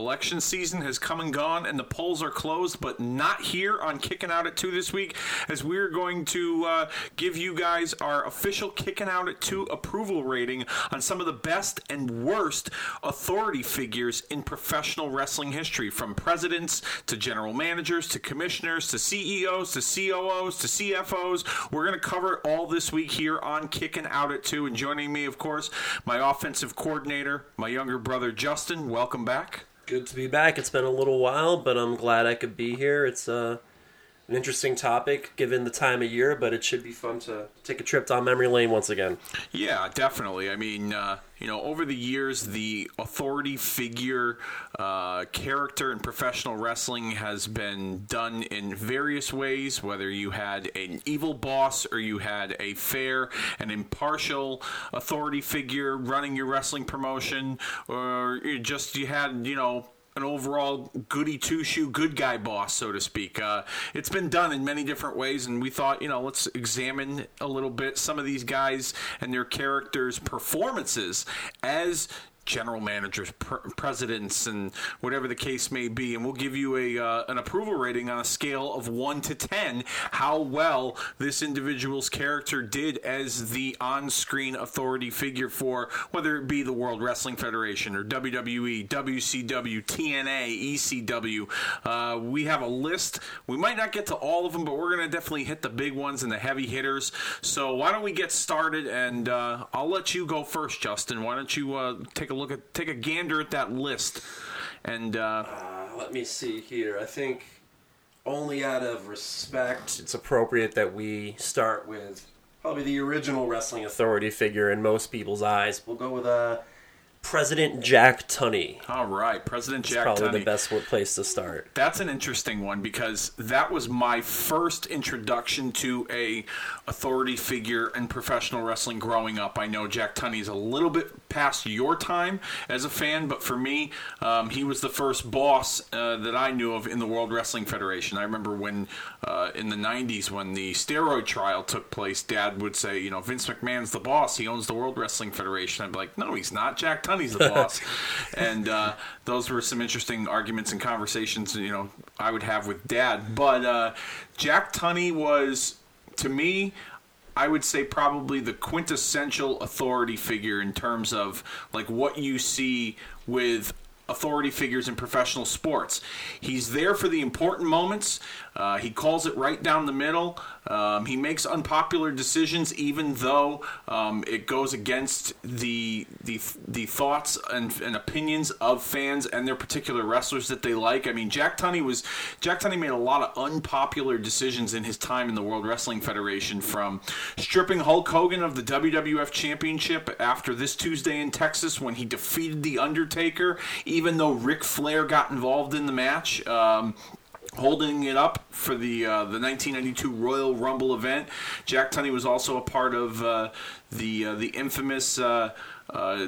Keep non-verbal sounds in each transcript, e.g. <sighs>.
Election season has come and gone, and the polls are closed, but not here on Kicking Out at 2 this week, as we're going to uh, give you guys our official Kicking Out at 2 approval rating on some of the best and worst authority figures in professional wrestling history, from presidents to general managers to commissioners to CEOs to COOs to CFOs. We're going to cover all this week here on Kicking Out at 2. And joining me, of course, my offensive coordinator, my younger brother Justin. Welcome back. Good to be back. It's been a little while, but I'm glad I could be here. It's uh, an interesting topic given the time of year, but it should be fun to take a trip down memory lane once again. Yeah, definitely. I mean, uh, you know, over the years, the authority figure uh, character in professional wrestling has been done in various ways, whether you had an evil boss or you had a fair and impartial authority figure running your wrestling promotion, or just you had, you know, an overall goody two shoe good guy boss, so to speak. Uh, it's been done in many different ways, and we thought, you know, let's examine a little bit some of these guys and their characters' performances as general managers, pr- presidents, and whatever the case may be. And we'll give you a uh, an approval rating on a scale of one to ten how well this individual's character did as the on-screen authority figure for whether it be the World Wrestling Federation or WWE, WCW, TNA, ECW. Uh, we have a list. We might not get to all of them, but we're going to definitely hit the big ones and the heavy hitters. So why don't we get started? And uh, I'll let you go first, Justin. Why don't you uh, take a look at take a gander at that list? And uh, Uh, let me see here. I think only out of respect, it's appropriate that we start with probably the original wrestling authority figure in most people's eyes. We'll go with uh, President Jack Tunney. all right, President Jack Tunney. Probably Tunney. the best place to start. That's an interesting one because that was my first introduction to a authority figure in professional wrestling growing up. I know Jack Tunney's a little bit past your time as a fan, but for me, um, he was the first boss uh, that I knew of in the World Wrestling Federation. I remember when uh, in the '90s when the steroid trial took place, Dad would say, "You know, Vince McMahon's the boss. He owns the World Wrestling Federation." I'd be like, "No, he's not. Jack Tunney's the boss." <laughs> and uh, those were some interesting arguments and conversations. You know, I would have with Dad. But uh, Jack Tunney was, to me, I would say probably the quintessential authority figure in terms of like what you see with authority figures in professional sports. He's there for the important moments. Uh, he calls it right down the middle. Um, he makes unpopular decisions, even though um, it goes against the the the thoughts and, and opinions of fans and their particular wrestlers that they like. I mean, Jack Tunney was Jack Tunney made a lot of unpopular decisions in his time in the World Wrestling Federation, from stripping Hulk Hogan of the WWF Championship after this Tuesday in Texas when he defeated the Undertaker, even though Ric Flair got involved in the match. Um, holding it up for the uh, the 1992 Royal Rumble event. Jack Tunney was also a part of uh, the uh, the infamous. Uh, uh,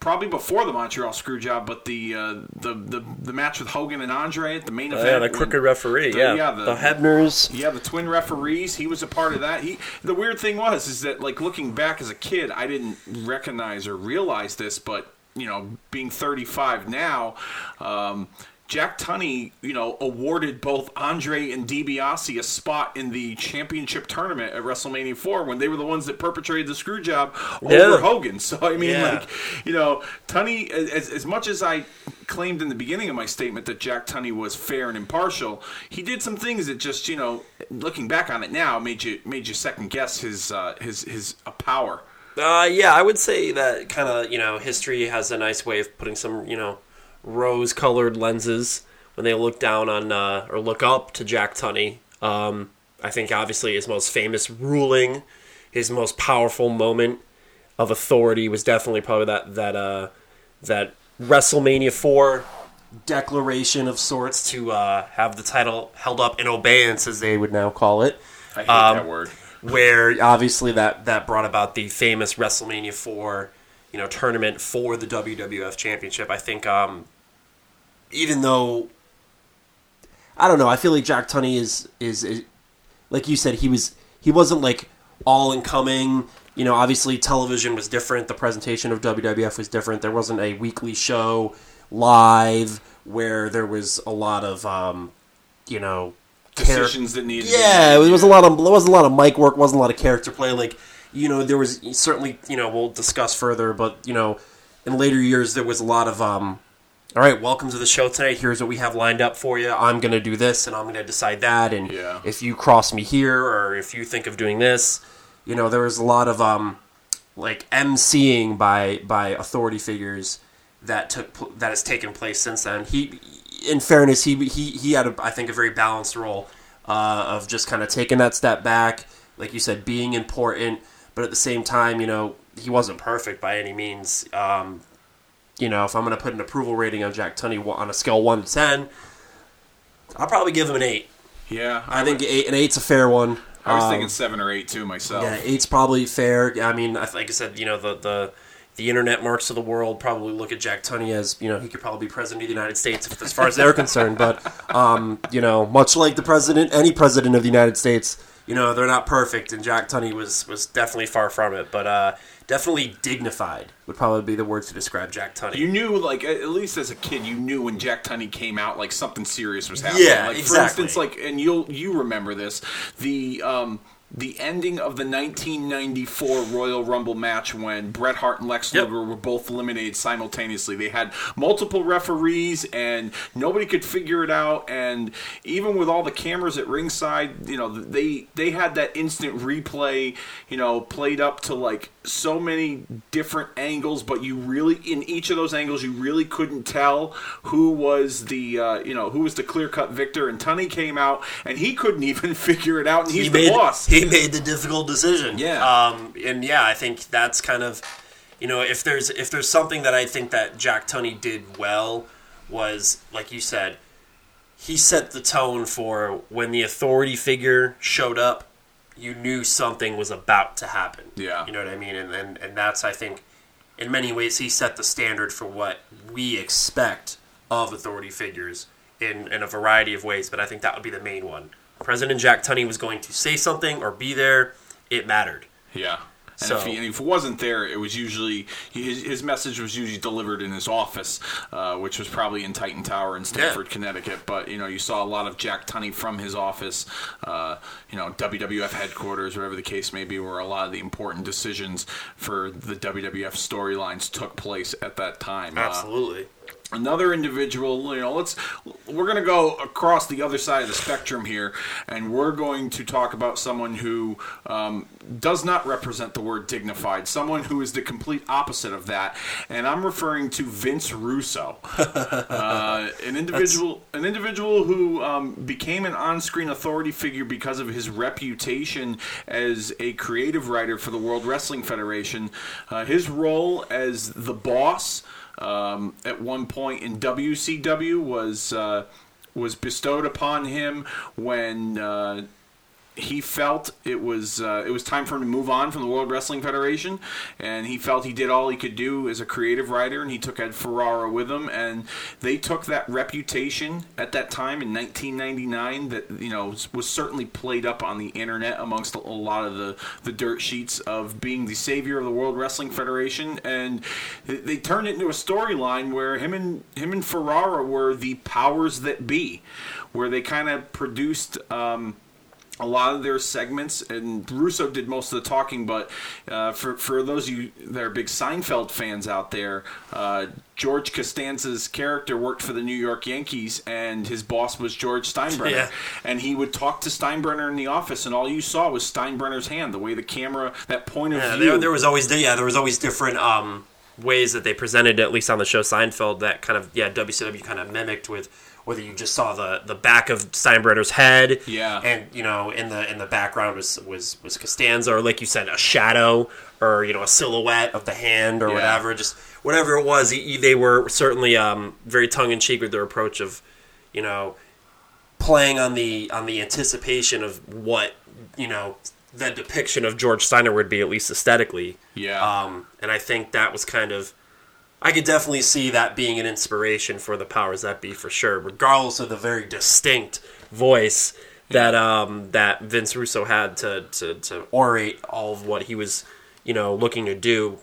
Probably before the Montreal Screwjob, but the, uh, the the the match with Hogan and Andre at the main Oh, event. yeah, the crooked referee. the- yeah, yeah, the, the- Hebners. yeah, the twin referees. He was a part of that. He. The weird thing was is that like looking back as a kid, I didn't recognize or realize this, but you know, being 35 now. Um, Jack Tunney, you know, awarded both Andre and DiBiase a spot in the championship tournament at WrestleMania 4 when they were the ones that perpetrated the screw job over Yeah. Hogan. <laughs> So, I mean, Yeah. like, you know, Tunney, as, as much as I claimed in the beginning of my statement that Jack Tunney was fair and impartial, he did some things that just, you know, looking back on it now, made you made you second guess his uh, his his uh, power. Uh, yeah, I would say that kind of you know history has a nice way of putting some you know rose-colored lenses when they look down on uh, or look up to Jack Tunney. Um, I think obviously his most famous ruling, his most powerful moment of authority was definitely probably that that uh, that WrestleMania four declaration of sorts to uh, have the title held up in obeyance, as they would now call it I hate Um, that word. <laughs> where obviously that that brought about the famous WrestleMania four, you know, tournament for the WWF Championship. I think, um, even though I don't know, I feel like Jack Tunney is, is is like you said, he was he wasn't like all incoming. You know, obviously television was different. The presentation of WWF was different. There wasn't a weekly show live where there was a lot of um, you know char- Decisions that needed. to be yeah, it was a lot of there wasn't a lot of mic work, wasn't a lot of character play. Like you know, there was certainly you know we'll discuss further, but you know, in later years there was a lot of um. All right, welcome to the show tonight. Here's what we have lined up for you. I'm gonna do this, and I'm gonna decide that. And Yeah. if you cross me here, or if you think of doing this, you know, there was a lot of um, like emceeing by by authority figures that took pl- that has taken place since then. He, in fairness, he he he had a, I think a very balanced role uh, of just kind of taking that step back, like you said, being important, but at the same time, you know, he wasn't perfect by any means. Um, you know, if I'm going to put an approval rating on Jack Tunney on a scale one to ten, I'll probably give him an eight. Yeah, I think eight, an eight's a fair one. I was Um, thinking seven or eight too myself. yeah, eight's probably fair. I mean, like I said, you know, the the the internet marks of the world probably look at Jack Tunney as you know he could probably be president of the United States if, as far as they're concerned. But um, you know, much like the president, any president of the United States, you know, they're not perfect, and Jack Tunney was was definitely far from it. But uh, definitely dignified would probably be the words to describe Jack Tunney. You knew, like, at least as a kid, you knew when Jack Tunney came out, like something serious was happening. Yeah, like, exactly. For instance, like, and you'll you remember this, the um, the ending of the 1994 Royal Rumble match when Bret Hart and Lex Yep. Luger were both eliminated simultaneously. They had multiple referees, and nobody could figure it out. And even with all the cameras at ringside, you know, they they had that instant replay, you know, played up to like so many different angles, but you really in each of those angles you really couldn't tell who was the uh, you know who was the clear cut victor. And Tunney came out and he couldn't <laughs> even figure it out, and he's he the boss. He made the difficult decision. Yeah. Um, and yeah, I think that's kind of, you know, if there's if there's something that I think that Jack Tunney did well was like you said, he set the tone for when the authority figure showed up, you knew something was about to happen. Yeah. You know what I mean? And and, and that's I think in many ways he set the standard for what we expect of authority figures in, in a variety of ways, but I think that would be the main one. President Jack Tunney was going to say something or be there, it mattered. Yeah. And, So- if he, and if it wasn't there, it was usually his, his message was usually delivered in his office, uh, which was probably in Titan Tower in Stamford, Connecticut. But you know, you saw a lot of Jack Tunney from his office, uh, you know, WWF headquarters, whatever the case may be, where a lot of the important decisions for the WWF storylines took place at that time. Uh, Absolutely. Another individual you know let's we're going to go across the other side of the spectrum here and we're going to talk about someone who um, does not represent the word dignified someone who is the complete opposite of that and i'm referring to vince russo. <laughs> Uh, an individual an individual who um, became an on-screen authority figure because of his reputation as a creative writer for the world wrestling federation. Uh, his role as the boss um, at one point in WCW was uh, was bestowed upon him when uh, he felt it was uh, it was time for him to move on from the World Wrestling Federation, and he felt he did all he could do as a creative writer, and he took Ed Ferrara with him, and they took that reputation at that time in 1999 that you know was certainly played up on the internet amongst a lot of the the dirt sheets of being the savior of the World Wrestling Federation, and they- turned it into a storyline where him and him and Ferrara were the powers that be, where they kind of produced. Um, a lot of their segments, and Russo did most of the talking. But uh, for for those of you that are big Seinfeld fans out there, uh, George Costanza's character worked for the New York Yankees, and his boss was George Steinbrenner. Yeah. And he would talk to Steinbrenner in the office, and all you saw was Steinbrenner's hand, the way the camera, that point of Yeah, view. there, there was always yeah, there was always different um, ways that they presented, at least on the show Seinfeld, that kind of yeah WCW kind of mimicked with whether you just saw the, the back of Steinbrenner's head, Yeah. and you know in the in the background was was was Costanza, or like you said, a shadow, or you know a silhouette of the hand, or Yeah. whatever, just whatever it was. They were certainly um, very tongue in cheek with their approach of, you know, playing on the on the anticipation of what you know the depiction of George Steiner would be at least aesthetically. Yeah. Um, and I think that was kind of I could definitely see that being an inspiration for the powers that be for sure, regardless of the very distinct voice that um, that Vince Russo had to, to, to orate all of what he was, you know, looking to do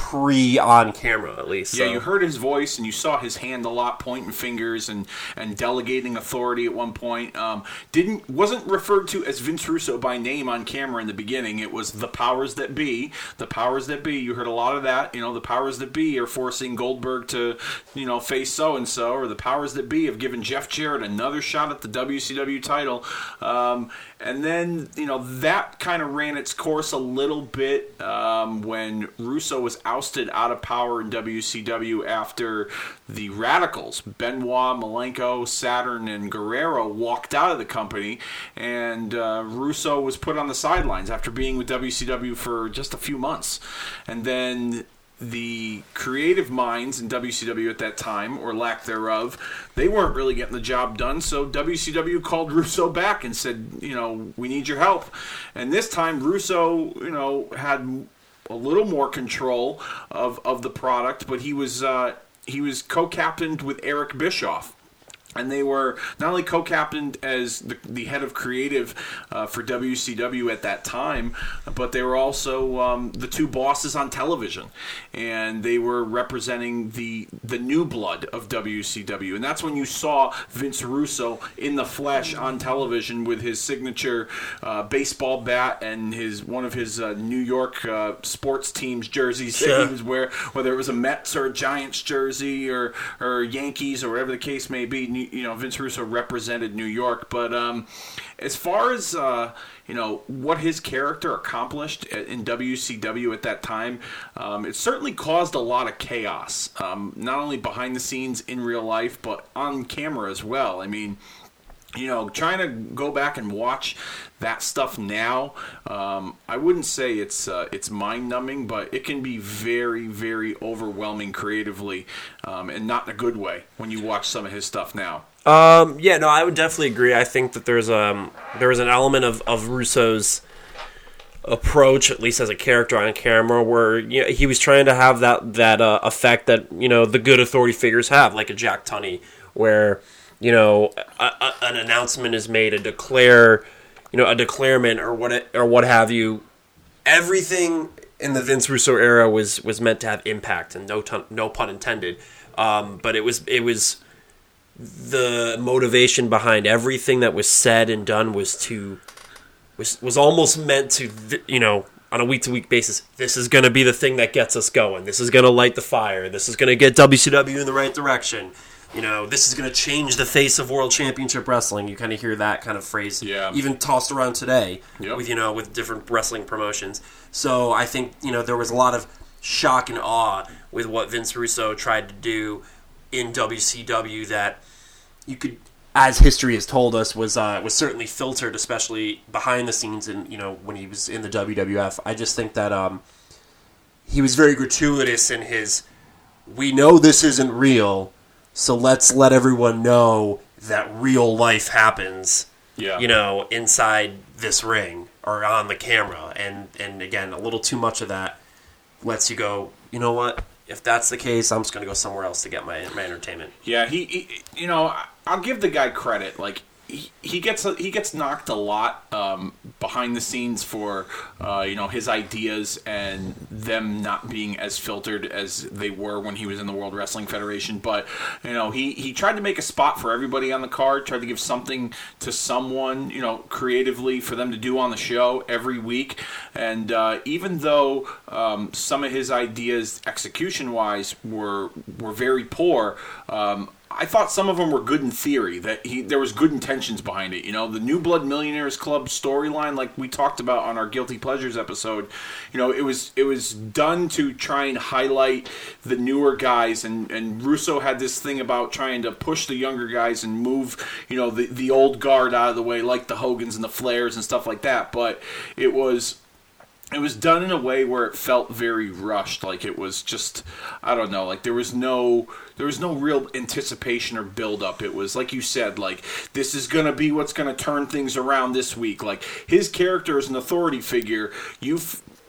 pre on camera at least. Yeah, so. you heard his voice and you saw his hand a lot, pointing fingers and, and delegating authority at one point. Um, didn't wasn't referred to as Vince Russo by name on camera in the beginning. It was the powers that be. The powers that be. You heard a lot of that. You know, the powers that be are forcing Goldberg to, you know, face so and so, or the powers that be have given Jeff Jarrett another shot at the WCW title. Um, and then, you know, that kind of ran its course a little bit um, when Russo was ousted out of power in WCW after the Radicals, Benoit, Malenko, Saturn, and Guerrero walked out of the company. And uh, Russo was put on the sidelines after being with WCW for just a few months. And then the creative minds in WCW at that time, or lack thereof, they weren't really getting the job done. So WCW called Russo back and said, you know, we need your help. And this time, Russo, you know, had a little more control of, of the product, but he was uh, he was co-captained with Eric Bischoff and they were not only co-captained as the, the head of creative uh, for WCW at that time, but they were also um, the two bosses on television, and they were representing the the new blood of WCW, and that's when you saw Vince Russo in the flesh on television with his signature uh, baseball bat and his one of his uh, New York uh, sports teams jerseys Sure. that he was wear, whether it was a Mets or a Giants jersey or or Yankees or whatever the case may be. New- You know, Vince Russo represented New York, but um, as far as uh, you know, what his character accomplished in WCW at that time, um, it certainly caused a lot of chaos. Um, not only behind the scenes in real life, but on camera as well. I mean you know, trying to go back and watch that stuff now, um, I wouldn't say it's uh, it's mind numbing, but it can be very, very overwhelming creatively, um, and not in a good way when you watch some of his stuff now. Um, yeah, no, I would definitely agree. I think that there's um there is an element of, of Russo's approach, at least as a character on camera, where you know, he was trying to have that that uh, effect that you know the good authority figures have, like a Jack Tunney, where you know a, a, an announcement is made, a declare, you know, a declarement or what it, or what have you. Everything in the Vince Russo era was was meant to have impact, and no ton, no pun intended. Um, but it was it was the motivation behind everything that was said and done was to was was almost meant to you know on a week to week basis this is going to be the thing that gets us going this is going to light the fire this is going to get WCW in the right direction you know this is going to change the face of world championship wrestling you kind of hear that kind of phrase Yeah. even tossed around today Yep. with you know with different wrestling promotions so I think you know there was a lot of shock and awe with what Vince Russo tried to do in WCW that you could as history has told us was uh, was certainly filtered especially behind the scenes and you know when he was in the WWF I just think that um, he was very gratuitous in his we know this isn't real so let's let everyone know that real life happens Yeah, you know inside this ring or on the camera. And and again a little too much of that lets you go you know what? If that's the case i'm just going to go somewhere else to get my, my entertainment. Yeah, he, he you know, I'll give the guy credit. Like he, gets he gets knocked a lot um, behind the scenes for uh, you know his ideas and them not being as filtered as they were when he was in the World Wrestling Federation. But you know, he he tried to make a spot for everybody on the card. Tried to give something to someone you know creatively for them to do on the show every week. And uh, even though um, some of his ideas execution wise were were very poor. Um, I thought some of them were good in theory. That he there was good intentions behind it. You know, the New Blood Millionaires Club storyline, like we talked about on our Guilty Pleasures episode. You know, it was it was done to try and highlight the newer guys, and and Russo had this thing about trying to push the younger guys and move you know the the old guard out of the way, like the Hogans and the Flairs and stuff like that. But it was it was done in a way where it felt very rushed like it was just i don't know like there was no there was no real anticipation or build up it was like you said like this is going to be what's going to turn things around this week. Like his character is an authority figure. You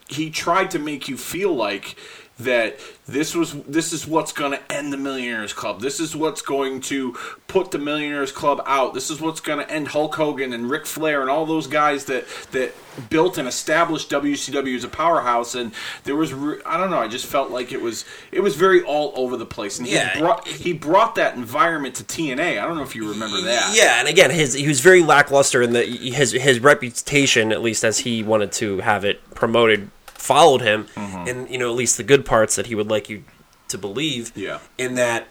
he tried to make you feel like that this was this is what's going to end the Millionaires Club. This is what's going to put the Millionaires Club out. This is what's going to end Hulk Hogan and Ric Flair and all those guys that that built and established WCW as a powerhouse. And there was I don't know. I just felt like it was it was very all over the place. And Yeah. he brought he brought that environment to TNA. I don't know if you remember that. Yeah, and again, his he was very lackluster in the his his reputation, at least as he wanted to have it promoted, followed him, Mm-hmm. and you know at least the good parts that he would like you to believe. Yeah. in that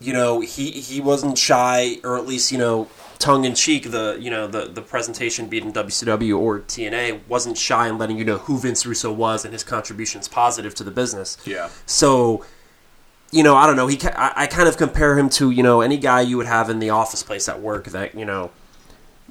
you know he he wasn't shy, or at least you know tongue in cheek. The you know the the presentation, be it in WCW or TNA, wasn't shy in letting you know who Vince Russo was and his contributions positive to the business. Yeah. So, you know, I don't know. He, ca- I, I kind of compare him to you know any guy you would have in the office place at work that you know,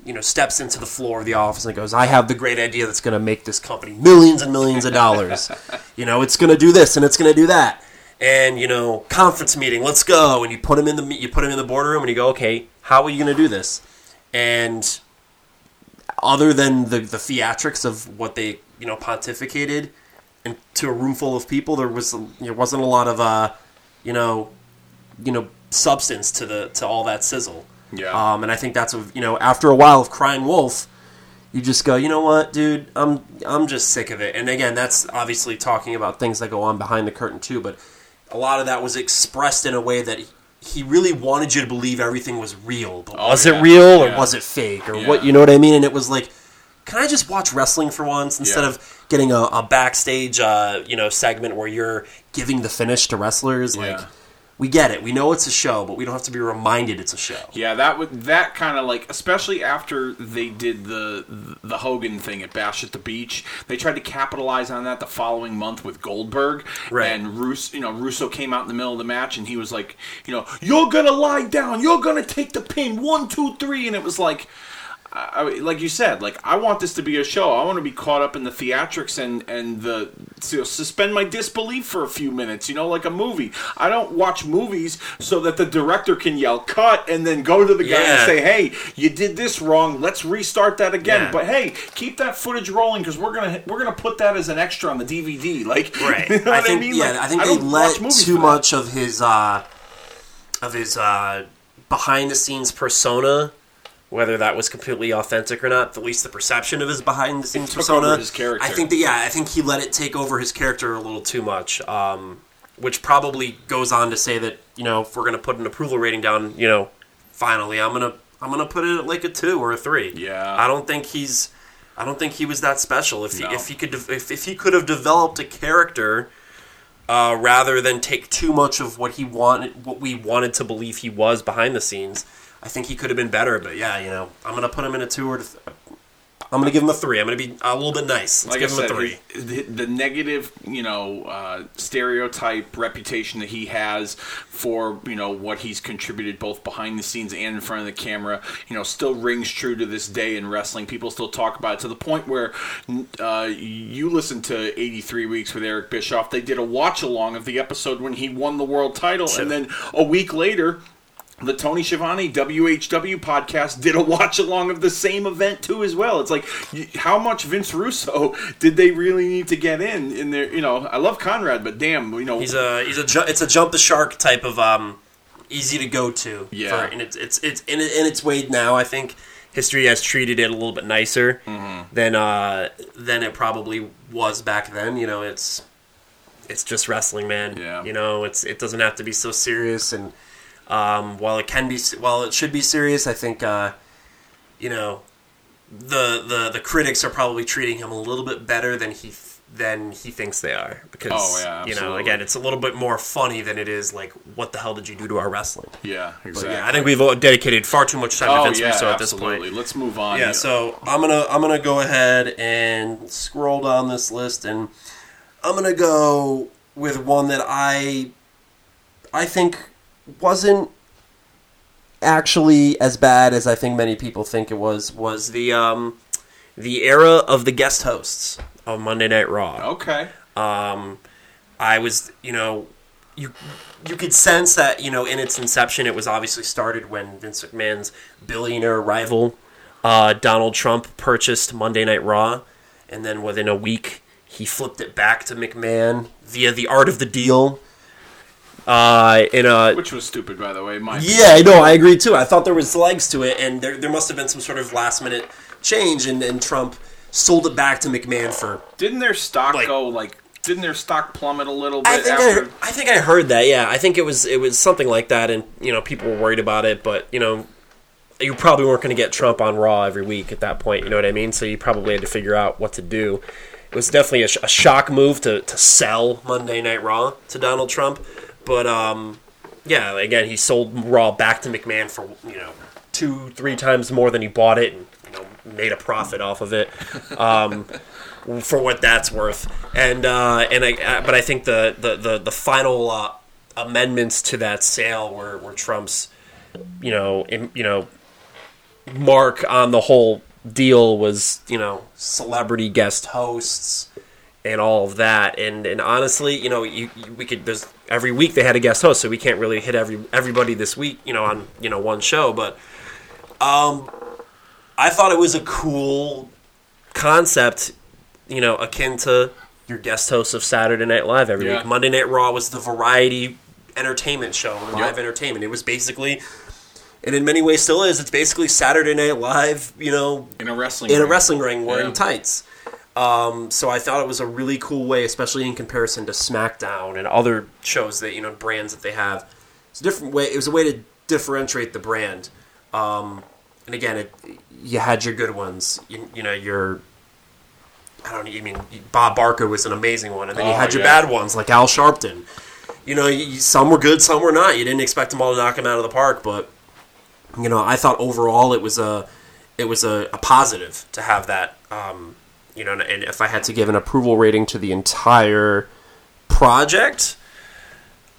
you know, steps into the floor of the office and goes, "I have the great idea that's going to make this company millions and millions of dollars. <laughs> you know, it's going to do this and it's going to do that." And you know, conference meeting, let's go. And you put him in the you put him in the boardroom and you go, "Okay, how are you going to do this?" And other than the the theatrics of what they you know pontificated and to a room full of people there was there wasn't a lot of uh you know you know substance to the to all that sizzle Yeah. um and i think that's a you know after a while of crying wolf you just go you know what dude i'm i'm just sick of it and again that's obviously talking about things that go on behind the curtain too but a lot of that was expressed in a way that he really wanted you to believe everything was real but was yeah. it real or Yeah. was it fake or Yeah. what you know what i mean and it was like can I just watch wrestling for once instead of getting a, a backstage, uh, you know, segment where you're giving the finish to wrestlers? Like, Yeah. We get it. We know it's a show, but we don't have to be reminded it's a show. Yeah, that would that kind of like, especially after they did the the Hogan thing at Bash at the Beach, they tried to capitalize on that the following month with Goldberg. Right. And Russo, you know, Russo came out in the middle of the match and he was like, you know, you're gonna lie down, you're gonna take the pin, one, two, three, and it was like. I, I- like you said, like I want this to be a show. I want to be caught up in the theatrics and and the you know, suspend my disbelief for a few minutes. You know, like a movie. I don't watch movies so that the director can yell cut and then go to the guy and say, "Hey, you did this wrong. Let's restart that again." Yeah. But hey, keep that footage rolling because we're gonna we're gonna put that as an extra on the DVD. Like, <laughs> Right. you know I think mean? yeah, Like, I think they don't let too much of his uh, of his uh, behind the scenes persona. Whether that was completely authentic or not, at least the perception of his behind the scenes persona. his character. I think that yeah, I think he let it take over his character a little too much. Um, which probably goes on to say that you know if we're gonna put an approval rating down, you know, finally I'm gonna I'm gonna put it at like a two or a three. Yeah. I don't think he's I don't think he was that special. If No. he, if he could if, if he could have developed a character uh, rather than take too much of what he wanted what we wanted to believe he was behind the scenes, I think he could have been better. But yeah, you know, I'm gonna put him in a two or. Th- I'm gonna give him a three. I'm gonna be a little bit nice. Let's like give I him said, a three. the, the negative, you know, uh, stereotype reputation that he has for you know what he's contributed both behind the scenes and in front of the camera, you know, still rings true to this day in wrestling. People still talk about it to the point where uh, you listen to 83 Weeks with Eric Bischoff. They did a watch along of the episode when he won the world title, and then a week later. The Tony Schiavone WHW podcast did a watch along of the same event too, as well. It's like, how much Vince Russo <laughs> did they really need to get in? In there, you know, I love Conrad, but damn, you know, He's a he's a ju- it's a jump the shark type of um easy to go to. Yeah. for, and it's it's it's in, in its way now. I think history has treated it a little bit nicer Mm-hmm. than uh than it probably was back then. You know, it's it's just wrestling, man. Yeah. You know, it's it doesn't have to be so serious. And um, while it can be, while it should be serious, I think uh, you know the the the critics are probably treating him a little bit better than he th- than he thinks they are because Oh, yeah, you know again it's a little bit more funny than it is like what the hell did you do to our wrestling yeah, but exactly. yeah i think we've all dedicated far too much time to oh vince yeah, russo at this absolutely. point Let's move on. yeah so i'm gonna i'm gonna go ahead and scroll down this list and i'm gonna go with one that i i think wasn't actually as bad as i think many people think it was was the um the era of the guest hosts of monday night raw. Okay, um, I was, you know, you you could sense that, you know, in its inception, it was obviously started when Vince McMahon's billionaire rival, uh, Donald Trump, purchased Monday Night Raw, and then within a week, he flipped it back to McMahon via the art of the deal. Uh, in a Which was stupid, by the way. My yeah, I know. I agree too. I thought there was legs to it, and there, there must have been some sort of last minute change, and, and Trump sold it back to McMahon for. Didn't their stock Like- go like? Didn't their stock plummet a little bit I think after? I, I think I heard that. Yeah, I think it was it was something like that, and you know people were worried about it, but you know you probably weren't going to get Trump on Raw every week at that point. You know what I mean? So you probably had to figure out what to do. It was definitely a, sh- a shock move to, to sell Monday Night Raw to Donald Trump, but um, yeah, again, he sold Raw back to McMahon for you know two, three times more than he bought it, and you know made a profit off of it. Um, for what that's worth, and uh, and I, uh, but I think the the the, the final uh, amendments to that sale were, were Trump's, you know, im, you know, mark on the whole deal was you know celebrity guest hosts and all of that and and honestly you know you, you, we could there's every week they had a guest host so we can't really hit every everybody this week you know on you know one show but um i thought it was a cool concept you know akin to your guest host of saturday night live every Yeah. week monday night raw was the variety entertainment show live Yep. entertainment it was basically and in many ways still is it's basically saturday night live you know in a wrestling in a ring. wrestling ring wearing Yeah. tights. Um, so I thought it was a really cool way, especially in comparison to SmackDown and other shows that you know brands that they have. It's a different way. It was a way to differentiate the brand. Um, and again, it, you had your good ones. You, you know your. I don't. I mean, Bob Barker was an amazing one, and then you Oh, had your yeah. bad ones like Al Sharpton. You know, you, some were good, some were not. You didn't expect them all to knock them out of the park, but you know, I thought overall it was a it was a, a positive to have that. Um, you know, and if I had to give an approval rating to the entire project,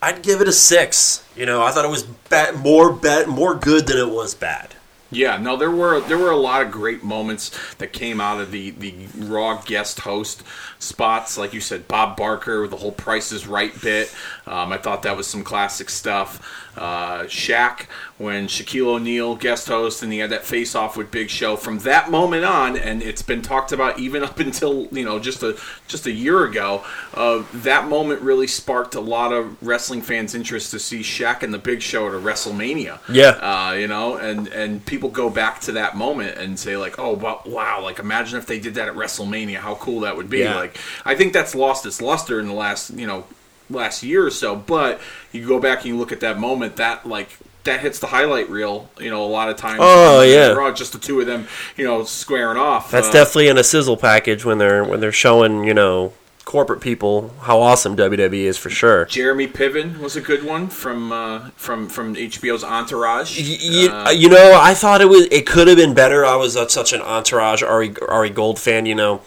I'd give it a six. You know, I thought it was ba- more bad, more good than it was bad. Yeah, no, there were there were a lot of great moments that came out of the the Raw guest host spots, like you said, Bob Barker with the whole Price is Right bit. Um, I thought that was some classic stuff. Uh, Shaq when Shaquille O'Neal guest host and he had that face off with Big Show. From that moment on, and it's been talked about even up until you know just a just a year ago. Uh, that moment really sparked a lot of wrestling fans' interest to see Shaq and the Big Show at a WrestleMania Yeah. uh, you know, and and people go back to that moment and say like, oh wow, wow, like imagine if they did that at WrestleMania, how cool that would be. Yeah. Like, I think that's lost its luster in the last you know last year or so. But you go back and you look at that moment, that like. That hits the highlight reel, you know, a lot of times. Oh, yeah. Raw, just the two of them, you know, squaring off. That's Uh, definitely in a sizzle package when they're when they're showing you know corporate people how awesome WWE is for sure. Jeremy Piven was a good one from uh, from from HBO's Entourage. You, Uh, you know, I thought it was it could have been better. I was uh, such an entourage Ari Ari Gold fan. You know,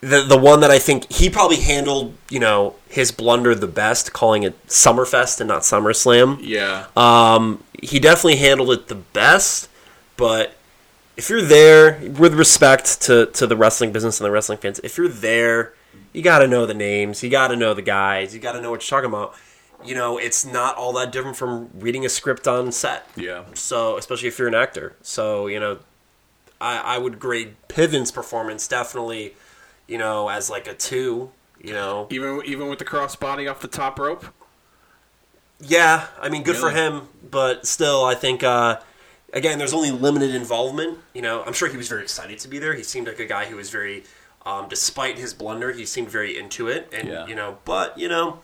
the the one that I think he probably handled you know his blunder the best, calling it Summerfest and not SummerSlam. yeah, Um, he definitely handled it the best, but if you're there, with respect to, to the wrestling business and the wrestling fans, if you're there, you got to know the names, you got to know the guys, you got to know what you're talking about. You know, it's not all that different from reading a script on set. yeah. So, especially if you're an actor. So, you know, I, I would grade Piven's performance definitely, you know, as like a two. You know, Even even with the crossbody off the top rope. Yeah, I mean, good for him, but still, I think uh, again, there's only limited involvement. You know, I'm sure he was very excited to be there. He seemed like a guy who was very, um, despite his blunder, he seemed very into it, and Yeah. you know, but you know,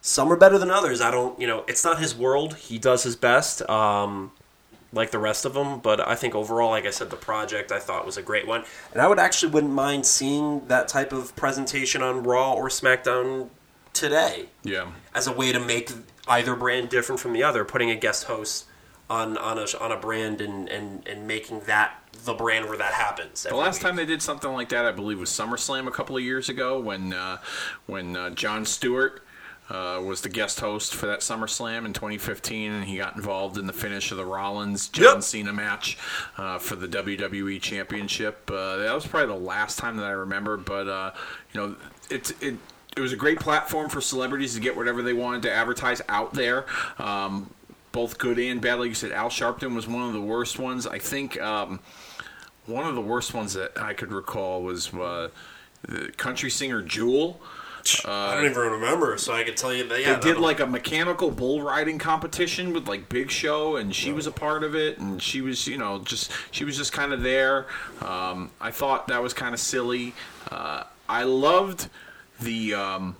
some are better than others. I don't, you know, it's not his world. He does his best, um, like the rest of them. But I think overall, like I said, the project I thought was a great one, and I would actually wouldn't mind seeing that type of presentation on Raw or SmackDown today Yeah. as a way to make either brand different from the other, putting a guest host on on a on a brand and and, and making that the brand where that happens. The last time they did something like that, I believe, was SummerSlam a couple of years ago when uh, when uh, Jon Stewart uh, was the guest host for that SummerSlam in 2015, and he got involved in the finish of the Rollins John Yep. Cena match uh, for the WWE Championship. Uh, that was probably the last time that I remember, but uh, you know, it it. It was a great platform for celebrities to get whatever they wanted to advertise out there. Um, both good and bad. Like you said, Al Sharpton was one of the worst ones. I think um, one of the worst ones that I could recall was uh, the country singer Jewel. I don't even remember, so I could tell you that. Yeah, They did like a mechanical bull riding competition with like Big Show, and she was a part of it, and she was, you know, just she was just kind of there. Um, I thought that was kind of silly. Uh, I loved the um,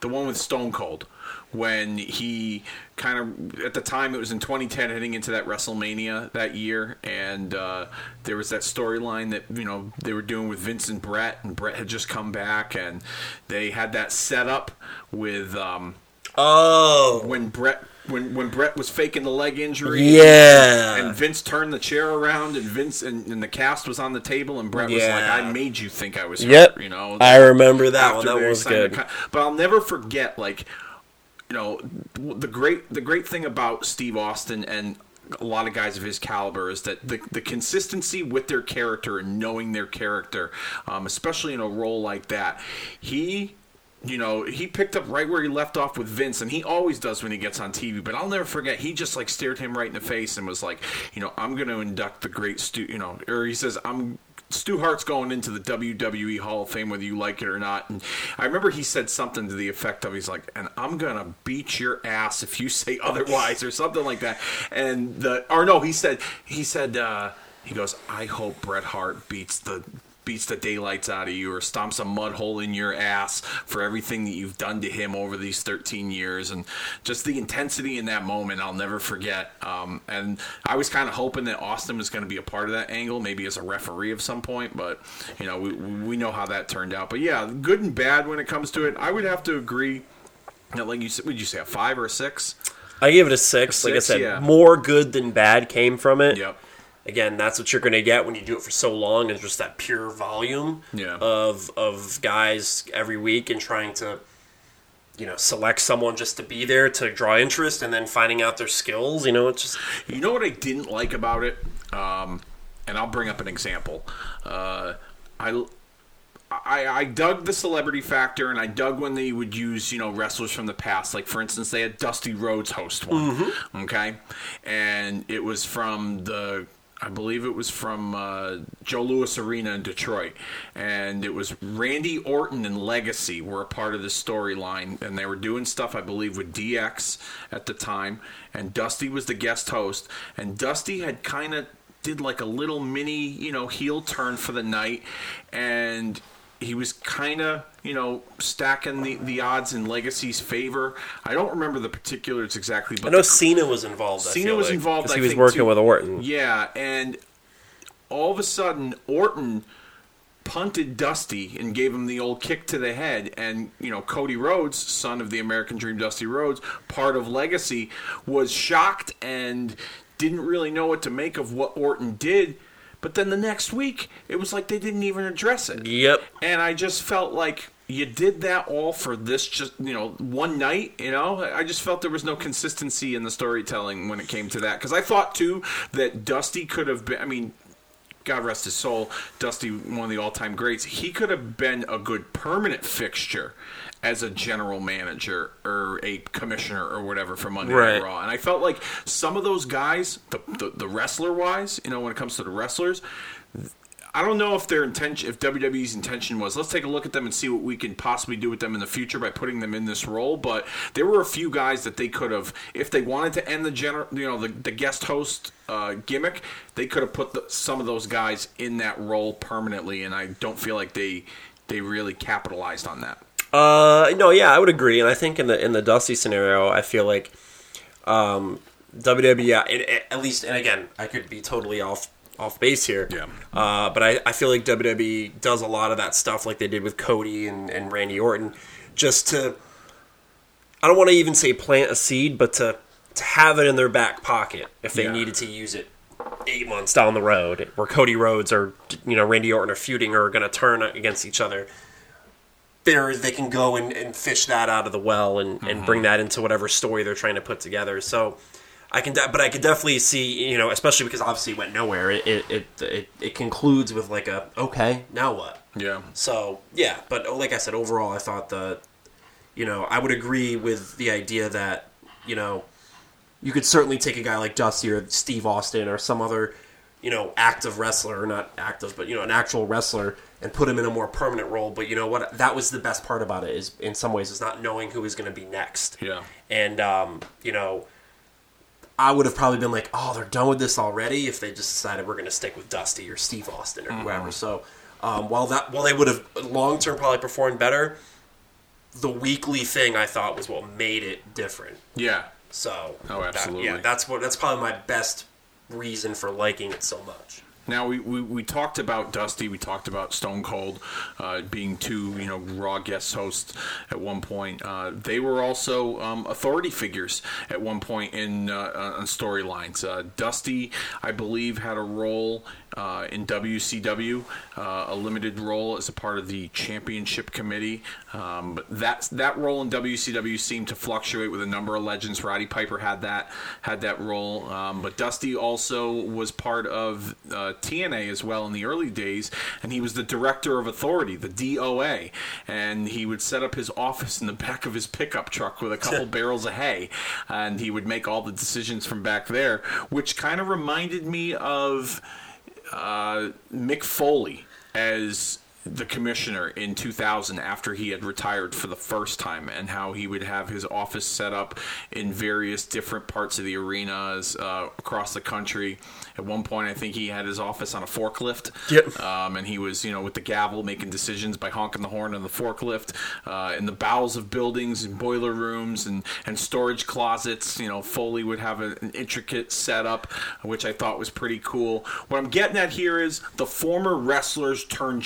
the one with Stone Cold when he kind of at the time it was in 2010 heading into that WrestleMania that year and uh, there was that storyline that you know they were doing with Vince and Bret and Bret had just come back and they had that set up with um, Oh, when Bret when when Bret was faking the leg injury yeah. and Vince turned the chair around and Vince and, and the cast was on the table and Bret was like I made you think I was Yep. hurt you know I remember that one. That was good. but I'll never forget, like, you know, the great the great thing about Steve Austin and a lot of guys of his caliber is that the, the consistency with their character and knowing their character, um, especially in a role like that, he. You know, he picked up right where he left off with Vince, and he always does when he gets on TV. But I'll never forget, he just like stared him right in the face and was like, you know, I'm going to induct the great Stu, you know, or he says, I'm Stu Hart's going into the WWE Hall of Fame whether you like it or not. And I remember he said something to the effect of he's like, and I'm gonna beat your ass if you say otherwise or something like that. And the or no, he said he said uh, he goes, I hope Bret Hart beats the beats the daylights out of you or stomps a mud hole in your ass for everything that you've done to him over these 13 years and just the intensity in that moment I'll never forget um, and I was kind of hoping that Austin was going to be a part of that angle maybe as a referee of some point but you know we, we know how that turned out but yeah good and bad when it comes to it I would have to agree that like you said would you say a five or a six I gave it a six. A like I said, yeah. more good than bad came from it. yep Again, that's what you're going to get when you do it for so long. Is just that pure volume Yeah. of of guys every week and trying to, you know, select someone just to be there to draw interest, and then finding out their skills. You know, it's just You know what I didn't like about it, um, and I'll bring up an example. Uh, I, I I dug the celebrity factor, and I dug when they would use you know wrestlers from the past. Like for instance, they had Dusty Rhodes host one, okay, and it was from the. I believe it was from uh, Joe Louis Arena in Detroit, and it was Randy Orton and Legacy were a part of the storyline, and they were doing stuff I believe with DX at the time, and Dusty was the guest host, and Dusty had kind of did like a little mini, you know, heel turn for the night, and he was kind of, you know, stacking the, the odds in Legacy's favor. I don't remember the particulars exactly, but I know the- Cena was involved. Cena was like, involved. he was working too. with Orton. Yeah, and all of a sudden, Orton punted Dusty and gave him the old kick to the head. And, you know, Cody Rhodes, son of the American Dream Dusty Rhodes, part of Legacy, was shocked and didn't really know what to make of what Orton did. But then the next week, it was like they didn't even address it. Yep. And I just felt like you did that all for this just, you know, one night, you know? I just felt there was no consistency in the storytelling when it came to that. Because I thought, too, that Dusty could have been, I mean, God rest his soul, Dusty, one of the all time greats, he could have been a good permanent fixture as a general manager or a commissioner or whatever for Monday Right. Night Raw. And I felt like some of those guys, the, the, the wrestler wise, you know, when it comes to the wrestlers, I don't know if their intention, if WWE's intention was, let's take a look at them and see what we can possibly do with them in the future by putting them in this role. But there were a few guys that they could have, if they wanted to end the general, you know, the, the guest host uh, gimmick, they could have put the, some of those guys in that role permanently. And I don't feel like they they really capitalized on that. Uh, no, yeah, I would agree, and I think in the in the Dusty scenario, I feel like um, WWE, yeah, it, it- at least, and again, I could be totally off off base here, Yeah. Uh, but I, I feel like WWE does a lot of that stuff, like they did with Cody and, and Randy Orton, just to I don't want to even say plant a seed, but to to have it in their back pocket if they Yeah. needed to use it eight months down the road, where Cody Rhodes or you know Randy Orton are feuding or are going to turn against each other. There, they can go and, and fish that out of the well and, and mm-hmm. bring that into whatever story they're trying to put together. So, I can, de- but I could definitely see, you know, especially because obviously it went nowhere. It it, it it it concludes with like a okay, now what? Yeah. So yeah, but oh, like I said, overall, I thought the, you know, I would agree with the idea that you know, you could certainly take a guy like Dusty or Steve Austin or some other you know, active wrestler, or not active, but you know, an actual wrestler, and put him in a more permanent role. But you know what? That was the best part about it. Is in some ways is not knowing who was going to be next. Yeah. And um, you know, I would have probably been like, oh, they're done with this already if they just decided we're going to stick with Dusty or Steve Austin or whoever. So um, while that while they would have long term probably performed better, the weekly thing I thought was what made it different. Yeah. So Oh, that- absolutely. yeah, that's what that's probably my best reason for liking it so much. Now we, we, we talked about Dusty, we talked about Stone Cold uh, being two you know Raw guest hosts at one point. Uh, they were also um, authority figures at one point in uh, on storylines. Uh, Dusty, I believe, had a role uh, in WCW, uh, a limited role as a part of the Championship Committee. Um, but that that role in WCW seemed to fluctuate with a number of legends. Roddy Piper had that had that role, um, but Dusty also was part of uh, TNA as well in the early days, and he was the director of authority, the DOA, and he would set up his office in the back of his pickup truck with a couple <laughs> barrels of hay, and he would make all the decisions from back there, which kind of reminded me of uh, Mick Foley as the commissioner in 2000 after he had retired for the first time and how he would have his office set up in various different parts of the arenas uh, across the country. At one point i think he had his office on a forklift. Yep. um, and he was you know with the gavel making decisions by honking the horn on the forklift uh, in the bowels of buildings and boiler rooms and, and storage closets. You know foley would have a, an intricate setup which i thought was pretty cool. What i'm getting at here is the former wrestlers turned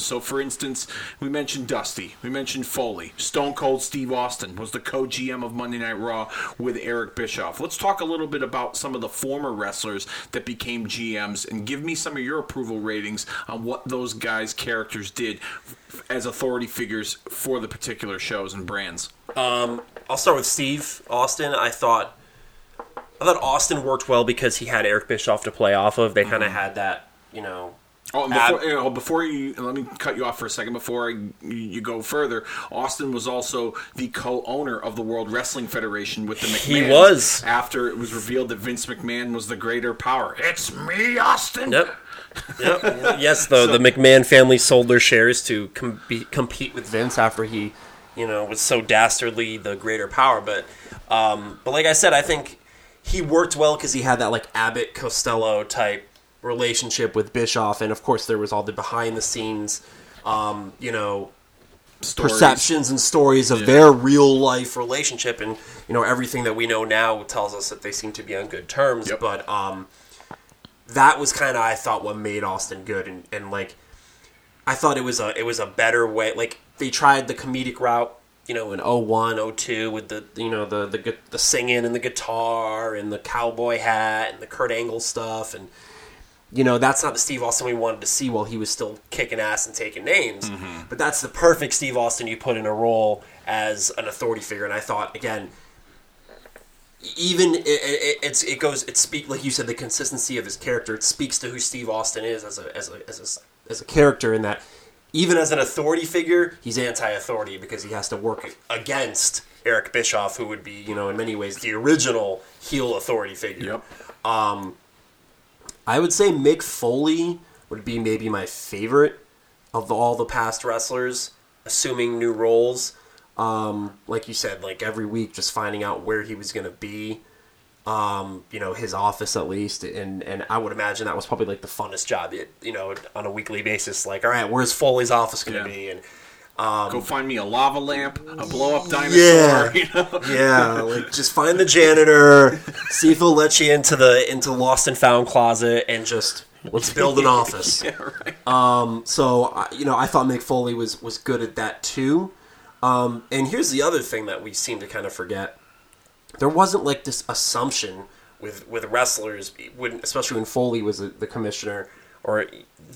so for instance we mentioned dusty we mentioned foley stone cold steve austin was the co-gm of monday night raw with eric bischoff let's talk a little bit about some of the former wrestlers that became gms and give me some of your approval ratings on what those guys characters did as authority figures for the particular shows and brands Um, I'll start with Steve Austin. I thought I thought Austin worked well because he had Eric Bischoff to play off of. They kind of had that, you know. Oh, and before, you know, before you let me cut you off for a second before I, you go further. Austin was also the co-owner of the World Wrestling Federation with the McMahon. He was. after it was revealed that Vince McMahon was the greater power. It's me, Austin. Yep. Yep. <laughs> yes, though the McMahon family sold their shares to com- be, compete with Vince after he, you know, was so dastardly the greater power. But, um, but like I said, I think he worked well because he had that like Abbott Costello type relationship with Bischoff, and of course there was all the behind the scenes, um, you know, Stories. perceptions and stories of their real life relationship and you know everything that we know now tells us that they seem to be on good terms Yep. but um that was kind of i thought what made austin good and, and like i thought it was a it was a better way like they tried the comedic route you know in 01 02 with the you know the the, the singing and the guitar and the cowboy hat and the kurt angle stuff and you know, that's not the Steve Austin we wanted to see while he was still kicking ass and taking names. Mm-hmm. But that's the perfect Steve Austin you put in a role as an authority figure. And I thought, again, even it, it, it's it goes it speak like you said the consistency of his character. It speaks to who Steve Austin is as a as a as a, as a character in that even as an authority figure, he's anti-authority because he has to work against Eric Bischoff, who would be you know in many ways the original heel authority figure. Yep. Um, I would say Mick Foley would be maybe my favorite of all the past wrestlers, assuming new roles. Um, like you said, like every week, just finding out where he was going to be. Um, you know, his office at least, and and I would imagine that was probably like the funnest job, you you know, on a weekly basis. Like, all right, where's Foley's office going to Yeah. be? And Go find me a lava lamp, a blow up dinosaur. Yeah. <laughs> You know? yeah, like just find the janitor, see if he'll let you into the into lost and found closet, and just let's build an <laughs> office. yeah, right. So I- you know, I thought Mick Foley was was good at that too. Um, and here's the other thing that we seem to kind of forget: there wasn't like this assumption with with wrestlers, when, especially when Foley was the commissioner, or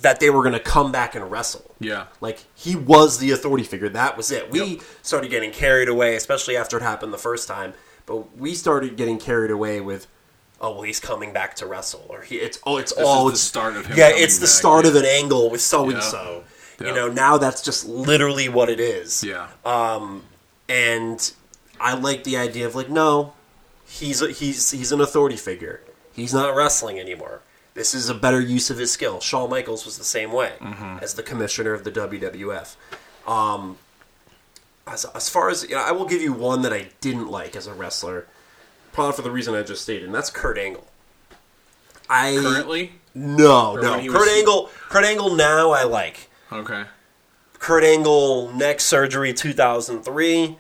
that they were going to come back and wrestle. Yeah. Like he was the authority figure. That was it. We started getting carried away, especially after it happened the first time. But we started getting carried away with, oh well, he's coming back to wrestle, or he it's oh it's all is the start of him Yeah, it's the back, start yeah. of an angle with so and so. You know, now that's just literally what it is. Yeah. Um, and I like the idea of like, no, he's a, he's he's an authority figure. He's not wrestling anymore. This is a better use of his skill. Shawn Michaels was the same way Mm-hmm. as the commissioner of the WWF. Um, as, as far as you know, I will give you one that I didn't like as a wrestler, probably for the reason I just stated, and that's Kurt Angle. I Currently, no Or no Kurt was- Angle Kurt Angle now I like okay. Kurt Angle neck surgery 2003.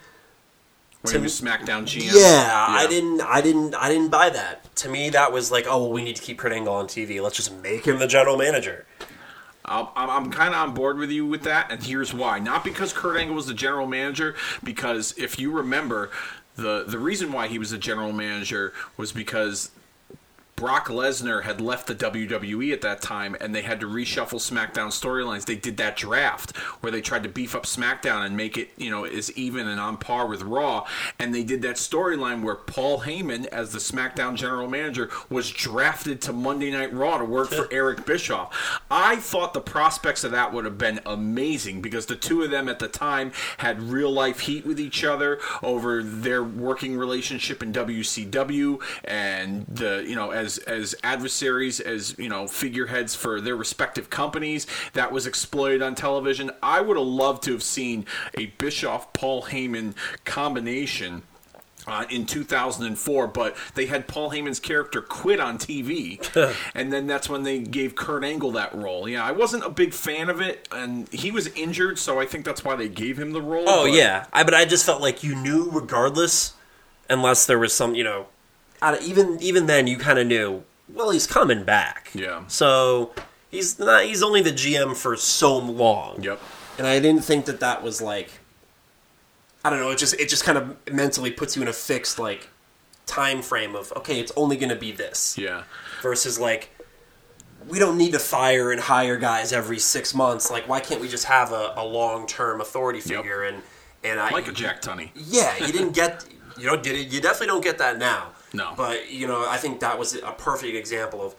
When To he was SmackDown GM. Yeah, I didn't, I didn't, I didn't buy that. To me, that was like, oh, well, we need to keep Kurt Angle on TV. Let's just make him the general manager. I'm, I'm kind of on board with you with that, and here's why. Not because Kurt Angle was the general manager, because if you remember, the the reason why he was the general manager was because Brock Lesnar had left the WWE at that time, and they had to reshuffle SmackDown storylines. They did that draft where they tried to beef up SmackDown and make it, you know, as even and on par with Raw. And they did that storyline where Paul Heyman, as the SmackDown general manager, was drafted to Monday Night Raw to work for <laughs> Eric Bischoff. I thought the prospects of that would have been amazing because the two of them at the time had real life heat with each other over their working relationship in WCW and the you know as as adversaries as you know figureheads for their respective companies that was exploited on television. I would have loved to have seen a Bischoff Paul Heyman combination uh, in 2004, but they had Paul Heyman's character quit on TV, <laughs> and then that's when they gave Kurt Angle that role. Yeah, I wasn't a big fan of it, and he was injured, so I think that's why they gave him the role. Oh but- yeah, I but I just felt like you knew regardless, unless there was some, you know, even even then you kind of knew. Well, he's coming back. Yeah. So he's not. He's only the GM for so long. Yep. And I didn't think that that was like. I don't know. It just it just kind of mentally puts you in a fixed like time frame of okay, it's only going to be this Yeah. versus like we don't need to fire and hire guys every six months. Like, why can't we just have a, a long term authority Yep. figure and and I Like a Jack Tunney. yeah, you didn't get you know did it, you definitely don't get that now. No. But you know, I think that was a perfect example of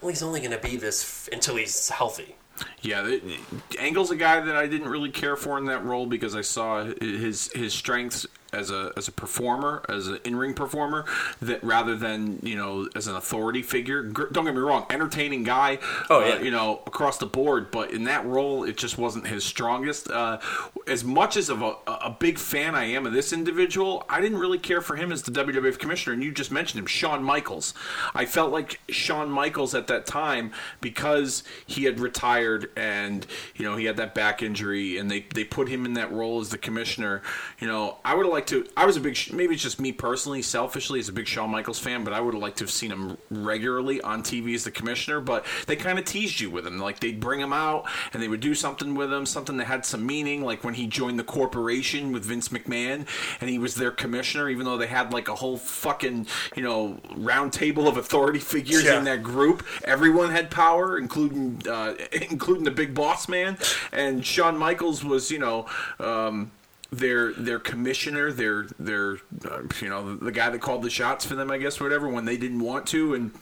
well, he's only going to be this f- until he's healthy. Yeah, the, Angle's a guy that I didn't really care for in that role because I saw his his strengths as a as a performer, as an in ring performer, that rather than you know as an authority figure. Don't get me wrong, entertaining guy. Oh, uh, yeah. you know across the board, but in that role, it just wasn't his strongest. Uh, as much as of a, a big fan I am of this individual, I didn't really care for him as the WWF commissioner. And you just mentioned him, Shawn Michaels. I felt like Shawn Michaels at that time because he had retired and you know he had that back injury, and they they put him in that role as the commissioner. You know, I would have liked to. I was a big. Maybe it's just me personally, selfishly, as a big Shawn Michaels fan, but I would have liked to have seen him regularly on TV as the commissioner. But they kind of teased you with him, like they'd bring him out and they would do something with him, something that had some meaning, like when he joined the corporation with Vince McMahon and he was their commissioner, even though they had like a whole fucking you know round table of authority figures Yeah. in that group. Everyone had power, including uh, <laughs> including the big boss man, and Shawn Michaels was you know. Um, their their commissioner, their their uh, you know the guy that called the shots for them, I guess, whatever, when they didn't want to, and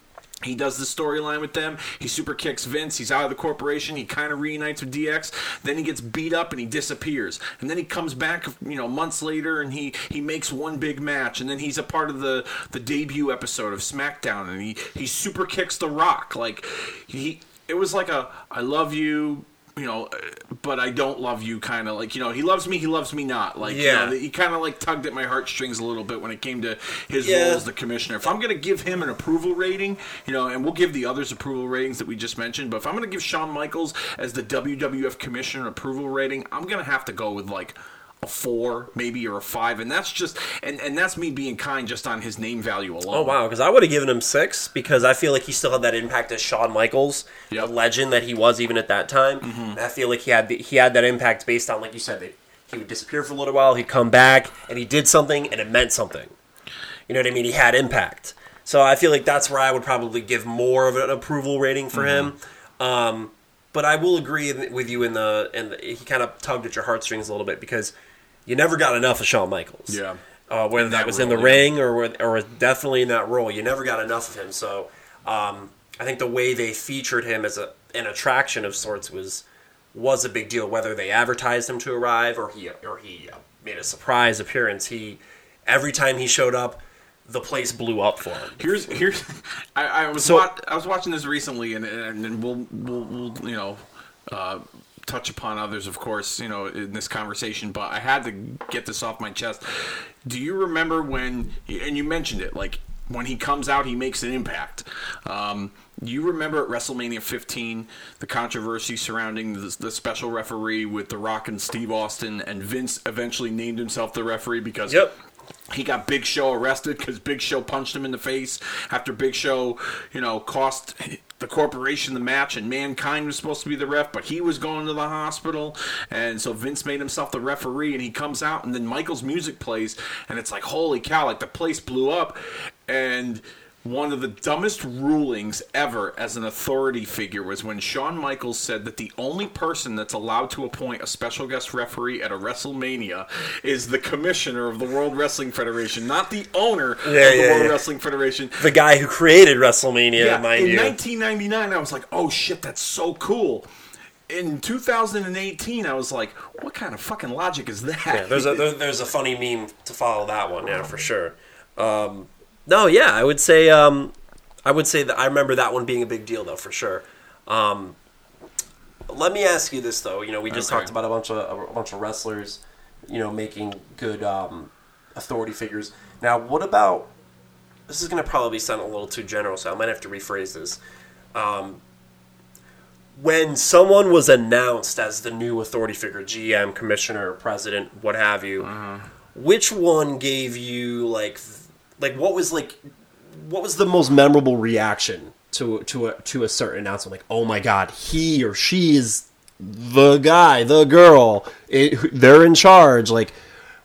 he does the storyline with them. He super kicks Vince. He's out of the corporation. He kind of reunites with DX. Then he gets beat up and he disappears. And then he comes back, you know, months later, and he he makes one big match. And then he's a part of the the debut episode of SmackDown, and he he super kicks The Rock. Like he, it was like a I love you. You know, but I don't love you. Kind of like you know, he loves me, he loves me not. Like Yeah. you know, he kind of like tugged at my heartstrings a little bit when it came to his Yeah. role as the commissioner. If I'm going to give him an approval rating, you know, and we'll give the others approval ratings that we just mentioned, but if I'm going to give Shawn Michaels as the WWF commissioner approval rating, I'm going to have to go with like a four, maybe or a five, and that's just and and that's me being kind just on his name value alone. Oh wow, because I would have given him six because I feel like he still had that impact as Shawn Michaels, Yep. the legend that he was even at that time. And I feel like he had the, he had that impact based on like you said that he would disappear for a little while, he'd come back, and he did something, and it meant something. You know what I mean? He had impact. So I feel like that's where I would probably give more of an approval rating for him. Um, but I will agree with you in the and he kind of tugged at your heartstrings a little bit because you never got enough of Shawn Michaels Yeah. uh, whether that, that was in the yeah. ring or with- or definitely in that role. You never got enough of him. So um, I think the way they featured him as a an attraction of sorts was was a big deal. Whether they advertised him to arrive or he or he uh, made a surprise appearance, he every time he showed up, the place blew up for him. Here's here's I, I was So- wa- I was watching this recently, and and, and we'll, we'll we'll you know. Uh, touch upon others of course you know in this conversation but i had to get this off my chest do you remember when and you mentioned it like when he comes out he makes an impact um, you remember at wrestlemania 15 the controversy surrounding the, the special referee with the rock and steve austin and vince eventually named himself the referee because Yep. he got Big Show arrested because Big Show punched him in the face after Big Show, you know, cost the corporation the match, and Mankind was supposed to be the ref, but he was going to the hospital, and so Vince made himself the referee, and he comes out, and then Michaels' music plays, and it's like, holy cow, like the place blew up, and one of the dumbest rulings ever as an authority figure was when Shawn Michaels said that the only person that's allowed to appoint a special guest referee at a WrestleMania is the commissioner of the World Wrestling Federation, not the owner of the yeah, World yeah. Wrestling Federation. The guy who created WrestleMania, Yeah, mind in you. 1999, I was like, oh shit, that's so cool. In 2018, I was like, what kind of fucking logic is that? Yeah, there's a <laughs> there's a funny meme to follow that one, yeah, for sure. Um, no, yeah, I would say um, I would say that I remember that one being a big deal though, for sure. Um, let me ask you this though. You know, we just Okay. talked about a bunch of a bunch of wrestlers, you know, making good um, authority figures. Now, what about? This is going to probably sound a little too general, so I might have to rephrase this. Um, when someone was announced as the new authority figure, GM, commissioner, president, what have you, which one gave you like, like what was like, what was the most memorable reaction to to a to a certain announcement? Like, oh my god, he or she is the guy, the girl, it, they're in charge. Like,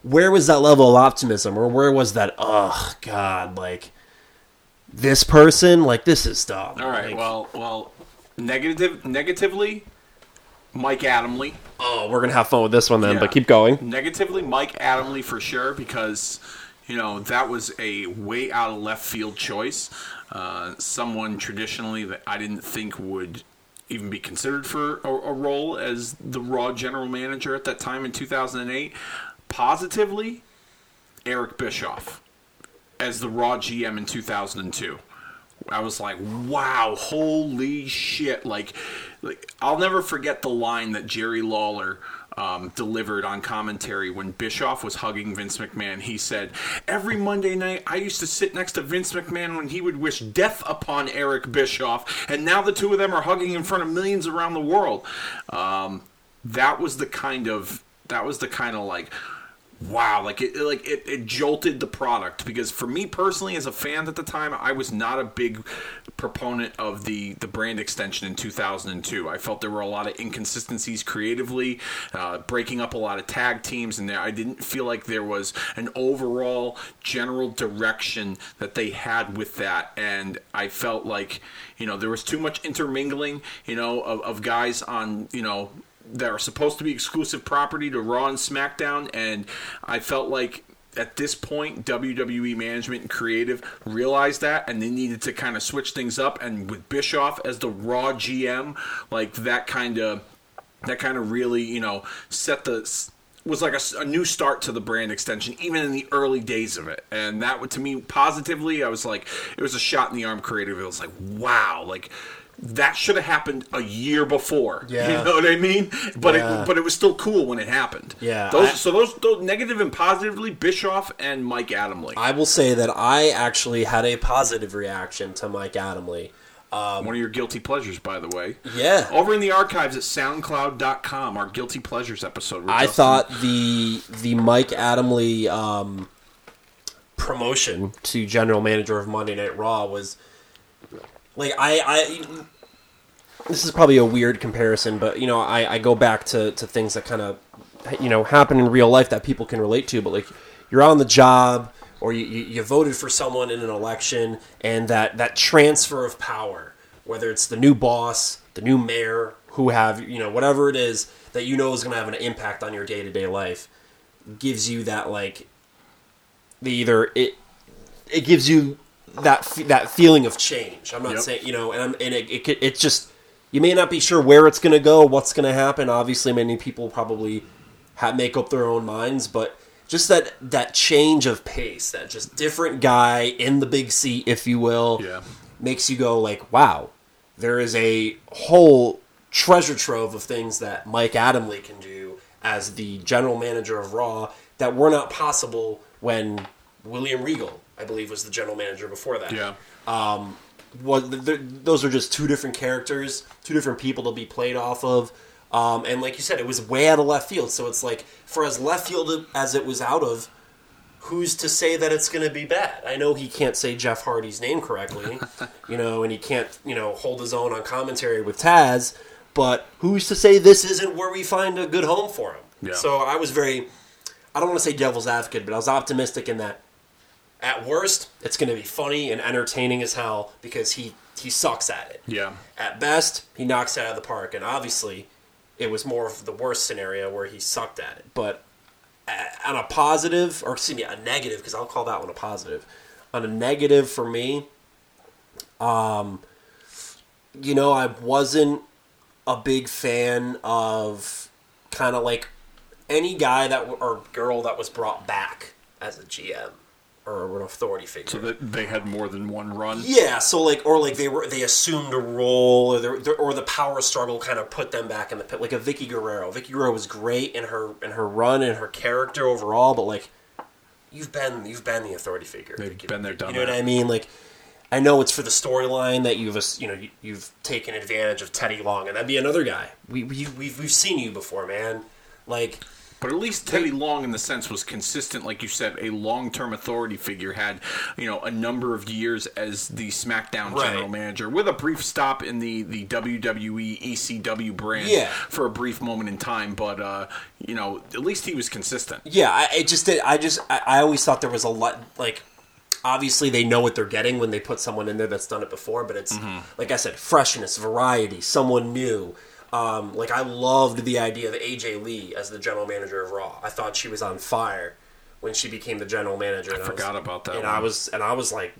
where was that level of optimism, or where was that? Oh God, like this person, like this is dumb. All right, Like, well, well, negative, negatively, Mike Adamle. Oh, we're gonna have fun with this one then, Yeah. but keep going. Negatively, Mike Adamle for sure because you know that was a way out of left field choice. Uh, someone traditionally that I didn't think would even be considered for a, a role as the Raw general manager at that time in 2008. Positively, Eric Bischoff as the Raw GM in 2002. I was like, wow, holy shit. Like, like I'll never forget the line that Jerry Lawler um, delivered on commentary when Bischoff was hugging Vince McMahon. He said, Every Monday night, I used to sit next to Vince McMahon when he would wish death upon Eric Bischoff, and now the two of them are hugging in front of millions around the world. Um, that was the kind of, that was the kind of like, wow like it like it, it jolted the product because for me personally as a fan at the time i was not a big proponent of the the brand extension in 2002 i felt there were a lot of inconsistencies creatively uh, breaking up a lot of tag teams and there i didn't feel like there was an overall general direction that they had with that. And i felt like you know there was too much intermingling you know of, of guys on you know that are supposed to be exclusive property to Raw and SmackDown, and I felt like at this point WWE management and creative realized that, and they needed to kind of switch things up. And with Bischoff as the Raw GM, like that kind of that kind of really you know set the was like a new start to the brand extension even in the early days of it and that would to me positively i was like it was a shot in the arm creative it was like wow like that should have happened a year before <laughs> Yeah. you know what i mean but Yeah. it but it was still cool when it happened Yeah, those I- so those, those negative and positively bischoff and mike adamle I will say that I actually had a positive reaction to Mike Adamle. one of your guilty pleasures by the way Yeah. over in the archives at soundcloud.com our guilty pleasures episode I Justin- thought the the Mike Adamley um, promotion to general manager of Monday Night Raw was like I, I this is probably a weird comparison, but you know I, I go back to, to things that kind of you know happen in real life that people can relate to. But like you're on the job or you, you, you voted for someone in an election, and that that transfer of power, whether it's the new boss, the new mayor, who have you know whatever it is that you know is going to have an impact on your day to day life, gives you that like the either it it gives you that that feeling of change. I'm not Yep. saying you know, and I'm, and it, it it's just you may not be sure where it's going to go, what's going to happen. Obviously, many people probably ha make up their own minds, but just that that change of pace, that just different guy in the big seat, if you will, Yeah. makes you go like, wow, there is a whole treasure trove of things that Mike Adamle can do as the general manager of Raw that were not possible when William Regal, I believe, was the general manager before that Yeah. Um, was th- th- those are just two different characters, two different people to be played off of. Um, and like you said, it was way out of left field. So it's like, for as left field as it was out of, who's to say that it's going to be bad? I know he can't say Jeff Hardy's name correctly, <laughs> you know, and he can't, you know, hold his own on commentary with Taz. But who's to say this isn't where we find a good home for him? Yeah. So I was very, I don't want to say devil's advocate, but I was optimistic in that at worst, it's going to be funny and entertaining as hell because he he sucks at it. Yeah. At best, he knocks it out of the park, and obviously, it was more of the worst scenario where he sucked at it. But on a positive, or excuse me, a negative, because I'll call that one a positive. On a negative for me, um, you know, I wasn't a big fan of kind of like any guy that or girl that was brought back as a GM or an authority figure. So that they had more than one run. Yeah, so like, or like they were they assumed a role, or the or the power struggle kind of put them back in the pit, like a Vickie Guerrero. Vickie Guerrero was great in her in her run and her character overall, but like, you've been you've been the authority figure. They've been there, done You know that. what I mean? Like, I know it's for the storyline that you've you know you- you've taken advantage of Teddy Long, and that'd be another guy. We, we we've we've seen you before, man. Like, But at least Teddy Long, in the sense, was consistent. Like you said, a long-term authority figure had, you know, a number of years as the SmackDown Right. general manager, with a brief stop in the the WWE ECW brand Yeah. for a brief moment in time. But uh, you know, at least he was consistent. Yeah, I it just did. I just I, I always thought there was a lot like. Obviously, they know what they're getting when they put someone in there that's done it before. But it's like I said, freshness, variety, someone new. Um, like I loved the idea of AJ Lee as the general manager of Raw. I thought she was on fire when she became the general manager. I forgot about that And one. I was and I was like,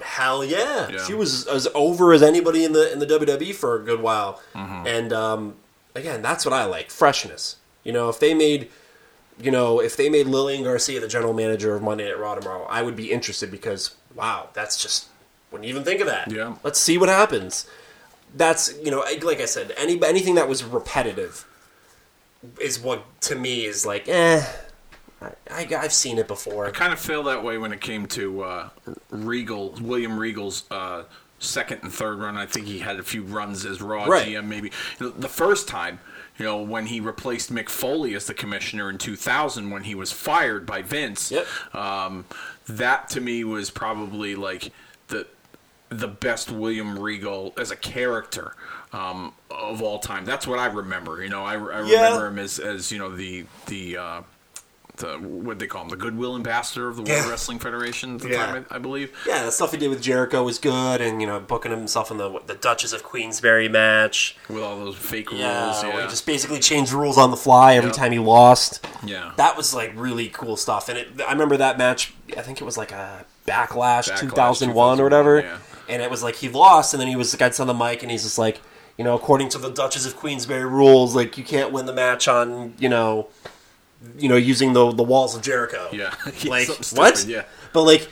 hell yeah. Yeah. She was as over as anybody in the in the WWE for a good while. Mm-hmm. And um, again, that's what I like, freshness. You know, if they made you know, if they made Lillian Garcia the general manager of Monday Night Raw tomorrow, I would be interested because wow, that's just wouldn't even think of that. Yeah. Let's see what happens. That's you know, like I said, any anything that was repetitive is what to me is like, eh. I, I've seen it before. I kind of feel that way when it came to uh, Regal, William Regal's uh, second and third run. I think he had a few runs as Raw Right. GM, maybe You know, the first time. You know, when he replaced Mick Foley as the commissioner in 2000, when he was fired by Vince, Yep. um, that to me was probably like the the best William Regal as a character um, of all time. That's what I remember. You know, I, I Yeah. remember him as, as you know the the uh, the what they call him the goodwill ambassador of the World Yeah. Wrestling Federation at the Yeah. time, I, I believe. Yeah, the stuff he did with Jericho was good, and you know, booking himself in the the Duchess of Queensberry match. With all those fake rules, Yeah, yeah, he just basically changed rules on the fly every Yeah. time he lost. yeah. That was like really cool stuff, and it, I remember that match. I think it was like a Backlash, Backlash 2001 or whatever, yeah. And it was like he lost, and then he was gets on the mic, and he's just like, you know, according to the Duchess of Queensberry rules, like you can't win the match on, you know, you know, using the the walls of Jericho. Yeah. <laughs> like what? stupid, yeah. But like,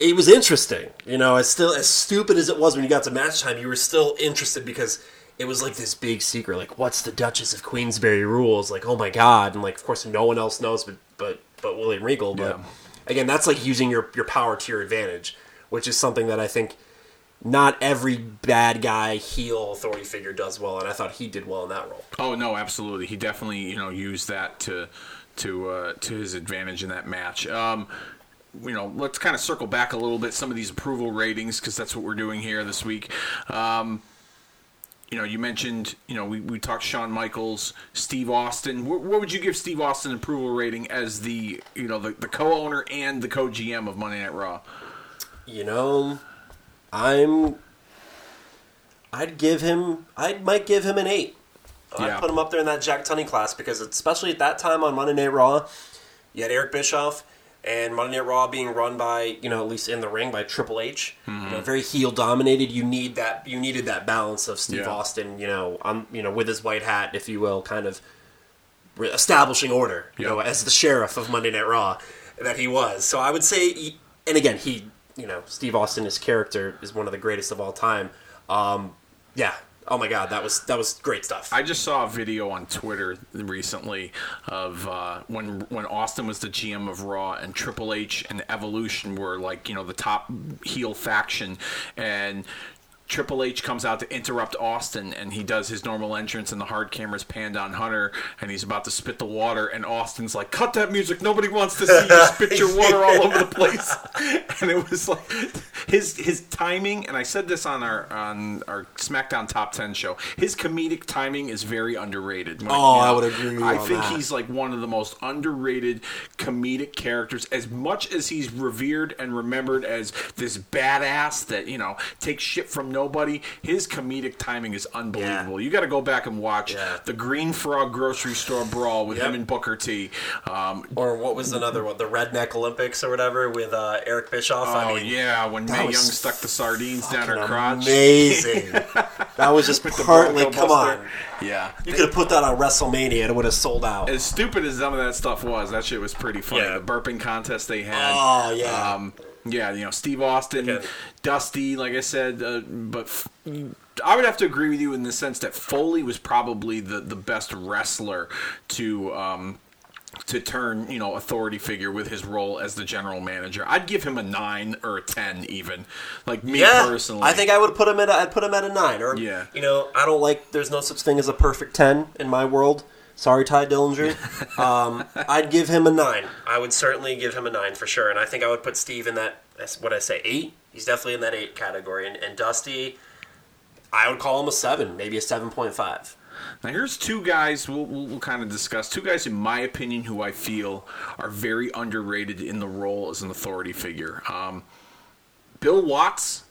it was interesting. You know, as still as stupid as it was when you got to match time, you were still interested because it was like this big secret. Like, what's the Duchess of Queensberry rules? Like, oh my god! And like, of course, no one else knows, but but but William Regal. But Yeah. again, that's like using your your power to your advantage, which is something that I think. Not every bad guy heel authority figure does well, and I thought he did well in that role. Oh no, absolutely. He definitely you know used that to to uh, to his advantage in that match. Um, you know, let's kind of circle back a little bit some of these approval ratings because that's what we're doing here this week. Um, you know, you mentioned, you know, we, we talked Shawn Michaels, Steve Austin. What, what would you give Steve Austin approval rating as the, you know, the, the co-owner and the co-GM of Monday Night Raw? You know, I'm. I'd give him. I might give him an eight. Yeah. I'd put him up there in that Jack Tunney class because, especially at that time on Monday Night Raw, you had Eric Bischoff and Monday Night Raw being run by, you know, at least in the ring by Triple H. You know, very heel dominated. You need that. You needed that balance of Steve Yeah. Austin. You know, um, you know, with his white hat, if you will, kind of re- establishing order, you know, as the sheriff of Monday Night Raw that he was. So I would say, he, and again, he, you know, Steve Austin, his character is one of the greatest of all time. Um, yeah. Oh my God, that was that was great stuff. I just saw a video on Twitter recently of uh, when when Austin was the GM of Raw and Triple H and Evolution were like you know the top heel faction and Triple H comes out to interrupt Austin, and he does his normal entrance, and the hard camera's panned on Hunter, and he's about to spit the water, and Austin's like, "Cut that music! Nobody wants to see you <laughs> spit your water all over the place." <laughs> and it was like his his timing, and I said this on our on our SmackDown Top Ten show. His comedic timing is very underrated. When, Oh, I would agree with I on think that. he's like one of the most underrated comedic characters. As much as he's revered and remembered as this badass that you know takes shit from nobody, his comedic timing is unbelievable. You got to go back and watch Yeah. the Green Frog grocery store brawl with Yep. him and Booker T. Um, or what was another one? The Redneck Olympics or whatever with uh, Eric Bischoff. oh I mean, yeah, when Mae Young stuck the sardines down her crotch. Amazing. <laughs> that was just partly. Come on. Yeah. You could have put that on WrestleMania and it would have sold out. As stupid as some of that stuff was, that shit was pretty funny. Yeah. The burping contest they had. Oh, yeah. Um, yeah, you know, Steve Austin, Okay. Dusty, like I said, uh, but f- I would have to agree with you in the sense that Foley was probably the, the best wrestler to um, to turn, you know, authority figure with his role as the general manager. I'd give him a nine or a ten, even. Like me yeah, personally, I think I would put him at. A, I'd put him at a nine. Or Yeah. you know, I don't like. There's no such thing as a perfect ten in my world. Sorry, Tye Dillinger. <laughs> um, I'd give him a nine. I would certainly give him a nine for sure. And I think I would put Steve in that. That's what I say, eight. He's definitely in that eight category. And, and Dusty, I would call him a seven, maybe a seven point five. Now here's two guys we'll, we'll, we'll kind of discuss. Two guys, in my opinion, who I feel are very underrated in the role as an authority figure. Um, Bill Watts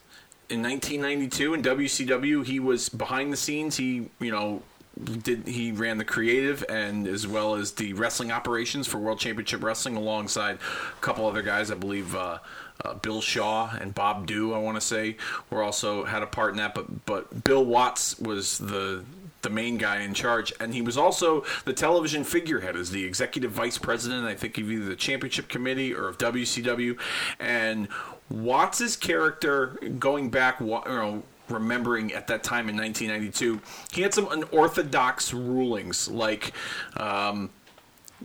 in 1992 in WCW, he was behind the scenes. He, you know, did he ran the creative and as well as the wrestling operations for World Championship Wrestling alongside a couple other guys. I believe uh, uh, Bill Shaw and Bob Dhue, I want to say, were also had a part in that. But but Bill Watts was the the main guy in charge, and he was also the television figurehead as the executive vice president. I think of either the championship committee or of WCW, and Watts's character going back, you know. Remembering at that time in 1992, he had some unorthodox rulings, like um,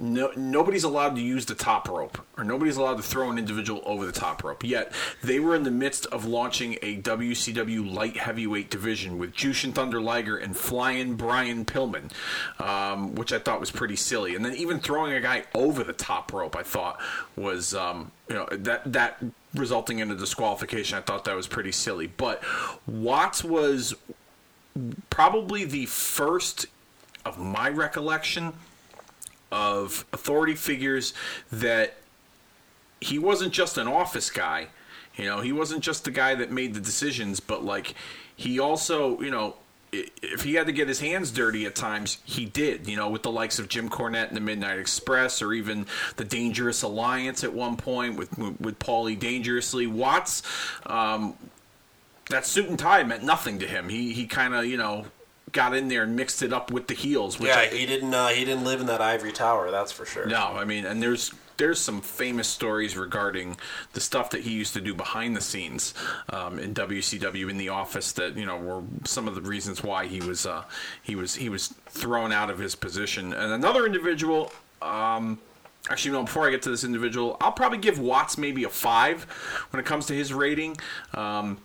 no, nobody's allowed to use the top rope, or nobody's allowed to throw an individual over the top rope. Yet they were in the midst of launching a WCW light heavyweight division with Jushin Thunder Liger and Flying Brian Pillman, um, which I thought was pretty silly. And then even throwing a guy over the top rope, I thought was um, you know that that resulting in a disqualification. I thought that was pretty silly. But Watts was probably the first of my recollection of authority figures that he wasn't just an office guy. You know, he wasn't just the guy that made the decisions, but like he also, you know, if he had to get his hands dirty at times, he did. You know, with the likes of Jim Cornette and the Midnight Express, or even the Dangerous Alliance at one point with with Paulie Dangerously. Watts, um, that suit and tie meant nothing to him. He he kind of you know got in there and mixed it up with the heels. Which Yeah, I, he didn't. Uh, he didn't live in that ivory tower. That's for sure. no, I mean, and there's there's some famous stories regarding the stuff that he used to do behind the scenes um, in WCW in the office that you know were some of the reasons why he was uh, he was he was thrown out of his position. And another individual. Um, Actually, no. Before I get to this individual, I'll probably give Watts maybe a five when it comes to his rating, um,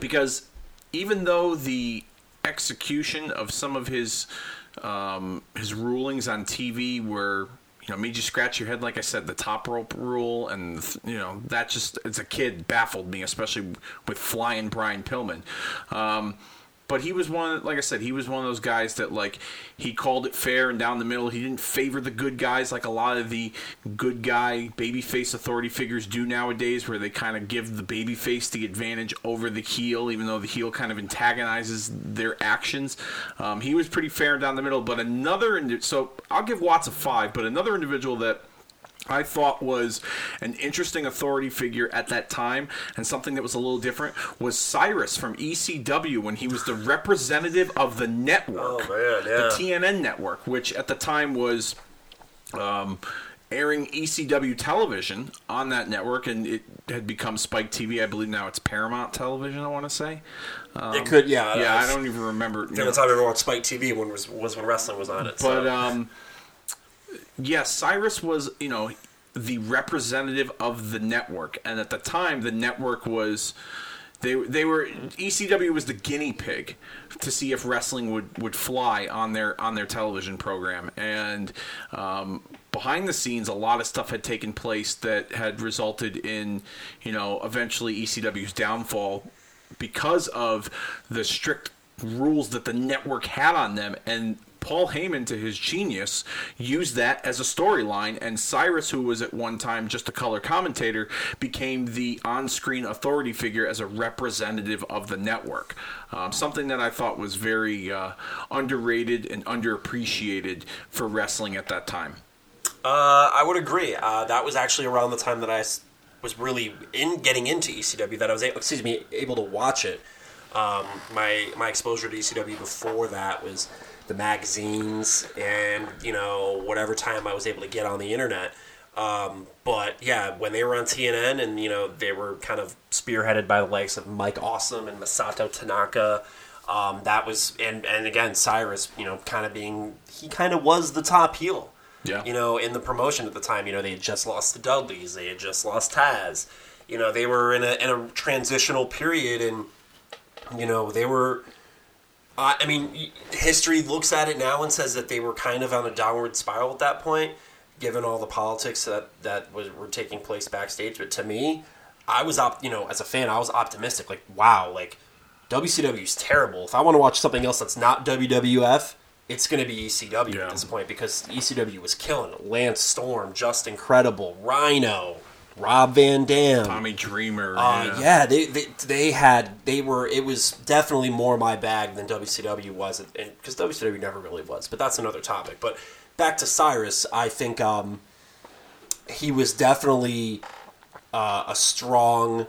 because even though the execution of some of his um, his rulings on TV were you know made you scratch your head like I said the top rope rule and you know that just as a kid baffled me especially with flying Brian Pillman. Um, but he was one like I said he was one of those guys that like he called it fair and down the middle. He didn't favor the good guys like a lot of the good guy babyface authority figures do nowadays where they kind of give the babyface the advantage over the heel even though the heel kind of antagonizes their actions. Um, he was pretty fair down the middle. But another so I'll give Watts a five but another individual that I thought was an interesting authority figure at that time, and something that was a little different was Cyrus from ECW when he was the representative of the network, Oh, man, yeah. the TNN network, which at the time was um, airing ECW television on that network, and it had become Spike TV. I believe now it's Paramount Television. I want to say. it could, yeah. yeah, I don't even remember. The only time I ever watched Spike TV when was was when wrestling was on it. But so. um, yes, Cyrus was you know the representative of the network, and at the time the network was. They, they were ECW was the guinea pig to see if wrestling would, would fly on their on their television program and um, behind the scenes a lot of stuff had taken place that had resulted in you know eventually ECW's downfall because of the strict rules that the network had on them and Paul Heyman to his genius used that as a storyline and Cyrus who was at one time just a color commentator became the on-screen authority figure as a representative of the network um, something that I thought was very uh, underrated and underappreciated for wrestling at that time Uh, I would agree. Uh, that was actually around the time that I was really in getting into ECW. That I was able, excuse me, able to watch it. Um, my my exposure to ECW before that was the magazines and you know whatever time I was able to get on the internet. Um, but yeah, when they were on TNN and you know they were kind of spearheaded by the likes of Mike Awesome and Masato Tanaka. Um, that was and and again Cyrus, you know, kind of being he kind of was the top heel Yeah. you know, in the promotion at the time. You know, they had just lost the Dudleys, they had just lost Taz. You know, they were in a in a transitional period, and you know they were. I I mean, history looks at it now and says that they were kind of on a downward spiral at that point, given all the politics that that was were taking place backstage. But to me, I was op- you know, as a fan, I was optimistic. Like, wow, like WCW is terrible. If I want to watch something else that's not WWF, it's going to be ECW Yeah. at this point because ECW was killing it. Lance Storm, just incredible. Rhino, Rob Van Dam. Tommy Dreamer Uh, yeah, they, they they had they were it was definitely more my bag than WCW was, and because WCW never really was. But that's another topic. But back to Cyrus, I think um, he was definitely uh, a strong,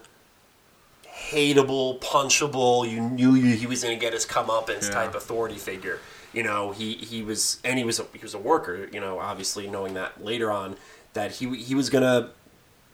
hateable, punchable. You knew he was going to get his comeuppance Yeah. type authority figure. You know, he, he was, and he was a, he was a worker. You know, obviously knowing that later on that he he was gonna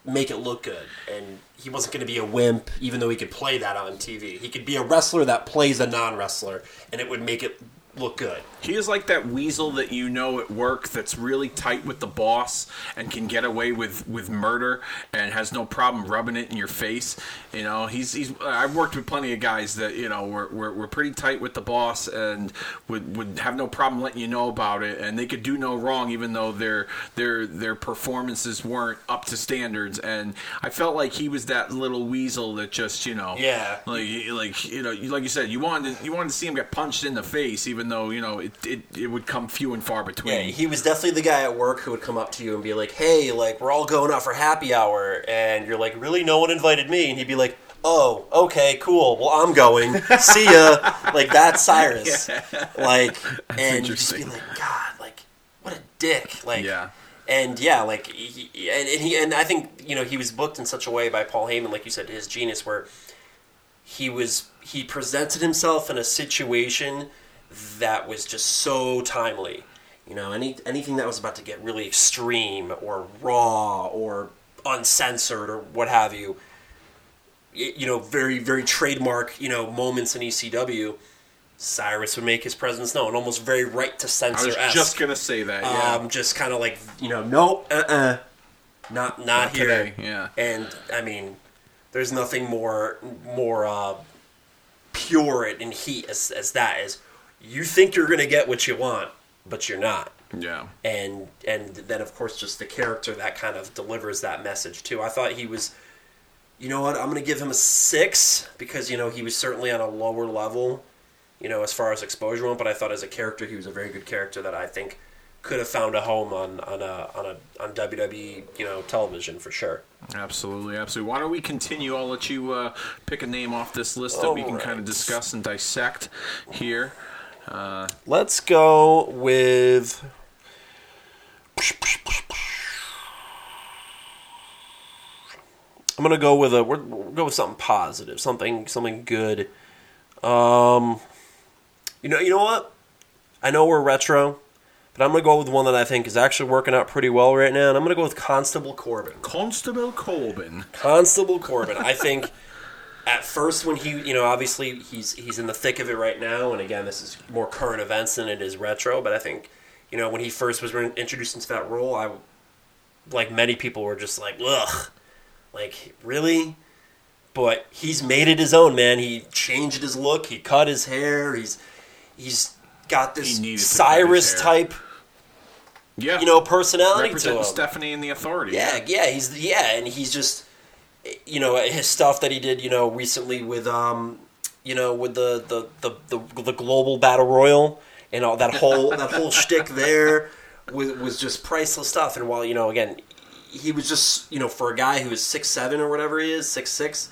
make it look good, and he wasn't gonna be a wimp, even though he could play that on TV. He could be a wrestler that plays a non wrestler, and it would make it look good. He is like that weasel that you know at work that's really tight with the boss and can get away with, with murder and has no problem rubbing it in your face. You know, he's he's. I've worked with plenty of guys that you know were, were, were pretty tight with the boss and would, would have no problem letting you know about it, and they could do no wrong even though their their their performances weren't up to standards. And I felt like he was that little weasel that just you know Yeah. like like you know like you said you wanted to, you wanted to see him get punched in the face even though you know it, it, it would come few and far between Yeah, he was definitely the guy at work who would come up to you and be like, "Hey, like we're all going out for happy hour," and you're like, "Really? No one invited me?" And he'd be like, "Oh, okay, cool. Well, I'm going. See ya." <laughs> Like <laughs> that's Cyrus. Like, and you just be like, "God, like what a dick!" Like, Yeah. and yeah, like, he, and, and he and I think you know he was booked in such a way by Paul Heyman, like you said, his genius, where he was he presented himself in a situation that was just so timely. You know, any anything that was about to get really extreme or raw or uncensored or what have you. You know, very very trademark. You know, moments in ECW. Cyrus would make his presence known, almost very right to censor. I was just gonna say that yeah um, just kind of like you know, no, uh, uh not not, Not here. today, yeah. And I mean, there's nothing more more uh, pure in heat as as that is. You think you're gonna get what you want, but you're not. yeah And and then of course just the character that kind of delivers that message too. I thought he was. You know what? I'm going to give him a six because you know he was certainly on a lower level, you know, as far as exposure went. But I thought as a character, he was a very good character that I think could have found a home on on a on a on WWE you know television for sure. absolutely absolutely why don't we continue I'll let you uh, pick a name off this list that we can kind of discuss and dissect here Let's go with. I'm gonna go with a we're, we'll go with something positive, something something good. Um, you know, you know what? I know we're retro, but I'm gonna go with one that I think is actually working out pretty well right now, and I'm gonna go with Constable Corbin. Constable Corbin. Constable Corbin. I think <laughs> at first when he, you know, obviously he's he's in the thick of it right now, and again, this is more current events than it is retro. But I think, you know, when he first was introduced into that role, I, like many people, were just like, ugh, like really. But he's made it his own, man. He changed his look. He cut his hair. He's he's got this needed to cut his Cyrus type, Yeah. you know, personality to representing him. Stephanie and the Authority. Yeah, yeah, he's yeah, and he's just you know his stuff that he did, you know, recently with um, you know, with the the the, the, the global battle royal and all that whole that whole <laughs> shtick there was was just priceless stuff. And while you know, again, he was just you know for a guy who is six seven or whatever he is, six six,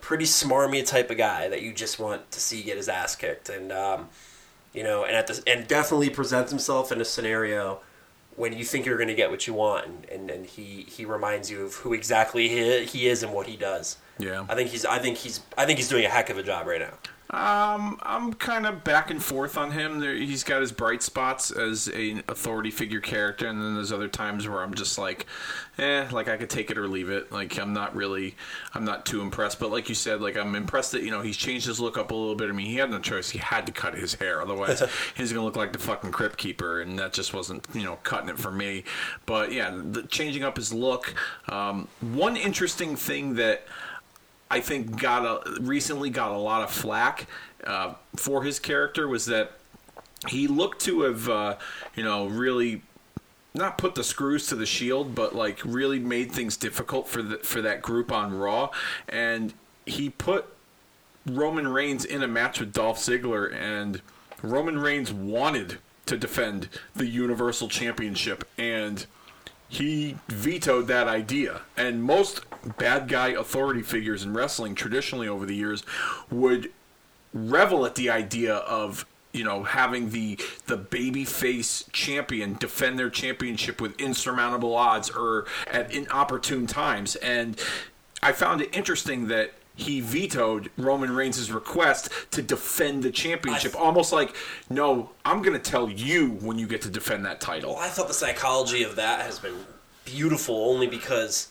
pretty smarmy type of guy that you just want to see get his ass kicked, and um, you know, and at this and definitely presents himself in a scenario when you think you're going to get what you want, and, and, and he, he reminds you of who exactly he, he is and what he does. Yeah. I think he's I think he's I think he's doing a heck of a job right now. Um, I'm kind of back and forth on him. There, he's got his bright spots as an authority figure character, and then there's other times where I'm just like, eh, like I could take it or leave it. Like I'm not really, I'm not too impressed. But like you said, like I'm impressed that you know he's changed his look up a little bit. I mean, he had no choice; he had to cut his hair, otherwise <laughs> he's gonna look like the fucking crypt keeper, and that just wasn't you know cutting it for me. But yeah, the, changing up his look. Um, one interesting thing that. I think got a recently got a lot of flack uh, for his character was that he looked to have uh, you know really not put the screws to the shield, but like really made things difficult for the for that group on Raw, and he put Roman Reigns in a match with Dolph Ziggler, and Roman Reigns wanted to defend the Universal Championship, and he vetoed that idea. And most bad guy authority figures in wrestling traditionally over the years would revel at the idea of you know having the the babyface champion defend their championship with insurmountable odds or at inopportune times and I found it interesting that he vetoed Roman Reigns' request to defend the championship, almost like, no, I'm going to tell you when you get to defend that title. Well, I thought the psychology of that has been beautiful only because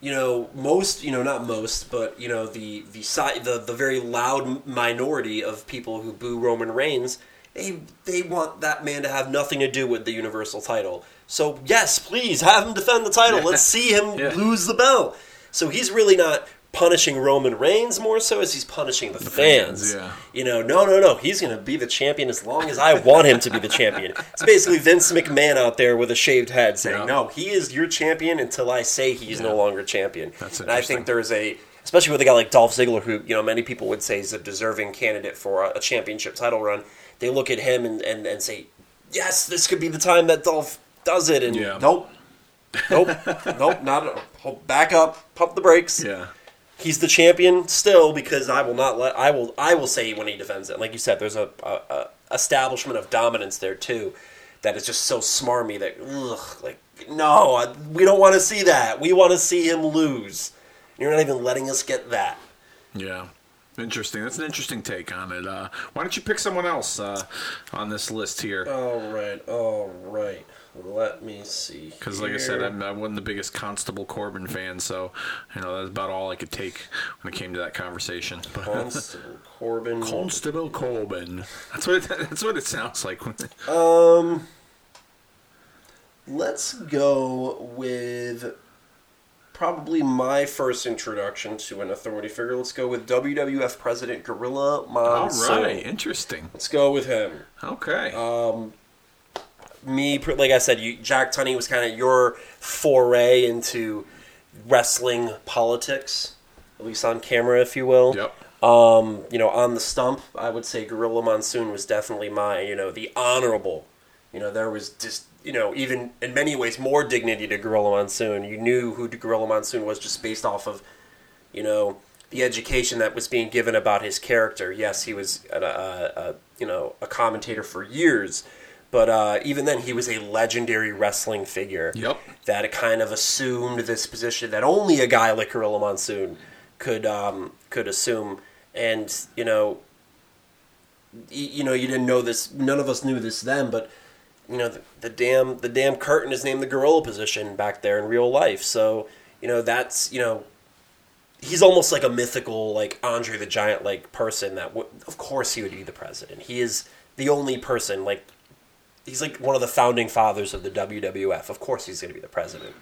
you know most you know not most but you know the the side the, the very loud minority of people who boo Roman Reigns they they want that man to have nothing to do with the universal title. So yes please have him defend the title. Let's see him Yeah. lose the belt. So he's really not punishing Roman Reigns more so as he's punishing the, fans, fans yeah. you know, no, no, no. He's going to be the champion as long as I want him to be the champion. <laughs> It's basically Vince McMahon out there with a shaved head saying, Yeah. "No, he is your champion until I say he's no longer champion." That's and I think there's a, especially with a guy like Dolph Ziggler, who you know many people would say is a deserving candidate for a, a championship title run. They look at him and, and, and say, "Yes, this could be the time that Dolph does it." And Yeah. nope, nope, <laughs> nope, not. at all. Back up, pump the brakes Yeah. He's the champion still because I will not let I will I will say when he defends it. Like you said, there's a, a, a establishment of dominance there too that is just so smarmy that ugh, like no, I- we don't want to see that. We want to see him lose. You're not even letting us get that. Yeah. Interesting. That's an interesting take on it. Uh, why don't you pick someone else uh, on this list here? All right, all right. Let me see. Because, like I said, I'm, I wasn't the biggest Constable Corbin fan, so you know that's about all I could take when it came to that conversation. <laughs> Constable Corbin. Constable Corbin. That's what it, <laughs> that's what it sounds like. Um, let's go with probably my first introduction to an authority figure. Let's go with WWF President Gorilla all Monsoon. right. Interesting. Let's go with him. Okay. Me, like I said, you, Jack Tunney was kind of your foray into wrestling politics, at least on camera, if you will. yep. Um, you know, on the stump, I would say Gorilla Monsoon was definitely my, you know, the honorable. You know, there was just, you know, even in many ways more dignity to Gorilla Monsoon. You knew who Gorilla Monsoon was just based off of, you know, the education that was being given about his character. Yes, he was, a, a, a you know, a commentator for years, But uh, even then, he was a legendary wrestling figure. Yep. That kind of assumed this position that only a guy like Gorilla Monsoon could um, could assume. And you know, y- you know, you didn't know this. None of us knew this then, but you know, the, the damn the damn curtain is named the gorilla position back there in real life. So you know, that's you know, he's almost like a mythical like Andre the Giant like person that w- of course he would be the president. He is the only person like he's like one of the founding fathers of the WWF. Of course he's going to be the president.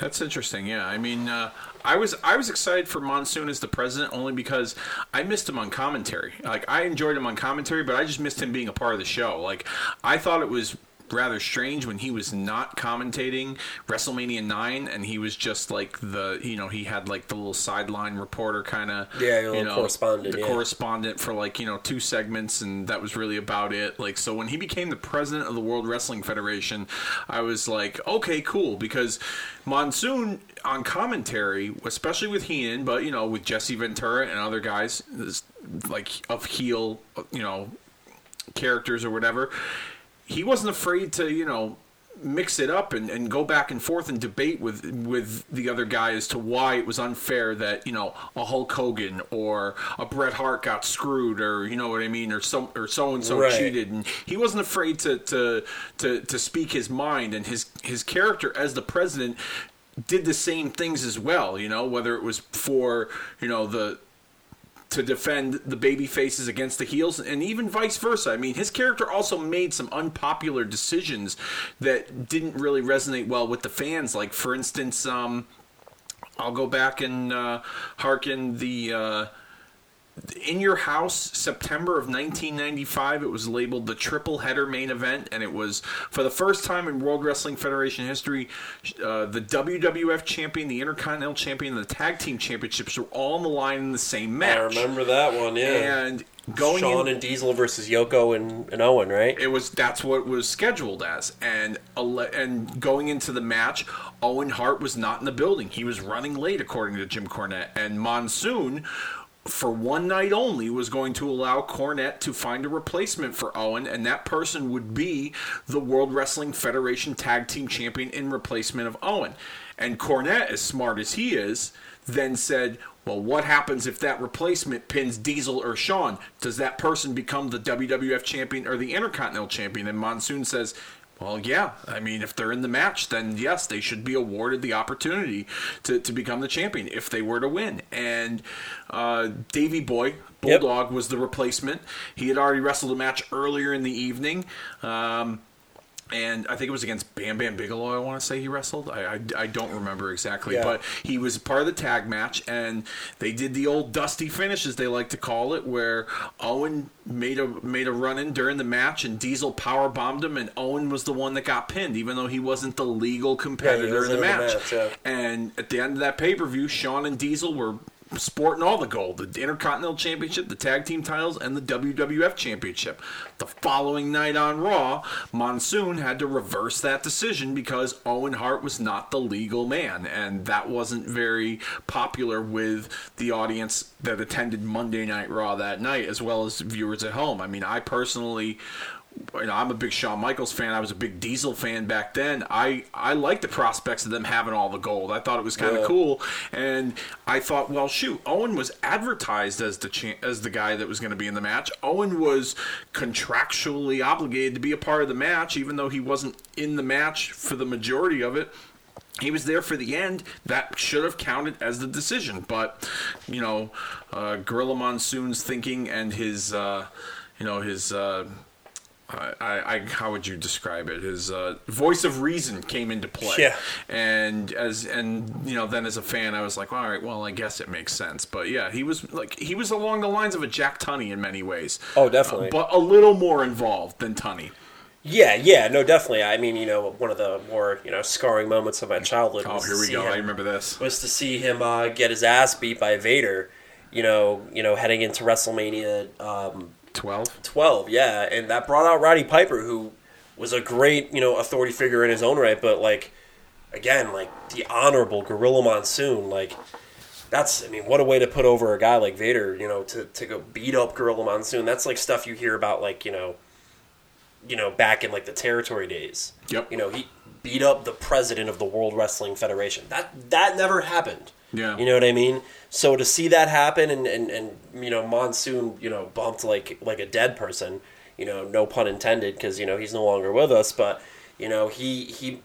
That's interesting. Yeah, I mean, uh, I was I was excited for Monsoon as the president only because I missed him on commentary. Like I enjoyed him on commentary, but I just missed him being a part of the show. Like I thought it was rather strange when he was not commentating WrestleMania 9 and he was just like the you know he had like the little sideline reporter kind of Yeah, you know correspondent, the yeah. correspondent for like you know two segments and that was really about it like so when he became the president of the World Wrestling Federation I was like okay cool because Monsoon on commentary especially with Heenan but you know with Jesse Ventura and other guys like of heel you know characters or whatever, he wasn't afraid to, you know, mix it up and, and go back and forth and debate with with the other guy as to why it was unfair that, you know, a Hulk Hogan or a Bret Hart got screwed or you know what I mean, or some or so and so Right. cheated and he wasn't afraid to, to to to speak his mind and his his character as the president did the same things as well, you know, whether it was for, you know, the to defend the baby faces against the heels and even vice versa. I mean, his character also made some unpopular decisions that didn't really resonate well with the fans. Like, for instance, um, I'll go back and uh, hearken the. Uh, in Your House, September of 1995, it was labeled the triple header main event, and it was for the first time in World Wrestling Federation history, uh, the WWF champion, the Intercontinental champion, and the Tag Team championships were all on the line in the same match. I remember that one, yeah. And going Shawn in, and Diesel versus Yoko and, and Owen, right? it was that's what it was scheduled as and and going into the match Owen Hart was not in the building he was running late according to Jim Cornette and Monsoon for one night only was going to allow Cornette to find a replacement for Owen and that person would be the World Wrestling Federation tag team champion in replacement of Owen and Cornette as smart as he is then said well, what happens if that replacement pins Diesel or Shawn? Does that person become the WWF champion or the Intercontinental champion? And Monsoon says, well, yeah. I mean, if they're in the match, then yes, they should be awarded the opportunity to, to become the champion if they were to win. And uh, Davy Boy, Yep. Bulldog, was the replacement. He had already wrestled a match earlier in the evening. Um, and I think it was against Bam Bam Bigelow. I want to say he wrestled. I, I, I don't remember exactly, Yeah. but he was part of the tag match, and they did the old dusty finish, as they like to call it, where Owen made a made a run in during the match, and Diesel power bombed him, and Owen was the one that got pinned, even though he wasn't the legal competitor in the in the match. match, yeah. And at the end of that pay per view, Shawn and Diesel were sporting all the gold the Intercontinental Championship, the Tag Team titles, and the WWF Championship. The following night on Raw, Monsoon had to reverse that decision because Owen Hart was not the legal man, and that wasn't very popular with the audience that attended Monday Night Raw that night, as well as viewers at home. I mean, I personally you know, I'm a big Shawn Michaels fan. I was a big Diesel fan back then. I I liked the prospects of them having all the gold. I thought it was kind of Yeah. cool, and I thought, well, shoot, Owen was advertised as the cha- as the guy that was going to be in the match. Owen was contractually obligated to be a part of the match, even though he wasn't in the match for the majority of it he was there for the end. That should have counted as the decision, but you know, uh, Gorilla Monsoon's thinking and his, uh, you know, his. Uh, I, I, how would you describe it? His uh, voice of reason came into play, Yeah. and as and you know, then as a fan, I was like, all right, well, I guess it makes sense. But yeah, he was like he was along the lines of a Jack Tunney in many ways. Oh, definitely. Uh, but a little more involved than Tunney. Yeah, yeah, no, definitely. I mean, you know, one of the more you know scarring moments of my childhood. Oh, was here we go. him- I remember this. was to see him uh, get his ass beat by Vader. You know, you know, heading into WrestleMania um, Twelve. 12, yeah, and that brought out Roddy Piper, who was a great, you know, authority figure in his own right, but like, again, like the honorable Gorilla Monsoon, like that's, I mean, what a way to put over a guy like Vader, you know, to to go beat up Gorilla Monsoon. That's like stuff you hear about, like you know, you know, back in like the territory days. Yep. You know, he beat up the president of the World Wrestling Federation. That that never happened. Yeah. You know what I mean? So to see that happen and, and, and you know, Monsoon, you know, bumped like like a dead person, you know, no pun intended because, you know, he's no longer with us, but you know, he he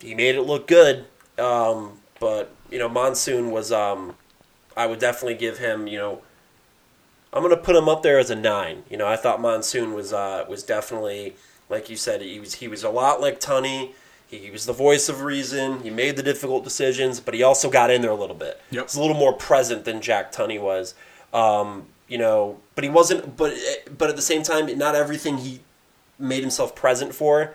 he made it look good. Um, but, you know, Monsoon was um I would definitely give him, you know, I'm gonna put him up there as a nine. You know, I thought Monsoon was uh, was definitely like you said. He was he was a lot like Tunney. He, was the voice of reason. He made the difficult decisions, but he also got in there a little bit. Yep. He's a little more present than Jack Tunney was. Um, you know, but he wasn't. But but at the same time, not everything he made himself present for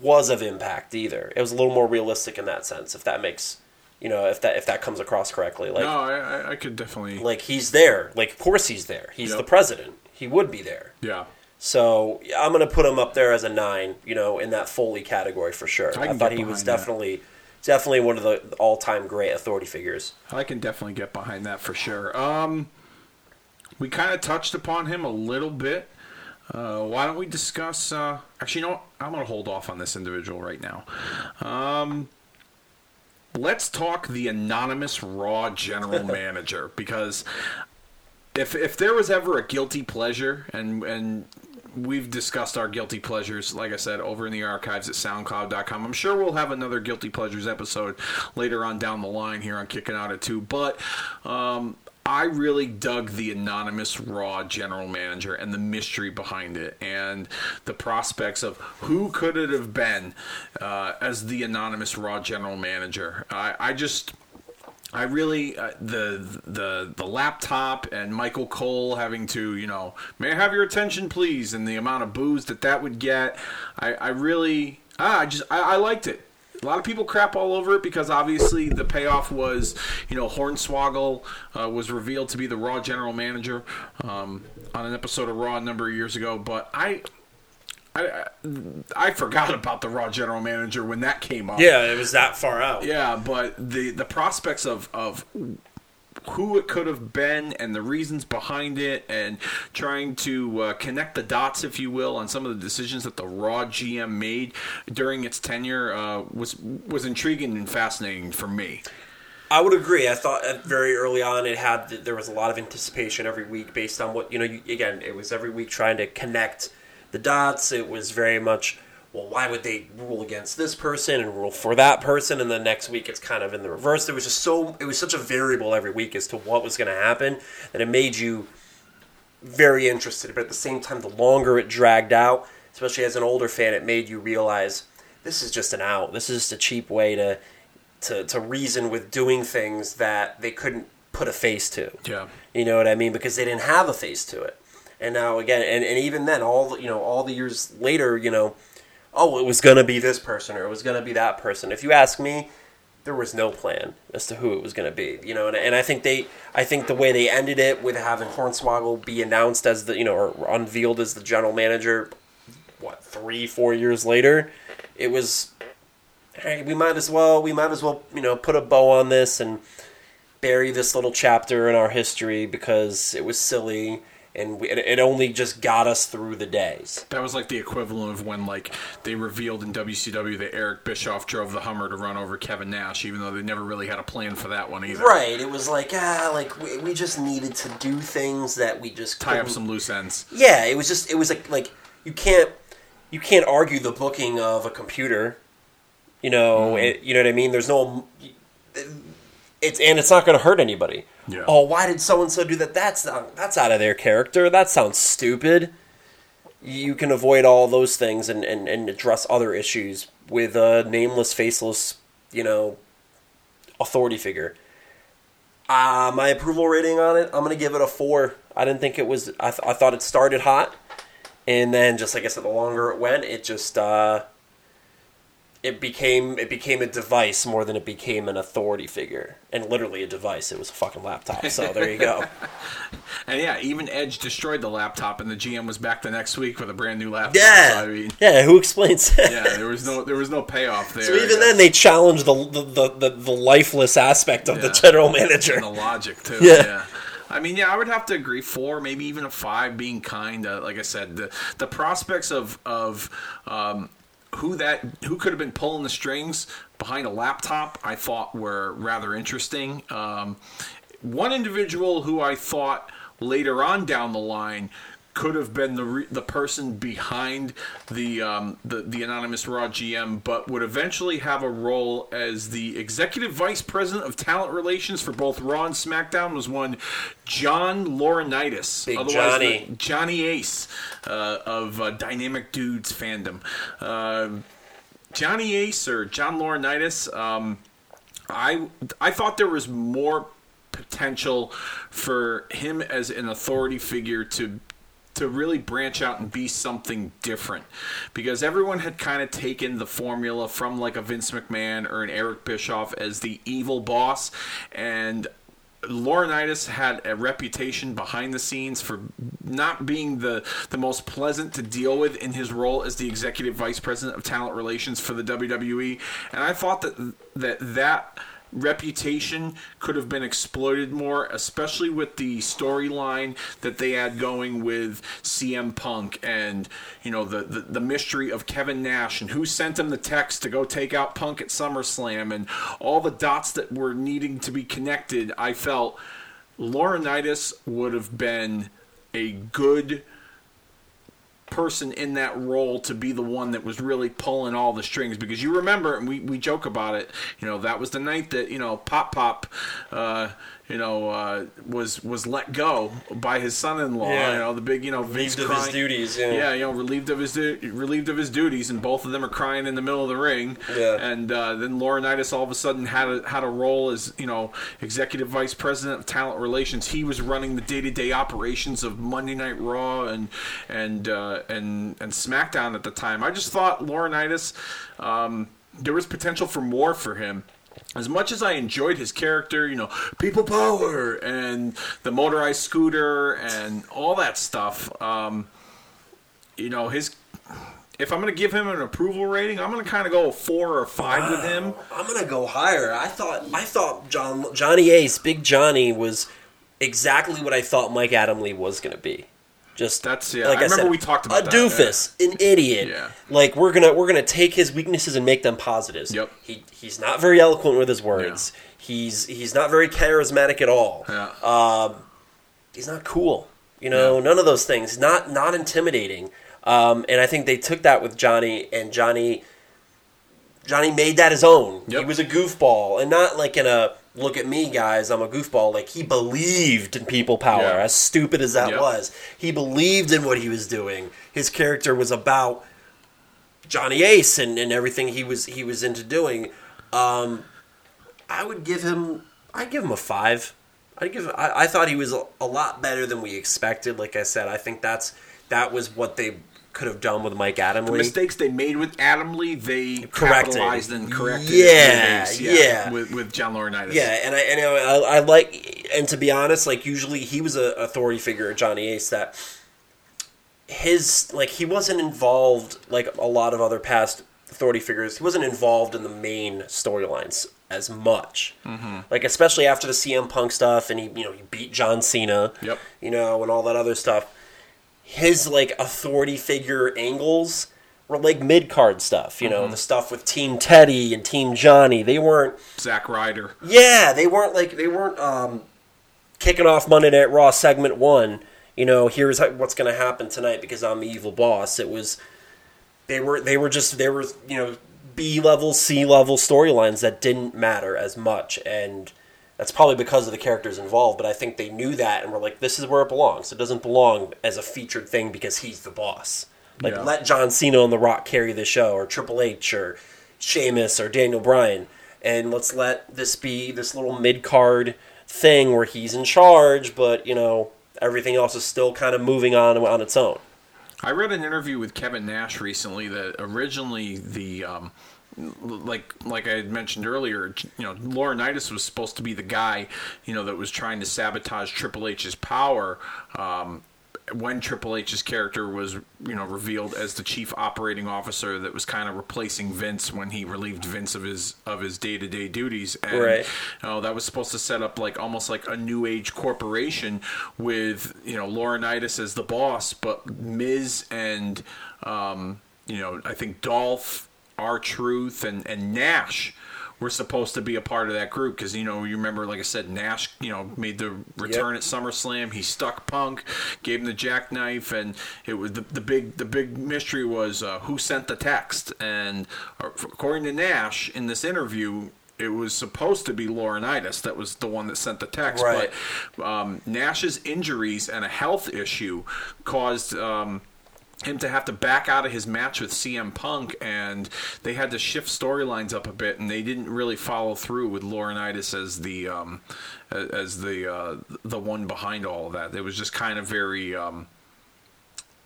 was of impact either. It was a little more realistic in that sense, if that makes you know if that if that comes across correctly. Like no, I, I- I could definitely. like he's there. Like of course he's there. He's Yep. the president. He would be there. yeah. So I'm gonna put him up there as a nine. You know, in that Foley category for sure. I I, thought he was that. definitely definitely one of the all-time great authority figures. I can definitely get behind that for sure. Um, we kind of touched upon him a little bit. Uh, why don't we discuss? Uh, actually, you know what? I'm going to hold off on this individual right now. Um, let's talk the anonymous Raw general <laughs> manager because if if there was ever a guilty pleasure, and and we've discussed our guilty pleasures, like I said, over in the archives at SoundCloud.com. I'm sure we'll have another guilty pleasures episode later on down the line here on Kicking Out at Two, but. Um, I really dug the anonymous Raw general manager and the mystery behind it, and the prospects of who could it have been uh, as the anonymous Raw general manager. I, I just I really uh, the the the laptop and Michael Cole having to you know may I have your attention please and the amount of booze that that would get I, I really ah, I just I, I liked it. A lot of people crap all over it because obviously the payoff was, you know, Hornswoggle uh, was revealed to be the Raw general manager um, on an episode of Raw a number of years ago. But I, I, I forgot about the Raw general manager when that came up. Yeah, it was that far out. Yeah, but the the prospects of of who it could have been and the reasons behind it and trying to uh, connect the dots if you will on some of the decisions that the raw gm made during its tenure uh, was was intriguing and fascinating for me I would agree. I thought very early on it had there was a lot of anticipation every week based on what you know. You, again, it was every week trying to connect the dots. It was very much well, why would they rule against this person and rule for that person? And the next week it's kind of in the reverse. There was just so it was such a variable every week as to what was going to happen that it made you very interested. But at the same time, the longer it dragged out, especially as an older fan, it made you realize this is just an out. This is just a cheap way to to, to reason with doing things that they couldn't put a face to. Yeah. You know what I mean? Because they didn't have a face to it. And now again, and, and even then, all the, you know, all the years later, you know, oh, it was gonna be this person or it was gonna be that person. If you ask me, there was no plan as to who it was gonna be. You know, and, and I think they, I think the way they ended it with having Hornswoggle be announced as the, you know, or unveiled as the general manager, what three, four years later, it was hey, we might as well we might as well you know put a bow on this and bury this little chapter in our history because it was silly and we, it, it only just got us through the days. that was like the equivalent of when like they revealed in WCW that Eric Bischoff drove the Hummer to run over Kevin Nash, even though they never really had a plan for that one either. Right. It was like ah, like we, we just needed to do things that we just Tie up couldn't- some loose ends. Yeah, it was just it was like like you can't you can't argue the booking of a computer. You know, Mm-hmm. it, you know what I mean. There's no it's and it's not going to hurt anybody. Yeah. Oh, why did so and so do that? That's not, that's out of their character. That sounds stupid. You can avoid all those things and, and, and address other issues with a nameless, faceless, you know, authority figure. Uh, my approval rating on it, I'm going to give it a four. I didn't think it was. I, th- I thought it started hot, and then just like I said, the longer it went, it just uh, it became it became a device more than it became an authority figure, and literally a device. It was a fucking laptop. So there you go. <laughs> And yeah, even Edge destroyed the laptop, and the GM was back the next week with a brand new laptop. Yeah, So, I mean, yeah. Who explains <laughs> that? yeah, there was no there was no payoff there. So even then, they challenged the the, the, the, the lifeless aspect of the general manager. and the logic too. Yeah. Yeah. I mean, yeah, I would have to agree. Four, maybe even a five, being kind. Uh, like I said, the the prospects of of um, who that who could have been pulling the strings behind a laptop, I thought were rather interesting. Um, one individual who I thought later on down the line could have been the re- the person behind the, um, the the anonymous Raw GM, but would eventually have a role as the executive vice president of talent relations for both Raw and SmackDown. Was one John Laurinaitis, Big otherwise Johnny. Johnny Ace uh, of uh, Dynamic Dudes fandom. Uh, Johnny Ace or John Laurinaitis. Um, I I thought there was more potential for him as an authority figure to to really branch out and be something different because everyone had kind of taken the formula from like a Vince McMahon or an Eric Bischoff as the evil boss and Laurinaitis had a reputation behind the scenes for not being the, the most pleasant to deal with in his role as the executive vice president of talent relations for the WWE. And I thought that that, that reputation could have been exploited more, especially with the storyline that they had going with CM Punk and you know the, the the mystery of Kevin Nash and who sent him the text to go take out Punk at SummerSlam and all the dots that were needing to be connected. I felt Laurinaitis would have been a good person in that role to be the one that was really pulling all the strings. Because you remember and we, we joke about it you know that was the night that you know pop pop uh, you know uh, was was let go by his son-in-law Yeah. you know the big you know Vince Relieved of his duties, yeah. yeah you know relieved of his du- relieved of his duties and both of them are crying in the middle of the ring Yeah. and uh, then Laurinaitis all of a sudden had a had a role as you know executive vice president of talent relations. He was running the day to day operations of Monday Night Raw and and uh, and and SmackDown at the time. I just thought Laurinaitis um, there was potential for more for him. As much as I enjoyed his character, you know, people power and the motorized scooter and all that stuff, um, you know, his if I'm going to give him an approval rating, I'm going to kind of go four or five with him. I'm gonna go higher. I thought I thought John Johnny Ace, Big Johnny, was exactly what I thought Mike Adamle was gonna be. Just That's- yeah, I remember we talked about a that, doofus, an idiot. Yeah. Like we're gonna we're gonna take his weaknesses and make them positives. Yep. He he's not very eloquent with his words. He's he's not very charismatic at all. Yeah. Um, he's not cool. You know, none of those things. Not not intimidating. Um, and I think they took that with Johnny, and Johnny Johnny made that his own. Yep. He was a goofball, and not like in a look at me, guys, I'm a goofball. Like he believed in people power. Yeah. As stupid as that Yep. was, he believed in what he was doing. His character was about Johnny Ace and, and everything he was he was into doing. Um, I would give him. I'd give him a five. I'd give. I, I thought he was a, a lot better than we expected. Like I said, I think that's that was what they could have done with Mike Adamle. Mistakes they made with Adamle, they Corrected. capitalized and corrected. Yeah, his yeah. With, with John Laurinaitis. Yeah, and I, and I, I like, and to be honest, like usually he was a authority figure, Johnny Ace. That his like he wasn't involved like a lot of other past authority figures. He wasn't involved in the main storylines as much. Mm-hmm. Like especially after the CM Punk stuff, and he you know he beat John Cena. Yep. You know, and all that other stuff. His like authority figure angles were like mid card stuff. You know, the stuff with Team Teddy and Team Johnny. They weren't. Zack Ryder. Yeah, they weren't like they weren't um, kicking off Monday Night Raw segment one. You know, here's what's going to happen tonight because I'm the evil boss. It was they were they were just they were you know B level C level storylines that didn't matter as much, and that's probably because of the characters involved. But I think they knew that and were like, this is where it belongs. It doesn't belong as a featured thing because he's the boss. Like Yeah. let John Cena and The Rock carry the show, or Triple H, or Sheamus, or Daniel Bryan, and let's let this be this little mid card thing where he's in charge, but you know everything else is still kind of moving on on its own. I read an interview with Kevin Nash recently that originally the um, like like I had mentioned earlier, you know, Laurinaitis was supposed to be the guy, you know, that was trying to sabotage Triple H's power. Um, when Triple H's character was, you know, revealed as the chief operating officer that was kind of replacing Vince when he relieved Vince of his of his day to day duties, and Right. you know, that was supposed to set up like almost like a new age corporation with you know Laurinaitis as the boss, but Miz and um, you know I think Dolph, R Truth, and and Nash were supposed to be a part of that group. Because you know you remember like I said Nash you know made the return at SummerSlam. He stuck Punk gave him the jackknife and it was the, the big the big mystery was uh, who sent the text. And uh, according to Nash in this interview it was supposed to be Laurinaitis that was the one that sent the text. Right. but um, Nash's injuries and a health issue caused um, him to have to back out of his match with CM Punk, and they had to shift storylines up a bit, and they didn't really follow through with Laurinaitis as the um, as the uh, the one behind all of that. It was just kind of very. Um,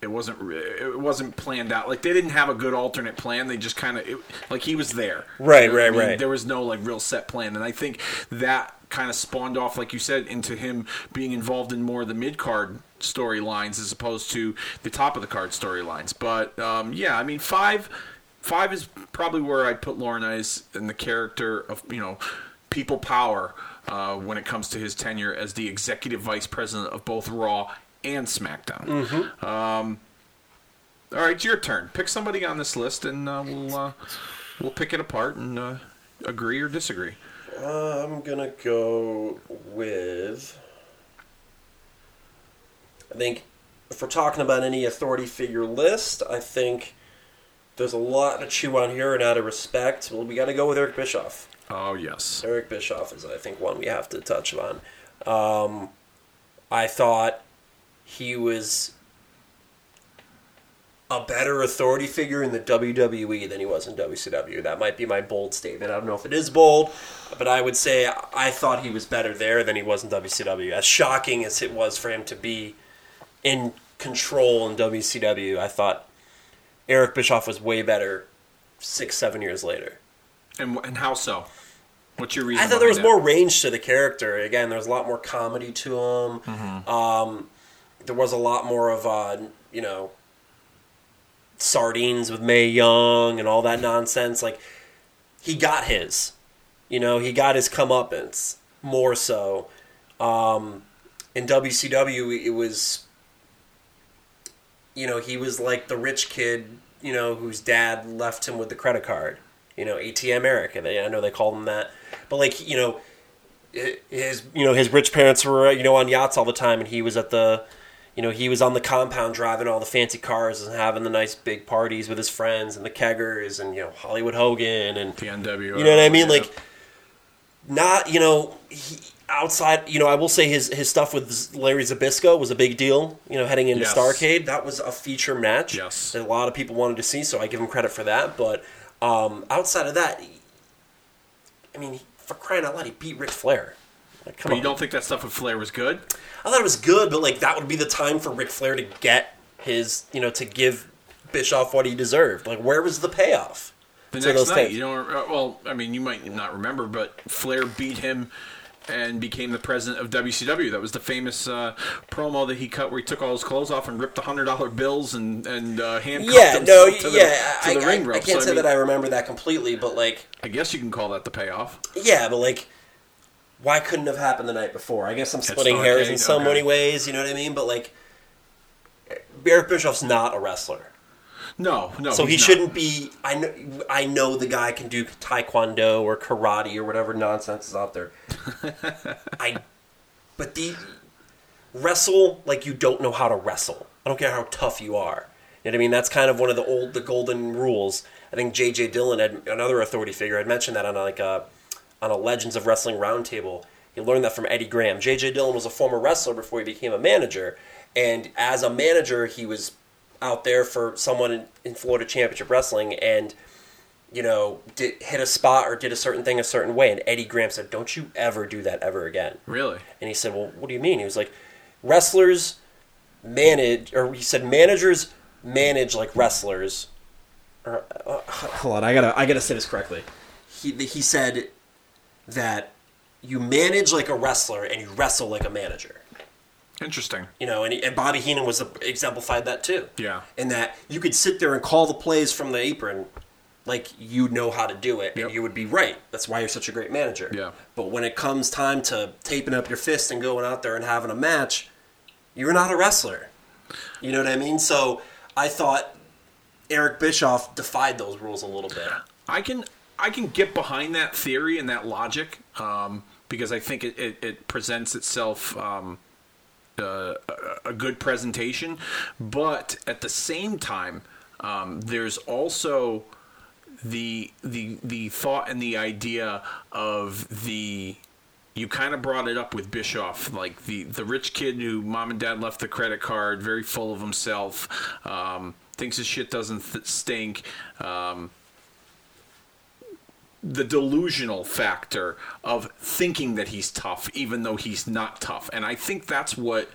it wasn't it wasn't planned out like they didn't have a good alternate plan they just kind of like he was there Right, You know right, I mean? right. there was no like real set plan and i think that kind of spawned off like you said into him being involved in more of the mid card storylines as opposed to the top of the card storylines but um, yeah i mean five five is probably where i'd put Laurinaitis in the character of you know people power uh, when it comes to his tenure as the executive vice president of both raw and smackdown Mm-hmm. um, all right, your turn. Pick somebody on this list, and uh, we'll uh, we'll pick it apart and uh, agree or disagree. I'm gonna go with. I think if we're talking about any authority figure list, I think there's a lot to chew on here, and out of respect, well, we got to go with Eric Bischoff. Oh yes, Eric Bischoff is, I think, one we have to touch on. Um, I thought he was a better authority figure in the WWE than he was in WCW. That might be my bold statement. I don't know if it is bold, but I would say I thought he was better there than he was in WCW. As shocking as it was for him to be in control in WCW, I thought Eric Bischoff was way better six, seven years later. and and how so? What's your reason? I thought there was more range to the character. Again, there was a lot more comedy to him. Mm-hmm. Um, there was a lot more of uh, you know sardines with Mae Young and all that nonsense. Like he got his, you know, he got his comeuppance more so. Um, in WCW, it was you know he was like the rich kid, you know, whose dad left him with the credit card. You know, ATM Eric. they- I know they called him that, but like you know, his you know his rich parents were you know on yachts all the time, and he was at the you know he was on the compound driving all the fancy cars and having the nice big parties with his friends and the keggers and you know Hollywood Hogan and the NWO? you know what I mean? yeah. Like, not you know he, outside. You know, I will say his his stuff with Larry Zbyszko was a big deal. You know, heading into Yes. Starcade, that was a feature match. Yes. that a lot of people wanted to see, so I give him credit for that. But um, outside of that, I mean, for crying out loud, he beat Ric Flair. Like, come but on. you don't think that stuff with Flair was good? I thought it was good, but like that would be the time for Ric Flair to get his, you know, to give Bischoff what he deserved. Like, where was the payoff? The to next those night, things? you know. uh, Well, I mean, you might not remember, but Flair beat him and became the president of WCW. That was the famous uh, promo that he cut, where he took all his clothes off and ripped the hundred dollar bills and and uh, handcuffed Yeah, no, himself to the, yeah, I, the I, I ropes. can't So, say mean, that I remember that completely, but like, I guess you can call that the payoff. yeah, but like, why couldn't have happened the night before? I guess I'm splitting hairs in so okay. many ways. You know what I mean? But like, Eric Bischoff's not a wrestler, No, no. so he not. shouldn't be. I know, I know the guy can do taekwondo or karate or whatever nonsense is out there. <laughs> I, but the wrestle like you don't know how to wrestle. I don't care how tough you are. You know what I mean? That's kind of one of the old, the golden rules. I think J.J. Dillon had another authority figure. I'd mentioned that on like a on a Legends of Wrestling roundtable. He learned that from Eddie Graham. J.J. Dillon was a former wrestler before he became a manager, and as a manager, he was out there for someone in, in Florida Championship Wrestling, and you know, did, hit a spot or did a certain thing a certain way. And Eddie Graham said, "Don't you ever do that ever again." really. And he said, "Well, what do you mean?" He was like, "Wrestlers manage," or he said, "Managers manage like wrestlers." Or, uh, hold on, I gotta I gotta say this correctly. He he said that you manage like a wrestler and you wrestle like a manager. Interesting. You know, and, and Bobby Heenan was exemplified that too. Yeah. And that you could sit there and call the plays from the apron like you know how to do it Yep. and you would be right. That's why you're such a great manager. Yeah. But when it comes time to taping up your fist and going out there and having a match, you're not a wrestler. You know what I mean? So I thought Eric Bischoff defied those rules a little bit. I can I can get behind that theory and that logic um, because I think it, it, it presents itself um, uh, a- good presentation, but at the same time, um, there's also the the the thought and the idea of the you kind of brought it up with Bischoff, like the the rich kid who mom and dad left the credit card, very full of himself, um, thinks his shit doesn't th- stink. Um, the delusional factor of thinking that he's tough even though he's not tough. And i think that's what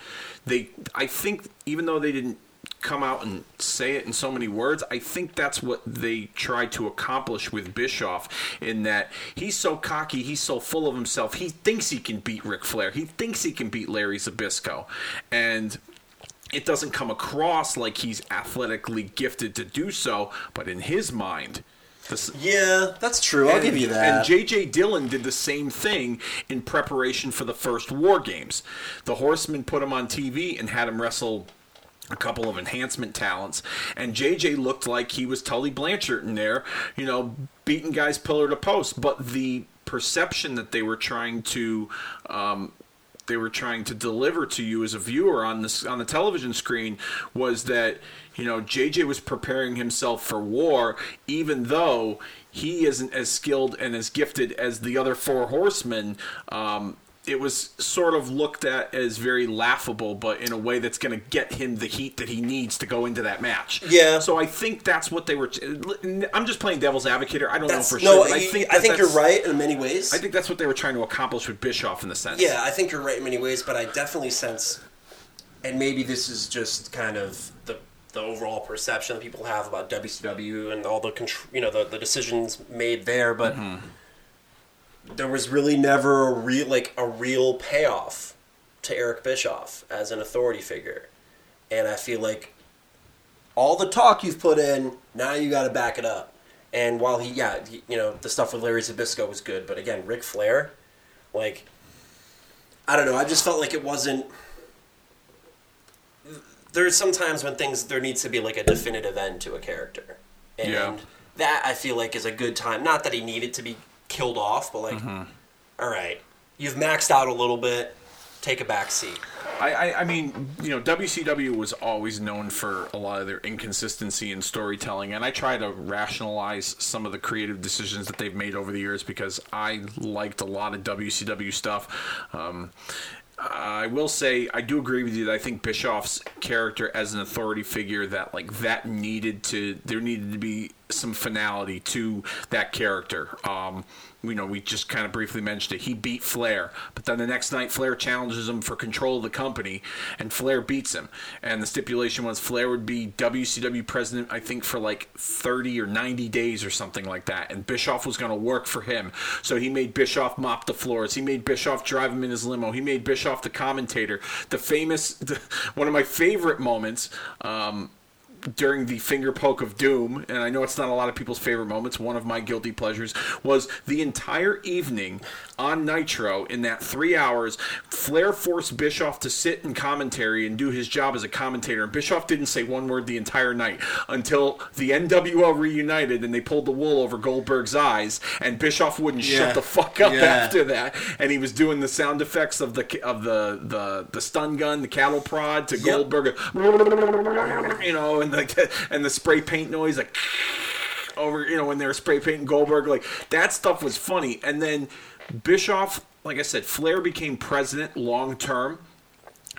they i think even though they didn't come out and say it in so many words i think that's what they tried to accomplish with bischoff in that he's so cocky he's so full of himself he thinks he can beat Ric flair he thinks he can beat larry zbyszko. And it doesn't come across like he's athletically gifted to do so but in his mind this, Yeah, that's true. I'll and- give you that. And J.J. Dillon did the same thing in preparation for the first War Games. The Horsemen put him on TV and had him wrestle a couple of enhancement talents, and J.J. looked like he was Tully Blanchard in there, you know, beating guys pillar to post. But the perception that they were trying to um, they were trying to deliver to you as a viewer on this on the television screen was that you know JJ was preparing himself for war even though he isn't as skilled and as gifted as the other four horsemen um, it was sort of looked at as very laughable but in a way that's going to get him the heat that he needs to go into that match Yeah. so I think that's what they were I'm just playing devil's advocate here I don't That's, know for sure no, I think I think you're right in many ways. I think that's what they were trying to accomplish with Bischoff in the sense Yeah, I think you're right in many ways, but I definitely sense, and maybe this is just kind of the the overall perception that people have about WCW and all the contr- you know the, the decisions made there, but mm-hmm. There was really never a real like a real payoff to Eric Bischoff as an authority figure, and I feel like all the talk you've put in now you got to back it up. And while he, yeah, he, you know, the stuff with Larry Zbyszko was good, but again, Ric Flair, like, I don't know. I just felt like it wasn't. There's sometimes when things there needs to be like a definitive end to a character, and Yeah. that I feel like is a good time. Not that he needed to be killed off, but like, all right, you've maxed out a little bit. Take a back seat. I, I, I mean, you know, WCW was always known for a lot of their inconsistency in storytelling, and I try to rationalize some of the creative decisions that they've made over the years because I liked a lot of WCW stuff. Um, I will say I do agree with you that I think Bischoff's character as an authority figure that like that needed to there needed to be some finality to that character. Um, you know, we just kind of briefly mentioned it. He beat Flair, but then the next night Flair challenges him for control of the company, and Flair beats him. And the stipulation was Flair would be WCW president, I think, for like 30 or 90 days or something like that. And Bischoff was going to work for him. So he made Bischoff mop the floors. He made Bischoff drive him in his limo. He made Bischoff the commentator. The famous, the, <laughs> one of my favorite moments. Um, during the finger poke of doom, and I know it's not a lot of people's favorite moments, one of my guilty pleasures was the entire evening on Nitro in that three hours. Flair forced Bischoff to sit in commentary and do his job as a commentator, and Bischoff didn't say one word the entire night until the NWO reunited and they pulled the wool over Goldberg's eyes, and Bischoff wouldn't Yeah. shut the fuck up Yeah. after that, and he was doing the sound effects of the of the the, the stun gun, the cattle prod to Goldberg, you know, and the and the spray paint noise like over, you know, when they were spray painting Goldberg, like that stuff was funny. And then Bischoff, like I said, Flair became president long term.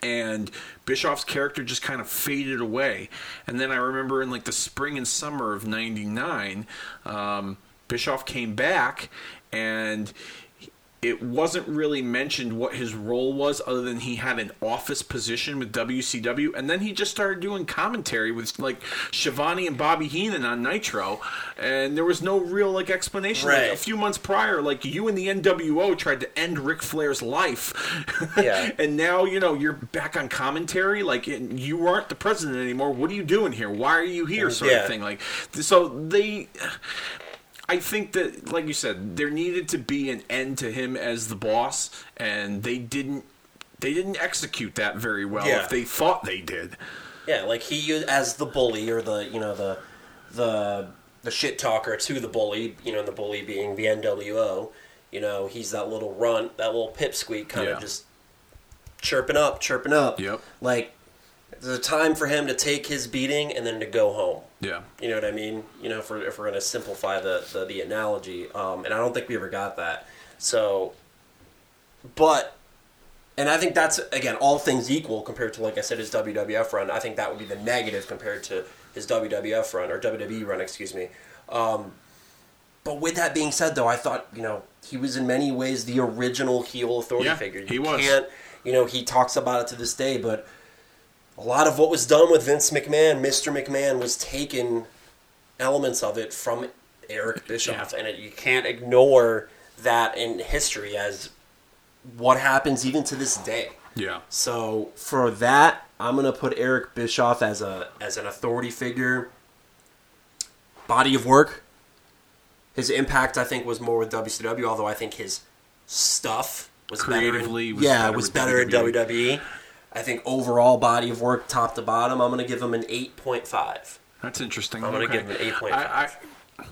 And Bischoff's character just kind of faded away. And then I remember in like the spring and summer of '99, um, Bischoff came back, and it wasn't really mentioned what his role was other than he had an office position with WCW and then he just started doing commentary with like Schiavone and Bobby Heenan on Nitro and there was no real like explanation. Like, a few months prior like you and the NWO tried to end Ric Flair's life. <laughs> Yeah. and now you know you're back on commentary like and you aren't the president anymore. What are you doing here? Why are you here? Mm, sort Yeah. of thing like so they I think that, like you said, there needed to be an end to him as the boss, and they didn't. They didn't execute that very well. Yeah. If they thought they did, Yeah, like he as the bully or the you know the the the shit talker to the bully, you know, the bully being the NWO. You know, he's that little runt, that little pipsqueak, kind Yeah. of just chirping up, chirping up. Yep. Like there's a time for him to take his beating and then to go home. Yeah, You know what I mean? You know, if we're, if we're going to simplify the, the, the analogy. Um, and I don't think we ever got that. So, but, and I think that's, again, all things equal compared to, like I said, his WWF run. I think that would be the negative compared to his WWF run, or WWE run, excuse me. Um, but with that being said, though, I thought, you know, he was in many ways the original heel authority Yeah, figure. You he was. You know, he talks about it to this day, but a lot of what was done with Vince McMahon, Mr. McMahon, was taken elements of it from Eric Bischoff, Yeah. and it, you can't ignore that in history as what happens even to this day. yeah, So for that, I'm gonna put Eric Bischoff as a as an authority figure. Body of work. His impact, I think, was more with WCW. Although I think his stuff was Creatively better. was yeah, better it was better at WWE. I think overall body of work, top to bottom, I'm gonna give him an eight point five. that's interesting. I'm gonna Okay. give him an 8.5. I, I,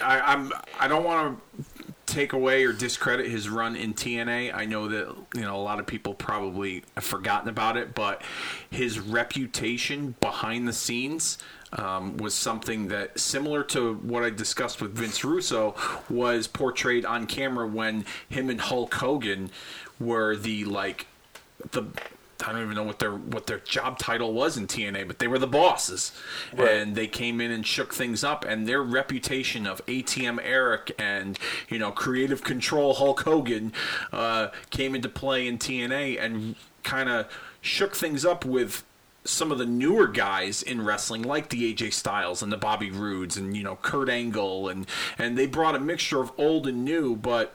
I, I'm. I don't want to take away or discredit his run in TNA. I know that you know a lot of people probably have forgotten about it, but his reputation behind the scenes um, was something that, similar to what I discussed with Vince Russo, was portrayed on camera when him and Hulk Hogan were the like the. I don't even know what their what their job title was in TNA, but they were the bosses, Right. and they came in and shook things up. And their reputation of ATM Eric and you know creative control Hulk Hogan uh, came into play in TNA and kind of shook things up with some of the newer guys in wrestling, like the AJ Styles and the Bobby Roodes and you know Kurt Angle, and and they brought a mixture of old and new, but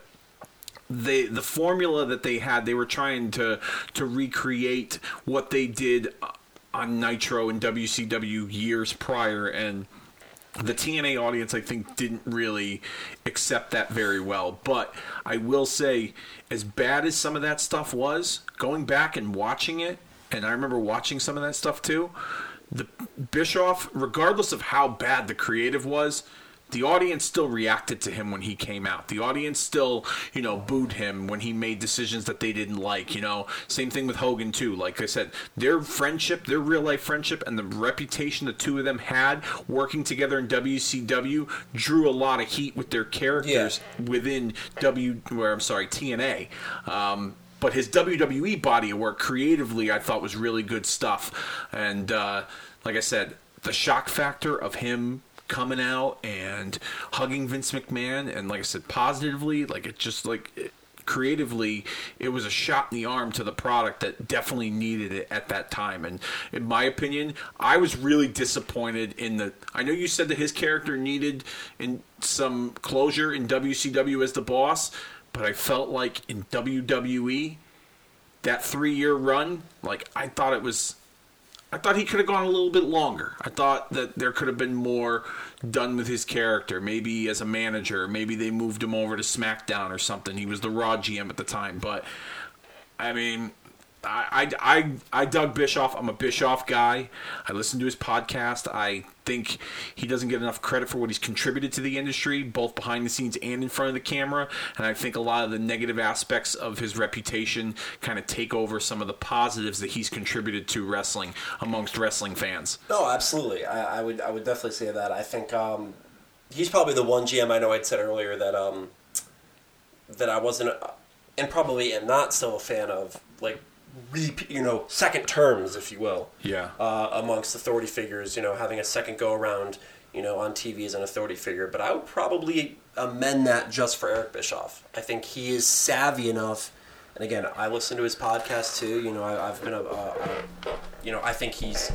they the formula that they had they were trying to to recreate what they did uh, on Nitro and WCW years prior and the TNA audience I think didn't really accept that very well. But I will say as bad as some of that stuff was going back and watching it and I remember watching some of that stuff too the Bischoff regardless of how bad the creative was the audience still reacted to him when he came out. The audience still, you know, booed him when he made decisions that they didn't like. You know, same thing with Hogan too. Like I said, their friendship, their real life friendship, and the reputation the two of them had working together in WCW drew a lot of heat with their characters within W. Where I'm sorry, TNA. Um, but his WWE body of work creatively, I thought was really good stuff. And uh, like I said, the shock factor of him coming out and hugging Vince McMahon, and like I said, positively, like it just like. Creatively it was a shot in the arm to the product that definitely needed it at that time and in my opinion i was really disappointed in the i know you said that his character needed in some closure in wcw as the boss but i felt like in wwe that three year run like i thought it was I thought he could have gone a little bit longer. I thought that there could have been more done with his character. Maybe as a manager, maybe they moved him over to SmackDown or something. He was the Raw GM at the time, but I mean, I, I, I, dug Bischoff. I'm a Bischoff guy. I listen to his podcast. I think he doesn't get enough credit for what he's contributed to the industry, both behind the scenes and in front of the camera. And I think a lot of the negative aspects of his reputation kind of take over some of the positives that he's contributed to wrestling amongst wrestling fans. No, absolutely. I, I would I would definitely say that. I think um, he's probably the one GM I know I'd said earlier that um, that I wasn't, and probably am not still a fan of, like, repeat, you know, second terms, if you will. Yeah. Uh, amongst authority figures, you know, having a second go around, you know, on TV as an authority figure. But I would probably amend that just for Eric Bischoff. I think he is savvy enough. And again, I listen to his podcast too. You know, I, I've been a, you know, I think he's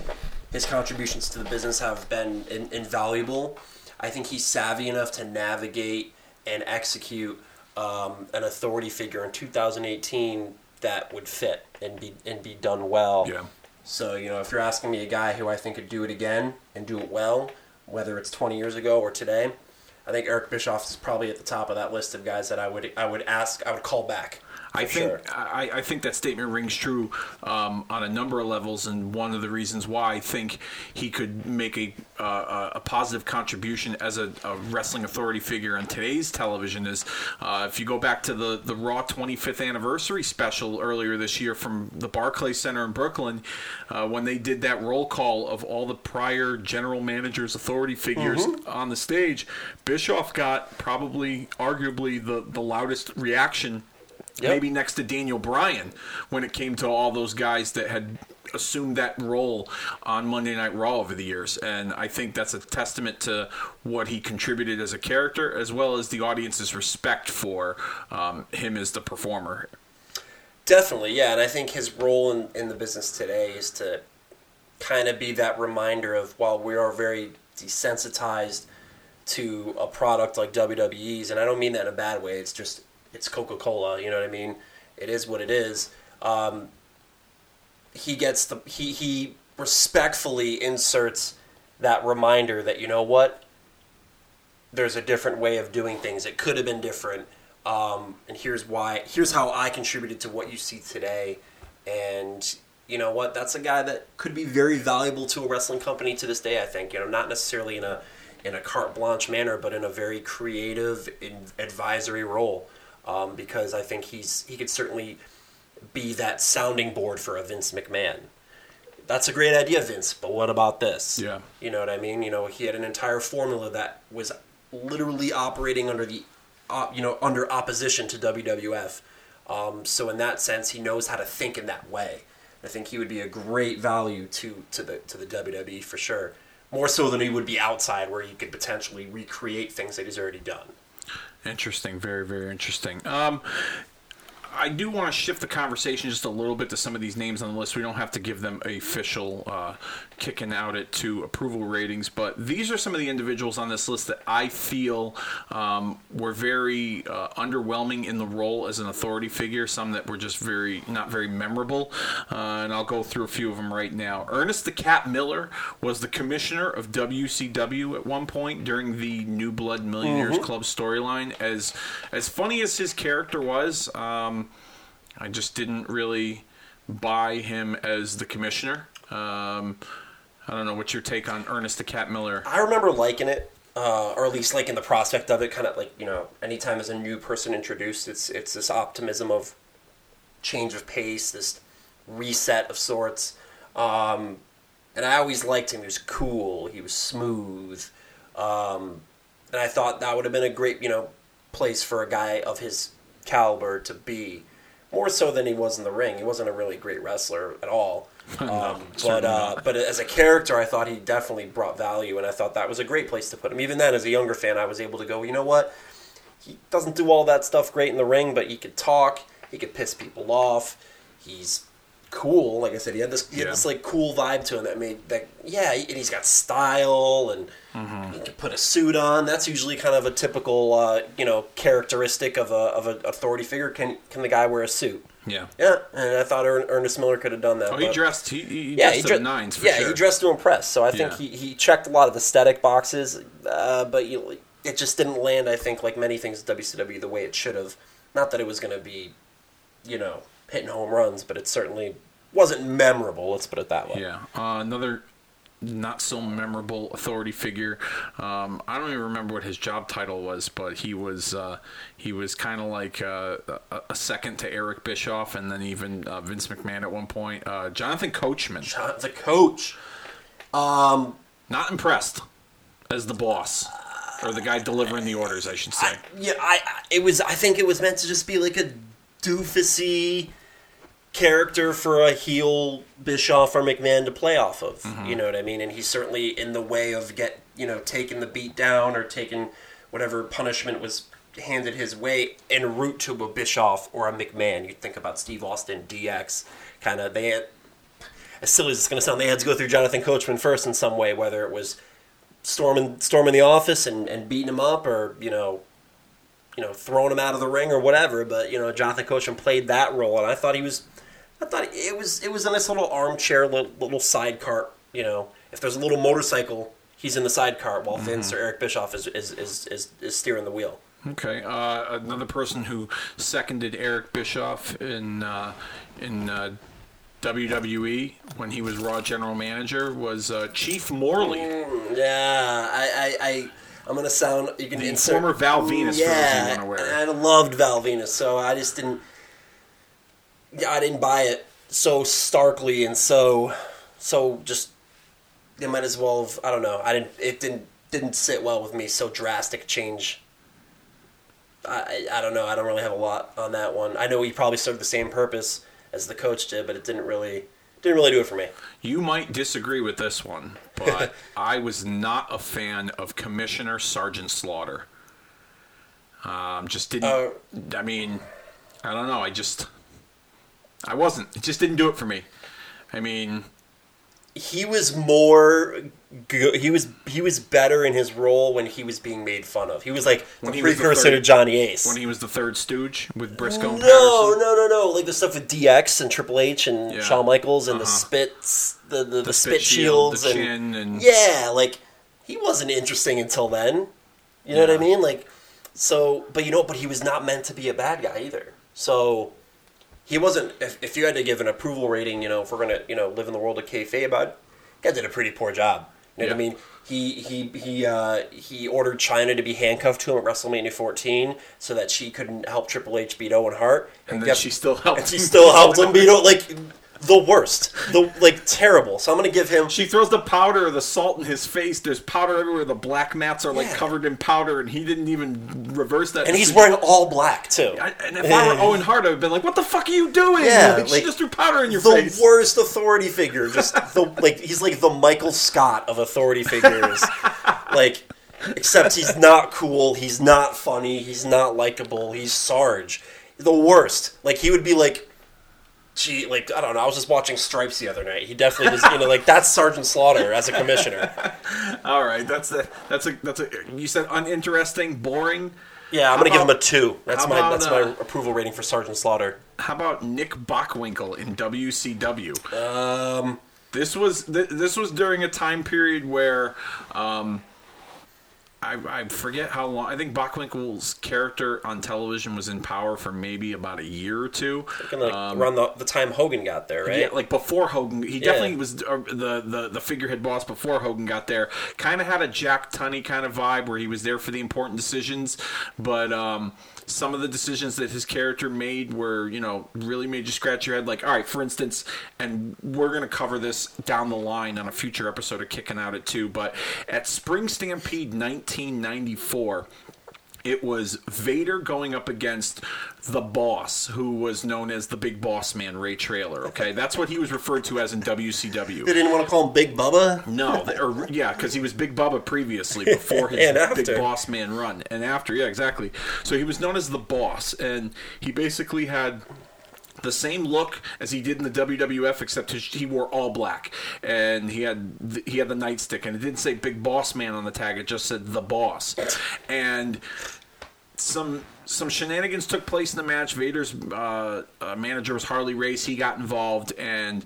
his contributions to the business have been in, invaluable. I think he's savvy enough to navigate and execute um, an authority figure in 2018 that would fit and be and be done well. Yeah. So you know, if you're asking me a guy who I think could do it again and do it well, whether it's 20 years ago or today, I think Eric Bischoff is probably at the top of that list of guys that I would I would ask I would call back. I think sure. I, I think that statement rings true um, on a number of levels, and one of the reasons why I think he could make a uh, a positive contribution as a, a wrestling authority figure on today's television is uh, if you go back to the the Raw 25th anniversary special earlier this year from the Barclays Center in Brooklyn, uh, when they did that roll call of all the prior general managers, authority figures on the stage, Bischoff got probably arguably the the loudest reaction Yep. maybe next to Daniel Bryan when it came to all those guys that had assumed that role on Monday Night Raw over the years. And I think that's a testament to what he contributed as a character, as well as the audience's respect for um, him as the performer. Definitely, yeah, and I think his role in, in the business today is to kind of be that reminder of while we are very desensitized to a product like WWE's, and I don't mean that in a bad way. It's just it's Coca Cola, you know what I mean? It is what it is. Um, he gets the he he respectfully inserts that reminder that you know what there's a different way of doing things. It could have been different. Um, and here's why. Here's how I contributed to what you see today. And you know what? That's a guy that could be very valuable to a wrestling company to this day. I think you know, not necessarily in a in a carte blanche manner, but in a very creative advisory role. Um, because I think he's he could certainly be that sounding board for a Vince McMahon. That's a great idea, Vince. But what about this? Yeah. You know what I mean? You know, he had an entire formula that was literally operating under the, uh, you know, under opposition to WWF. Um, so in that sense, he knows how to think in that way. I think he would be a great value to to the to the WWE for sure. More so than he would be outside, where he could potentially recreate things that he's already done. Interesting, very, very interesting. Um, I do want to shift the conversation just a little bit to some of these names on the list. We don't have to give them official uh, kicking out it to approval ratings, but these are some of the individuals on this list that I feel um, were very uh, underwhelming in the role as an authority figure. Some that were just very not very memorable, uh, and I'll go through a few of them right now. Ernest the Cat Miller was the commissioner of WCW at one point during the New Blood Millionaires Club storyline. As as funny as his character was. Um, I just didn't really buy him as the commissioner. Um, I don't know what's your take on Ernest the Cat Miller. I remember liking it, uh, or at least liking the prospect of it. Kind of like you know, anytime as a new person introduced, it's it's this optimism of change of pace, this reset of sorts. Um, and I always liked him. He was cool. He was smooth, um, and I thought that would have been a great you know place for a guy of his caliber to be. More so than he was in the ring. He wasn't a really great wrestler at all. <laughs> Um, but uh, but as a character, I thought he definitely brought value, and I thought that was a great place to put him. Even then, as a younger fan, I was able to go, you know what? He doesn't do all that stuff great in the ring, but he could talk. He could piss people off. He's cool. Like I said, he had this he had Yeah. this like cool vibe to him that made that yeah, and he's got style and Mm-hmm. he can put a suit on. That's usually kind of a typical uh, you know characteristic of a of an authority figure. Can can the guy wear a suit? Yeah. Yeah, and I thought Ernest Miller could have done that. Oh, he but- dressed. He, he yeah, dressed he dre- nines yeah, sure. he dressed to impress. So I think Yeah. he, he checked a lot of aesthetic boxes, uh, but you, it just didn't land. I think like many things at WCW the way it should have. Not that it was going to be, you know, hitting home runs, but it certainly wasn't memorable. Let's put it that way. Yeah. Uh, another not so memorable authority figure. Um, I don't even remember what his job title was, but he was uh, he was kind of like uh, a, second to Eric Bischoff, and then even uh, Vince McMahon at one point. Uh, Jonathan Coachman. John, the coach. Um, Not impressed as the boss or the guy delivering the orders, I should say. yeah, I, I it was. I think it was meant to just be like a doofusy character for a heel Bischoff or McMahon to play off of. Mm-hmm. You know what I mean? And he's certainly in the way of get you know, taking the beat down or taking whatever punishment was handed his way en route to a Bischoff or a McMahon. You think about Steve Austin, DX, kind of they had as silly as it's going to sound, they had to go through Jonathan Coachman first in some way, whether it was storming storming the office and, and beating him up, or you know, you know, throwing him out of the ring or whatever. But you know, Jonathan Coachman played that role, and I thought he was, I thought it was it was a nice little armchair, little, little side cart. You know, if there's a little motorcycle, he's in the side cart while Vince or Eric Bischoff is is, is, is, is steering the wheel. Okay, uh, another person who seconded Eric Bischoff in uh, in uh, WWE when he was Raw General Manager was uh, Chief Morley, Yeah, I, I, I I'm gonna sound. You can the insert former Val Venis. for those Yeah, who want to wear. and I loved Val Venis, so I just didn't. Yeah, I didn't buy it so starkly and so, so just. They might as well have. I don't know. I didn't. It didn't didn't sit well with me. So drastic change. I I I don't know. I don't really have a lot on that one. I know he probably served the same purpose as the coach did, but it didn't really didn't really do it for me. You might disagree with this one, but <laughs> I was not a fan of Commissioner Sergeant Slaughter. Um, just didn't. Uh, I mean, I don't know. I just, I wasn't. It just didn't do it for me. I mean, he was more. He was he was better in his role when he was being made fun of. He was like When the the precursor to Johnny Ace. when he was the third Stooge with Briscoe. no, and no, no, no, like the stuff with DX and Triple H and Yeah. Shawn Michaels and the Uh-huh. spits, the the, the, spit spit, shield, shields the and chin and- yeah, like he wasn't interesting until then. You know what I mean? Like so, but you know, but he was not meant to be a bad guy either. So he wasn't. If, if you had to give an approval rating, you know, if we're gonna you know live in the world of kayfabe, I'd, guy did a pretty poor job. You know what I mean? He he he uh, he ordered Chyna to be handcuffed to him at WrestleMania 14 so that she couldn't help Triple H beat Owen Hart, And then guess- she still <laughs> helped. and she still helped him beat Owen. Like the worst, the like terrible. So I'm gonna give him. She throws the powder or the salt in his face. There's powder everywhere. The black mats are like Yeah. covered in powder, and he didn't even reverse that. And he's wearing all black too. I, and if I were <laughs> Owen Hart, I'd have been like, "What the fuck are you doing? Yeah, Like, she just threw powder in your the face." The worst authority figure. Just <laughs> the like he's like the Michael Scott of authority figures. <laughs> like except he's not cool, he's not funny, he's not likable, he's Sarge. The worst. Like he would be like gee, like I don't know, I was just watching Stripes the other night. He definitely was you know, like that's Sergeant Slaughter as a commissioner. <laughs> All right, that's a that's a that's a. You said uninteresting, boring. Yeah, I'm How gonna give him a two. That's my about, that's uh, my approval rating for Sergeant Slaughter. How about Nick Bockwinkel in WCW? Um This was th- this was during a time period where um, I, I forget how long. I think Bockwinkel's character on television was in power for maybe about a year or two. Like Um, around the, the time Hogan got there, right? Yeah, like before Hogan, he Yeah. definitely was uh, the, the the figurehead boss before Hogan got there. Kind of had a Jack Tunney kind of vibe where he was there for the important decisions, but um, some of the decisions that his character made were you know really made you scratch your head. Like, all right, for instance, and we're gonna cover this down the line on a future episode of Kicking Out at Two, but at Spring Stampede 1994 it was Vader going up against the boss, who was known as the big boss man, Ray Traylor. Okay, that's what he was referred to as in WCW. They didn't want to call him Big Bubba. No, th- or yeah, because he was Big Bubba previously <laughs> before his Big. Boss Man run, and after, yeah, exactly. So he was known as the boss, and he basically had the same look as he did in the WWF, except his, he wore all black, and he had the, he had the nightstick, and it didn't say Big Boss Man on the tag; it just said the boss, and some some shenanigans took place in the match. Vader's uh, uh, manager was Harley Race. He got involved, and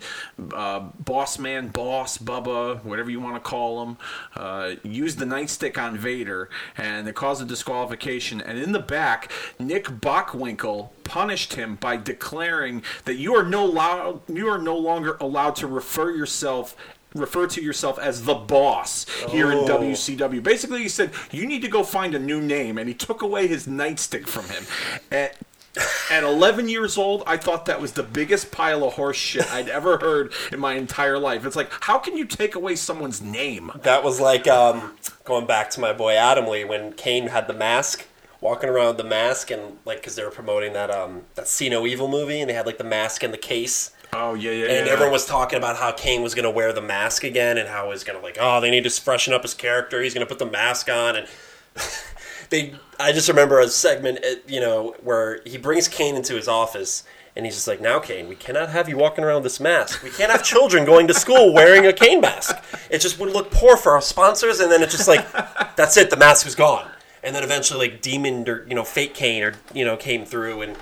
uh, Boss Man, Boss, Bubba, whatever you want to call him, uh, used the nightstick on Vader, and it caused a disqualification. And in the back, Nick Bockwinkel punished him by declaring that you are no lo- you are no longer allowed to refer yourself refer to yourself as the boss here in Oh. WCW. Basically, he said you need to go find a new name, and he took away his nightstick from him. At, at 11 years old, I thought that was the biggest pile of horse shit I'd ever heard in my entire life. It's like, how can you take away someone's name? That was like um, going back to my boy Adamle when Kane had the mask, walking around with the mask, and like because they were promoting that um, that See No Evil movie, and they had like the mask and the case. Oh yeah, yeah. and yeah. everyone was talking about how Kane was going to wear the mask again, and how was going to like, oh, they need to freshen up his character. He's going to put the mask on, and <laughs> they. I just remember a segment, you know, where he brings Kane into his office, and he's just like, "Now, Kane, we cannot have you walking around with this mask. We can't have children going to school wearing a Kane mask. It just would look poor for our sponsors." And then it's just like, that's it. The mask was gone, and then eventually, like, demon or you know, fake Kane or you know, came through, and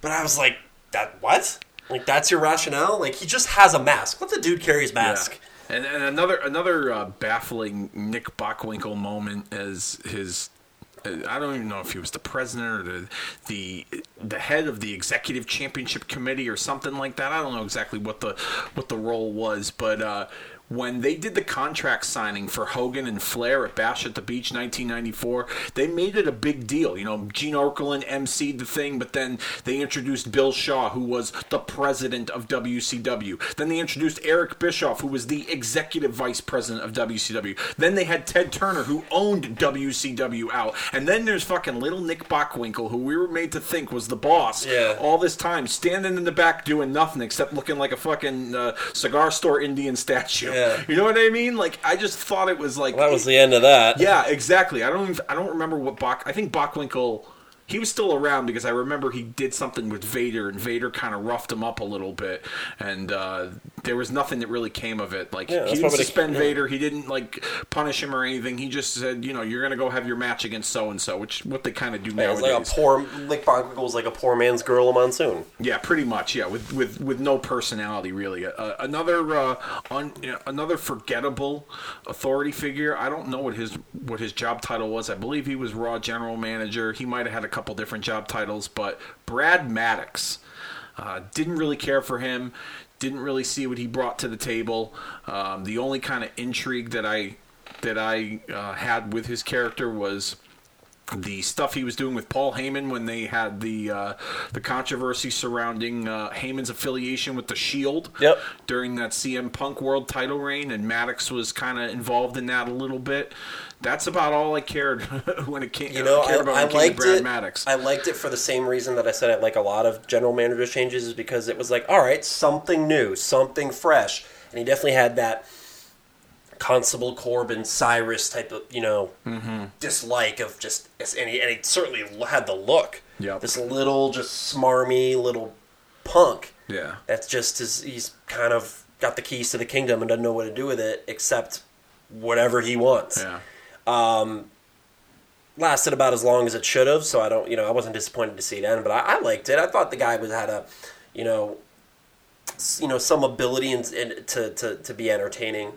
but I was like, that what? Like that's your rationale? Like he just has a mask. Let the dude carry his mask. Yeah. And, and another another uh, baffling Nick Bockwinkel moment as his. I don't even know if he was the president or the the the head of the executive championship committee or something like that. I don't know exactly what the what the role was, but uh, when they did the contract signing for Hogan and Flair at Bash at the Beach 1994, they made it a big deal. You know, Gene Okerlund emceed the thing, but then they introduced Bill Shaw, who was the president of WCW. Then they introduced Eric Bischoff, who was the executive vice president of WCW. Then they had Ted Turner, who owned WCW out. And then there's fucking little Nick Bockwinkel, who we were made to think was the boss Yeah. all this time, standing in the back doing nothing except looking like a fucking uh, cigar store Indian statue. Yeah. You know what I mean? Like I just thought it was like That was the end of that. yeah, exactly. I don't even, I don't remember what Bach. I think Bockwinkel. He was still around because I remember he did something with Vader, and Vader kind of roughed him up a little bit, and uh, there was nothing that really came of it. Like Yeah, he didn't suspend yeah. Vader, he didn't like punish him or anything. He just said, you know, you're gonna go have your match against so and so, which what they kind of do Yeah, nowadays. like a poor Bockwinkel was like a poor man's Gorilla Monsoon. Yeah, pretty much. Yeah, with with, with no personality really. Uh, another uh, un, you know, another forgettable authority figure. I don't know what his what his job title was. I believe he was Raw General Manager. He might have had a couple different job titles, but Brad Maddox uh, didn't really care for him. Didn't really see what he brought to the table. Um, the only kind of intrigue that I that I uh, had with his character was the stuff he was doing with Paul Heyman when they had the uh, the controversy surrounding uh, Heyman's affiliation with the Shield Yep. during that CM Punk World Title reign, and Maddox was kind of involved in that a little bit. That's about all I cared <laughs> when it came. You know, cared I, about I it to liked Brad it. Maddox. I liked it for the same reason that I said I like a lot of general manager changes, is because it was like, all right, something new, something fresh, and he definitely had that Constable Corbin, Cyrus type of you know Mm-hmm. dislike of just, and he, and he certainly had the look. Yeah, This little, just smarmy little punk. yeah, That's just his, he's kind of got the keys to the kingdom and doesn't know what to do with it except whatever he wants yeah, Um, lasted about as long as it should have. So I don't, you know, I wasn't disappointed to see it end, but I, I liked it. I thought the guy was had a, you know, you know, some ability in, to, to to be entertaining.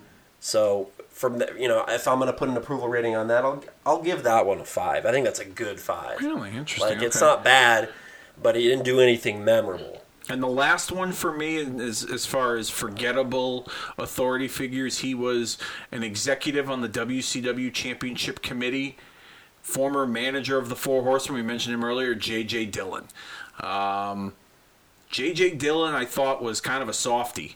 So from the, you know, if I'm going to put an approval rating on that, I'll I'll give that one a five. I think that's a good five. really interesting. Like it's not bad, but he didn't do anything memorable. And the last one for me is as far as forgettable authority figures, he was an executive on the WCW Championship Committee, former manager of the Four Horsemen. We mentioned him earlier, J.J. Dillon. Um, J.J. Dillon, I thought, was kind of a softy.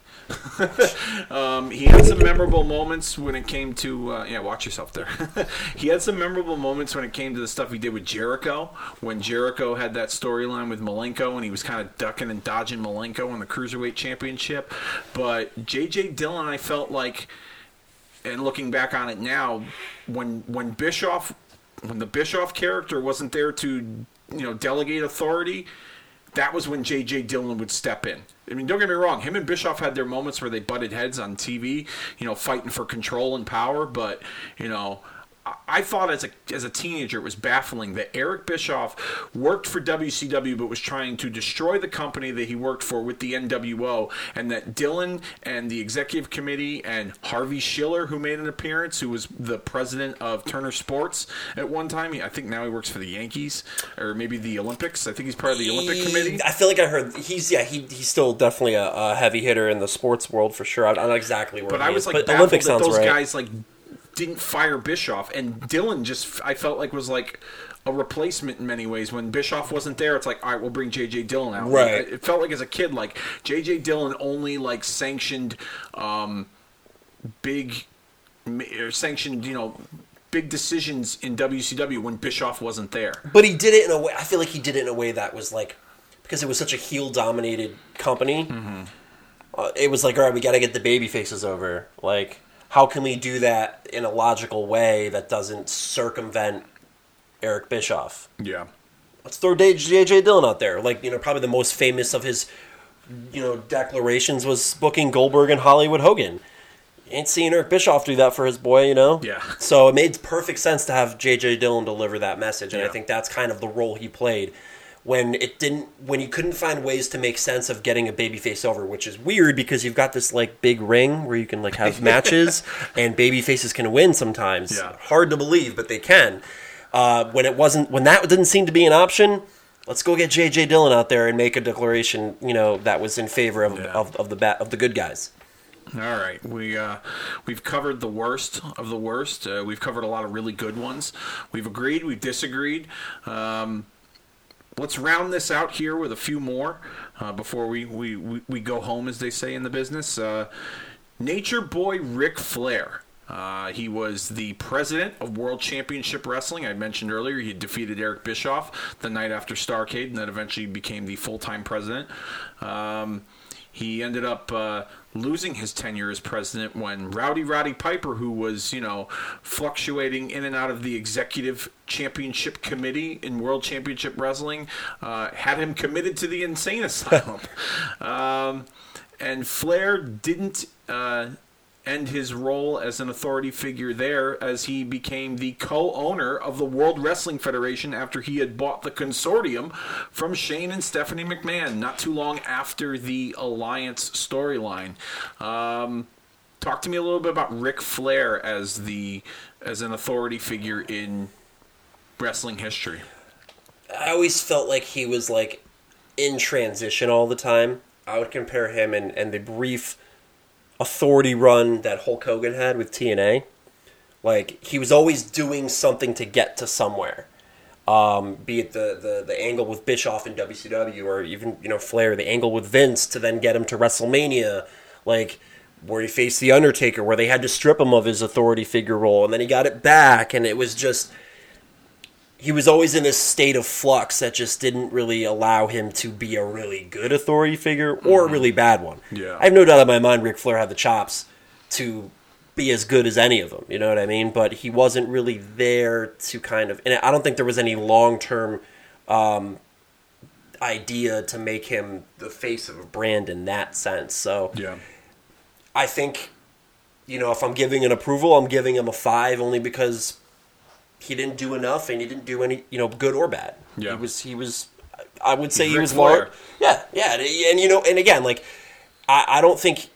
<laughs> um, he had some memorable moments when it came to uh, yeah. Watch yourself there. <laughs> he had some memorable moments when it came to the stuff he did with Jericho. When Jericho had that storyline with Malenko, and he was kind of ducking and dodging Malenko in the cruiserweight championship. But J.J. Dillon, I felt like, and looking back on it now, when when Bischoff, when the Bischoff character wasn't there to you know delegate authority that was when J.J. Dillon would step in. I mean, don't get me wrong. Him and Bischoff had their moments where they butted heads on TV, you know, fighting for control and power. But you know, I- thought as a as a teenager it was baffling that Eric Bischoff worked for WCW but was trying to destroy the company that he worked for with the NWO, and that Dillon and the executive committee and Harvey Schiller, who made an appearance, who was the president of Turner Sports at one time. I think now he works for the Yankees or maybe the Olympics. I think he's part of the Olympic committee. I feel like I heard he's yeah he, he's still definitely a, a heavy hitter in the sports world for sure. I don't know exactly where. But he I was is, like but baffled Olympic that sounds those right. guys like didn't fire Bischoff and Dillon just I felt like was like a replacement in many ways. When Bischoff wasn't there, it's like all right, we'll bring JJ Dillon out. Right. It felt like as a kid, like JJ Dillon only like sanctioned um, big or sanctioned you know big decisions in WCW when Bischoff wasn't there. But he did it in a way. I feel like he did it in a way that was like because it was such a heel dominated company. Mm-hmm. uh, it was like, all right, we got to get the baby faces over. Like, how can we do that in a logical way that doesn't circumvent Eric Bischoff? Yeah. Let's throw JJ Dillon out there. Like, you know, probably the most famous of his, you know, declarations was booking Goldberg and Hollywood Hogan. Ain't seen Eric Bischoff do that for his boy, you know? Yeah. So it made perfect sense to have JJ Dillon deliver that message, and I think that's kind of the role he played when it didn't when you couldn't find ways to make sense of getting a babyface over, which is weird because you've got this like big ring where you can like have <laughs> matches and babyfaces can win sometimes. Yeah. Hard to believe, but they can. Uh, when it wasn't when that didn't seem to be an option, let's go get JJ Dillon out there and make a declaration, you know, that was in favor of Yeah. of, of the bat of the good guys. All right, we uh, we've covered the worst of the worst. Uh, we've covered a lot of really good ones. We've agreed, we've disagreed. Um, let's round this out here with a few more uh, before we, we, we, we go home, as they say in the business. Uh, Nature Boy Ric Flair. Uh, he was the president of World Championship Wrestling. I mentioned earlier he defeated Eric Bischoff the night after Starcade, and then eventually became the full-time president. Um, he ended up uh, losing his tenure as president when Rowdy Roddy Piper, who was, you know, fluctuating in and out of the executive championship committee in World Championship Wrestling, uh, had him committed to the insane asylum. <laughs> um, and Flair didn't uh, end his role as an authority figure there as he became the co-owner of the World Wrestling Federation after he had bought the consortium from Shane and Stephanie McMahon not too long after the Alliance storyline. Um, talk to me a little bit about Ric Flair as the as an authority figure in wrestling history. I always felt like he was like in transition all the time. I would compare him and, and the brief authority run that Hulk Hogan had with TNA. Like he was always doing something to get to somewhere. Um, be it the, the, the angle with Bischoff in WCW or even, you know, Flair, the angle with Vince to then get him to WrestleMania, like where he faced The Undertaker, where they had to strip him of his authority figure role and then he got it back and it was just he was always in this state of flux that just didn't really allow him to be a really good authority figure or a really bad one. Yeah. I have no doubt in my mind Ric Flair had the chops to be as good as any of them, you know what I mean? But he wasn't really there to kind of, and I don't think there was any long term um, idea to make him the face of a brand in that sense. So Yeah. I think, you know, if I'm giving an approval, I'm giving him a five only because he didn't do enough and he didn't do any, you know, good or bad. Yeah. He was, he was, I would say He's he was large. Yeah, yeah. And, and, you know, and again, like, I, I don't think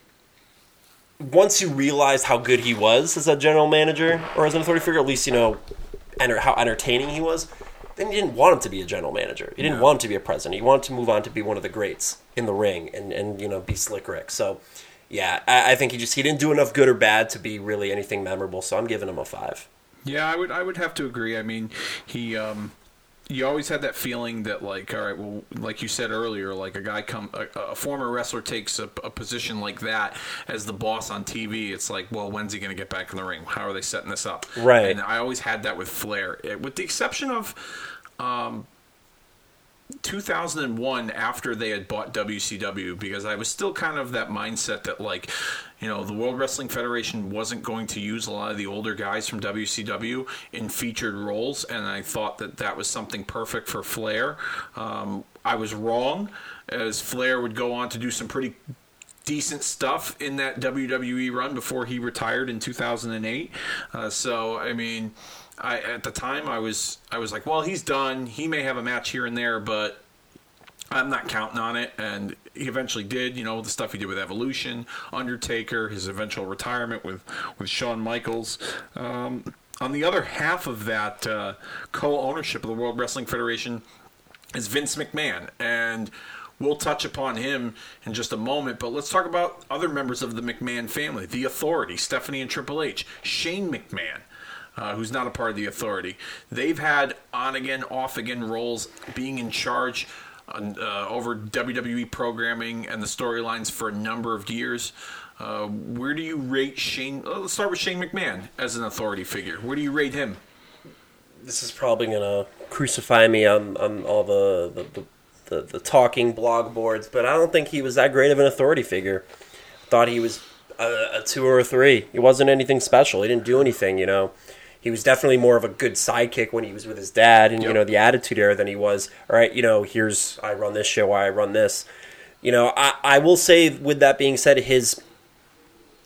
once you realized how good he was as a general manager or as an authority figure, at least, you know, enter, how entertaining he was, then you didn't want him to be a general manager. You didn't No. want him to be a president. You wanted to move on to be one of the greats in the ring and, and you know, be Slick Rick. So, yeah, I, I think he just he didn't do enough good or bad to be really anything memorable. So I'm giving him a five. Yeah, I would I would have to agree. I mean, he um you always had that feeling that like all right, well, like you said earlier, like a guy come a, a former wrestler takes a, a position like that as the boss on TV. It's like, well, when's he going to get back in the ring? How are they setting this up? Right. And I always had that with Flair, It- with the exception of um 2001 after they had bought WCW because I was still kind of that mindset that like you know the World Wrestling Federation wasn't going to use a lot of the older guys from WCW in featured roles and I thought that that was something perfect for Flair um, I was wrong as Flair would go on to do some pretty decent stuff in that WWE run before he retired in 2008. Uh, so I mean, I at the time I was I was like, well, he's done. He may have a match here and there, but I'm not counting on it. And he eventually did. You know, the stuff he did with Evolution, Undertaker, his eventual retirement with with Shawn Michaels. Um, on the other half of that uh, co-ownership of the World Wrestling Federation is Vince McMahon, and we'll touch upon him in just a moment. But let's talk about other members of the McMahon family: the Authority, Stephanie and Triple H, Shane McMahon. Uh, who's not a part of the authority? They've had on again, off again roles, being in charge uh, over WWE programming and the storylines for a number of years. Uh, where do you rate Shane? oh, let's start with Shane McMahon as an authority figure. Where do you rate him? This is probably gonna crucify me on, on all the the, the the the talking blog boards, but I don't think he was that great of an authority figure. thought he was a, a two or a three. He wasn't anything special. He didn't do anything. You know, he was definitely more of a good sidekick when he was with his dad and you know the Attitude Era than he was. All right, you know, here's I run this show. I run this. You know, I, I will say with that being said, his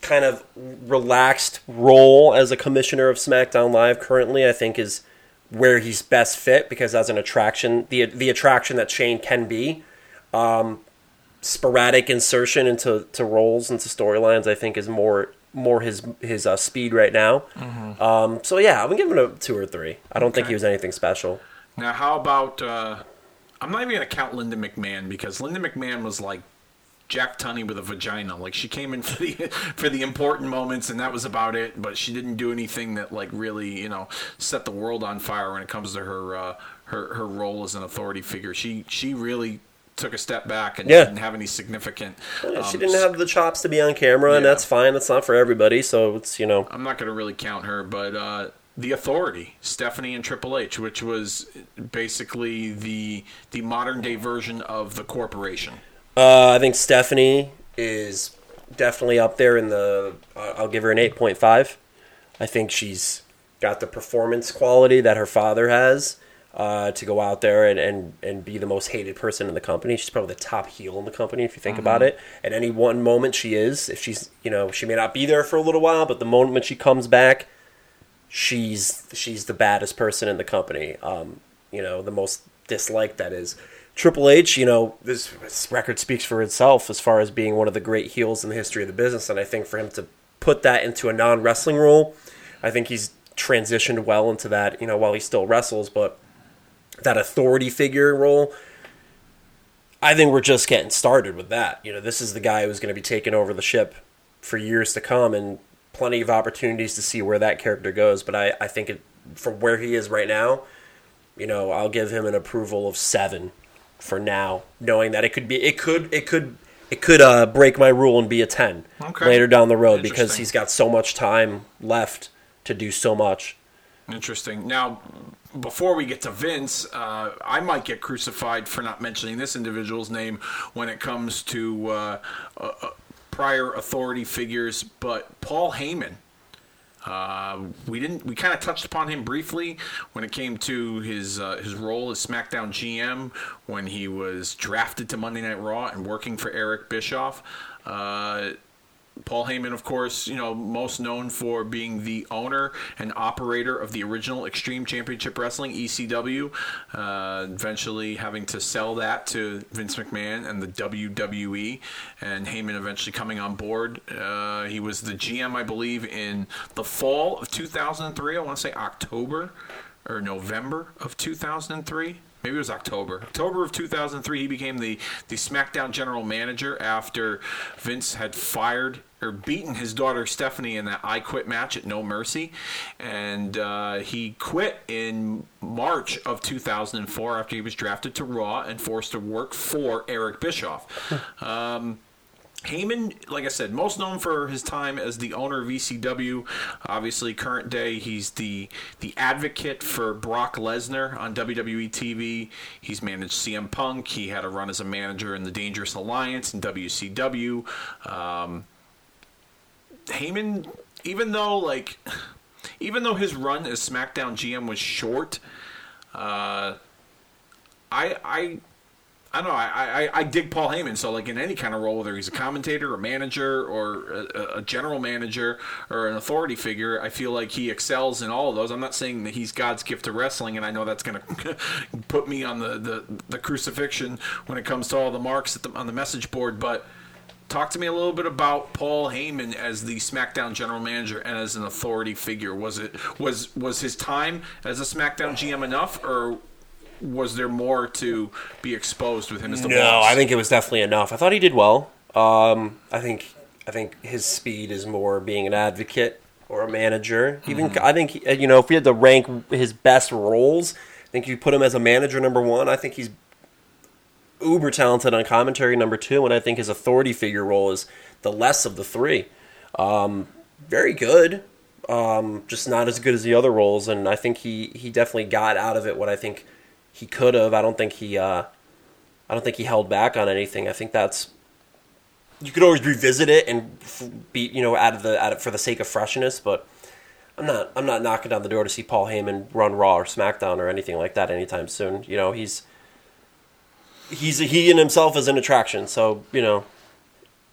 kind of relaxed role as a commissioner of SmackDown Live currently, I think, is where he's best fit because as an attraction, the the attraction that Shane can be, um, sporadic insertion into to roles into storylines, I think, is more more his his uh, speed right now. Um, so yeah, I'm giving him a two or three. I don't think he was anything special. Now, how about? Uh, I'm not even gonna count Linda McMahon because Linda McMahon was like Jack Tunney with a vagina. Like she came in <laughs> for the for the important moments, and that was about it. But she didn't do anything that like really, you know, set the world on fire when it comes to her uh, her her role as an authority figure. She she really took a step back and Yeah. didn't have any significant. Yeah, she um, didn't have the chops to be on camera, and that's fine. That's not for everybody. So it's you know I'm not going to really count her, but uh, the Authority, Stephanie and Triple H, which was basically the the modern day version of the Corporation. Uh, I think Stephanie is definitely up there in the. Uh, I'll give her an eight point five. I think she's got the performance quality that her father has uh, to go out there and, and, and be the most hated person in the company. She's probably the top heel in the company if you think about it. At any one moment, she is. If she's you know she may not be there for a little while, but the moment she comes back, she's she's the baddest person in the company. Um, you know, the most disliked that is. Triple H, you know, this, this record speaks for itself as far as being one of the great heels in the history of the business, and I think for him to put that into a non wrestling role, I think he's transitioned well into that. You know, while he still wrestles, but that authority figure role. I think we're just getting started with that. You know, this is the guy who's going to be taking over the ship for years to come, and plenty of opportunities to see where that character goes. But I, I think it, from where he is right now, you know, I'll give him an approval of seven for now, knowing that it could be, it could, it could, it could uh, break my rule and be a ten Okay. later down the road because he's got so much time left to do so much. Interesting. Now, before we get to Vince, uh, I might get crucified for not mentioning this individual's name when it comes to uh, uh, uh, prior authority figures, but Paul Heyman. Uh, we didn't. We kind of touched upon him briefly when it came to his uh, his role as SmackDown GM when he was drafted to Monday Night Raw and working for Eric Bischoff. Paul Heyman, of course, you know, most known for being the owner and operator of the original Extreme Championship Wrestling (ECW), uh, eventually having to sell that to Vince McMahon and the WWE, and Heyman eventually coming on board. Uh, he was the GM, I believe, in the fall of 2003. I want to say October or November of 2003. Maybe it was October. October of 2003, he became the, the SmackDown general manager after Vince had fired or beaten his daughter Stephanie in that I Quit match at No Mercy. And uh, he quit in March of 2004 after he was drafted to Raw and forced to work for Eric Bischoff. um, Heyman, like I said, most known for his time as the owner of ECW. Obviously, current day, he's the the advocate for Brock Lesnar on WWE TV. He's managed CM Punk. He had a run as a manager in the Dangerous Alliance in WCW. Um, Heyman, even though like, even though his run as SmackDown GM was short, uh, I I I don't know. I, I, I dig Paul Heyman. So, like in any kind of role, whether he's a commentator, a manager, or a, a general manager, or an authority figure, I feel like he excels in all of those. I'm not saying that he's God's gift to wrestling, and I know that's going <laughs> to put me on the, the, the crucifixion when it comes to all the marks the, on the message board. But talk to me a little bit about Paul Heyman as the SmackDown general manager and as an authority figure. Was it was was his time as a SmackDown GM enough, or was there more to be exposed with him as the No, boss? I think it was definitely enough. I thought he did well. Um, I think I think his speed is more being an advocate or a manager. Even I think uh, you know if we had to rank his best roles, I think you put him as a manager number one. I think he's uber talented on commentary number two, and I think his authority figure role is the less of the three. Um, very good, um, just not as good as the other roles, and I think he he definitely got out of it what I think he could have. I don't think he. Uh, I don't think he held back on anything. I think that's you could always revisit it and be you know out of the out of, for the sake of freshness, but. I'm not. I'm not knocking down the door to see Paul Heyman run Raw or SmackDown or anything like that anytime soon. You know, he's he's he in himself is an attraction. So you know,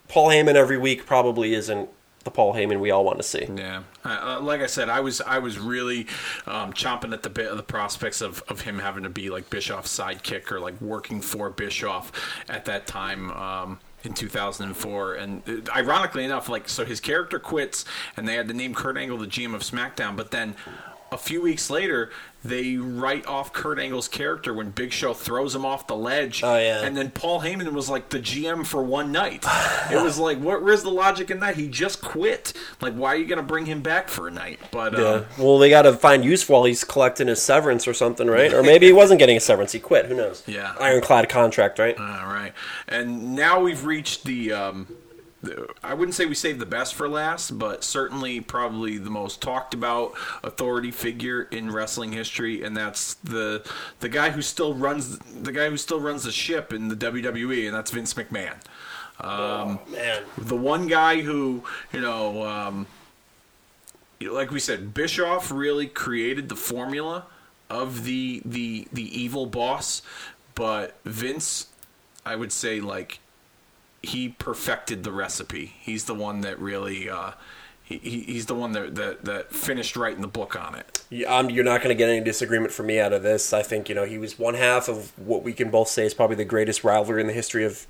Paul Heyman every week probably isn't the Paul Heyman we all want to see. Yeah, uh, like I said, I was I was really um, chomping at the bit of the prospects of, of him having to be like Bischoff's sidekick or like working for Bischoff at that time. Um, in 2004, and uh, ironically enough, like so, his character quits, and they had to name Kurt Angle the GM of SmackDown. But then, a few weeks later, they write off Kurt Angle's character when Big Show throws him off the ledge. Oh, yeah. And then Paul Heyman was like the GM for one night. it was like, what? Where's the logic in that? He just quit. Like, why are you going to bring him back for a night? But Yeah. uh, Well, they got to find use while he's collecting his severance or something, right? Or maybe he <laughs> wasn't getting a severance; he quit. Who knows? Yeah. Ironclad contract, right? all right. And now we've reached the. Um, the- I wouldn't say we saved the best for last, but certainly probably the most talked about authority figure in wrestling history, and that's the the guy who still runs the guy who still runs the ship in the WWE, and that's Vince McMahon. Um, Man, the one guy who you know um, you know, like we said bischoff really created the formula of the the the evil boss but vince i would say like he perfected the recipe he's the one that really uh he, he- he's the one that, that that finished writing the book on it Yeah, um, you're not going to get any disagreement from me out of this. I think you know he was one half of what we can both say is probably the greatest rivalry in the history of,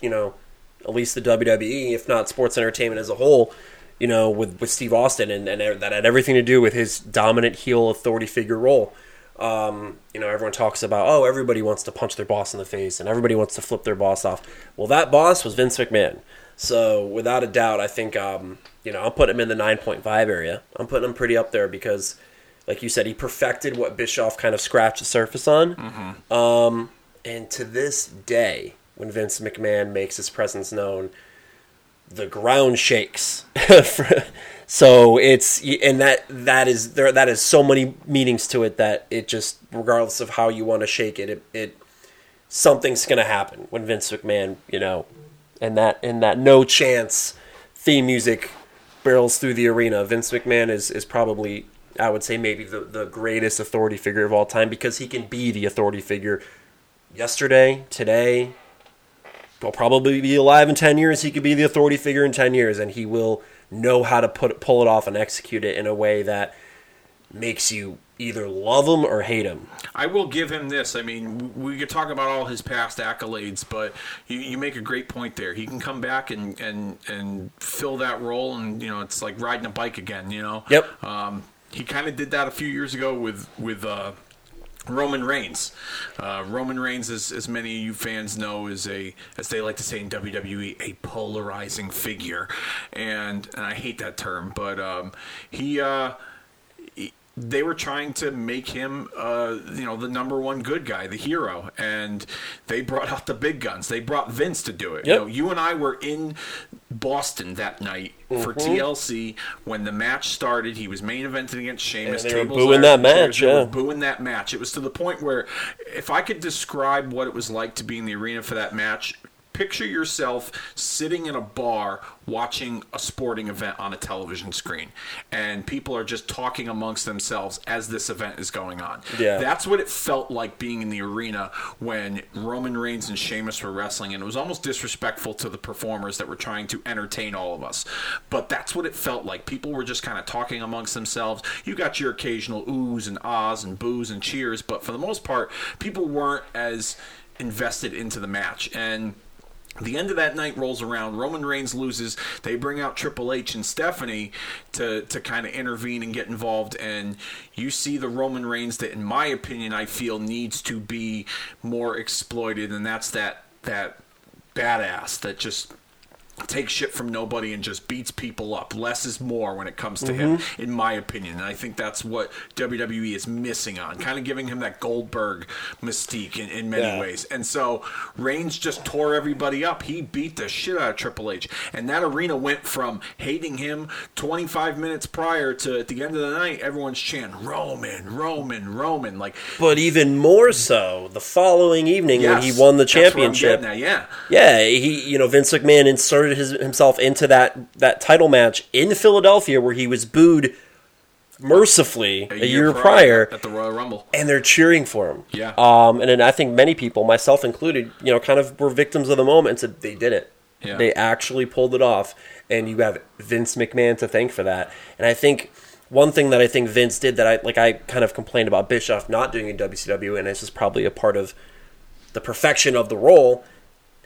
you know, at least the WWE, if not sports entertainment as a whole. You know, with with Steve Austin, and, and that had everything to do with his dominant heel authority figure role. Um, you know, everyone talks about oh, everybody wants to punch their boss in the face, and everybody wants to flip their boss off. Well, that boss was Vince McMahon. So without a doubt, I think um, you know I'm putting him in the 9.5 area. I'm putting him pretty up there because, like you said, he perfected what Bischoff kind of scratched the surface on. Um, and to this day, when Vince McMahon makes his presence known, the ground shakes. <laughs> so it's and that that is there that is so many meanings to it that it just regardless of how you want to shake it, it, it something's gonna happen when Vince McMahon, you know, and that and that no chance theme music barrels through the arena. Vince McMahon is is probably I would say maybe the, the greatest authority figure of all time because he can be the authority figure yesterday, today, will probably be alive in 10 years. He could be the authority figure in 10 years, and he will know how to put pull it off and execute it in a way that makes you either love him or hate him. I will give him this. I mean, we could talk about all his past accolades, but you, you make a great point there. He can come back and, and, and fill that role, and you know, it's like riding a bike again. You know. Yep. Um, he kind of did that a few years ago with with uh, Roman Reigns. Uh, Roman Reigns, as, as many of you fans know, is a, as they like to say in WWE, a polarizing figure, and and I hate that term, but um, he. Uh, they were trying to make him, uh, you know, the number one good guy, the hero, and they brought out the big guns. They brought Vince to do it. You know, you and I were in Boston that night for Mm-hmm. TLC when the match started. He was main eventing against Sheamus. And they were booing that match, They were yeah. booing that match. It was to the point where, if I could describe what it was like to be in the arena for that match, picture yourself sitting in a bar watching a sporting event on a television screen, and people are just talking amongst themselves as this event is going on. Yeah. That's what it felt like being in the arena when Roman Reigns and Sheamus were wrestling, and it was almost disrespectful to the performers that were trying to entertain all of us. But that's what it felt like. People were just kind of talking amongst themselves. You got your occasional oohs and ahs and boos and cheers, but for the most part, people weren't as invested into the match. And the end of that night rolls around. Roman Reigns loses. They bring out Triple H and Stephanie to to kind of intervene and get involved. And you see the Roman Reigns that, in my opinion, I feel needs to be more exploited, and that's that that badass that just takes shit from nobody and just beats people up. Less is more when it comes to him, mm-hmm. in my opinion. And I think that's what WWE is missing on, kind of giving him that Goldberg mystique in, in many Yeah. ways. And so Reigns just tore everybody up. He beat the shit out of Triple H. And that arena went from hating him 25 minutes prior to at the end of the night, everyone's chanting Roman, Roman, Roman. Like, But even more so, the following evening when he won the that's what I'm championship. Yeah. Yeah, he you know Vince McMahon inserted shoehorned his, himself into that that title match in Philadelphia where he was booed mercifully a, year, prior, at the Royal Rumble. and they're cheering for him. Yeah. Um, and then I think many people, myself included, you know, kind of were victims of the moment and said they did it. Yeah. They actually pulled it off, and you have Vince McMahon to thank for that. And I think one thing that I think Vince did that I like, I kind of complained about Bischoff not doing in WCW, and this is probably a part of the perfection of the role.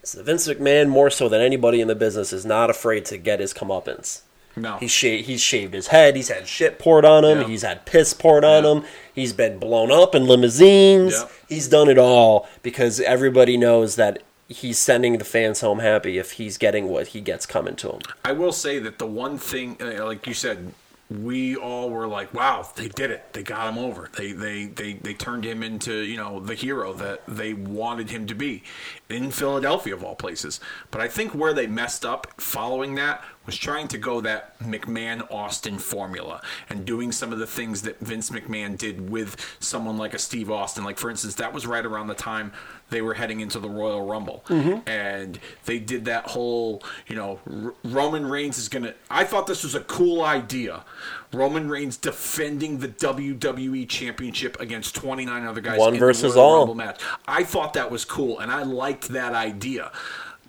That Vince McMahon more so than anybody in the business is not afraid to get his comeuppance. No. He's shaved, he's shaved his head. He's had shit poured on him. Yeah. He's had piss poured on Yeah. him. He's been blown up in limousines. Yeah. He's done it all because everybody knows that he's sending the fans home happy if he's getting what he gets coming to him. I will say that the one thing, uh, like you said, we all were like, "Wow, they did it! They got him over. They they they they turned him into you know the hero that they wanted him to be in Philadelphia of all places." But I think where they messed up following that was trying to go that McMahon Austin formula and doing some of the things that Vince McMahon did with someone like a Steve Austin. Like for instance, that was right around the time they were heading into the Royal Rumble, mm-hmm. and they did that whole, you know, R- Roman Reigns is gonna. I thought this was a cool idea. Roman Reigns defending the WWE Championship against 29 other guys. One in versus the Royal all. Rumble match. I thought that was cool, and I liked that idea,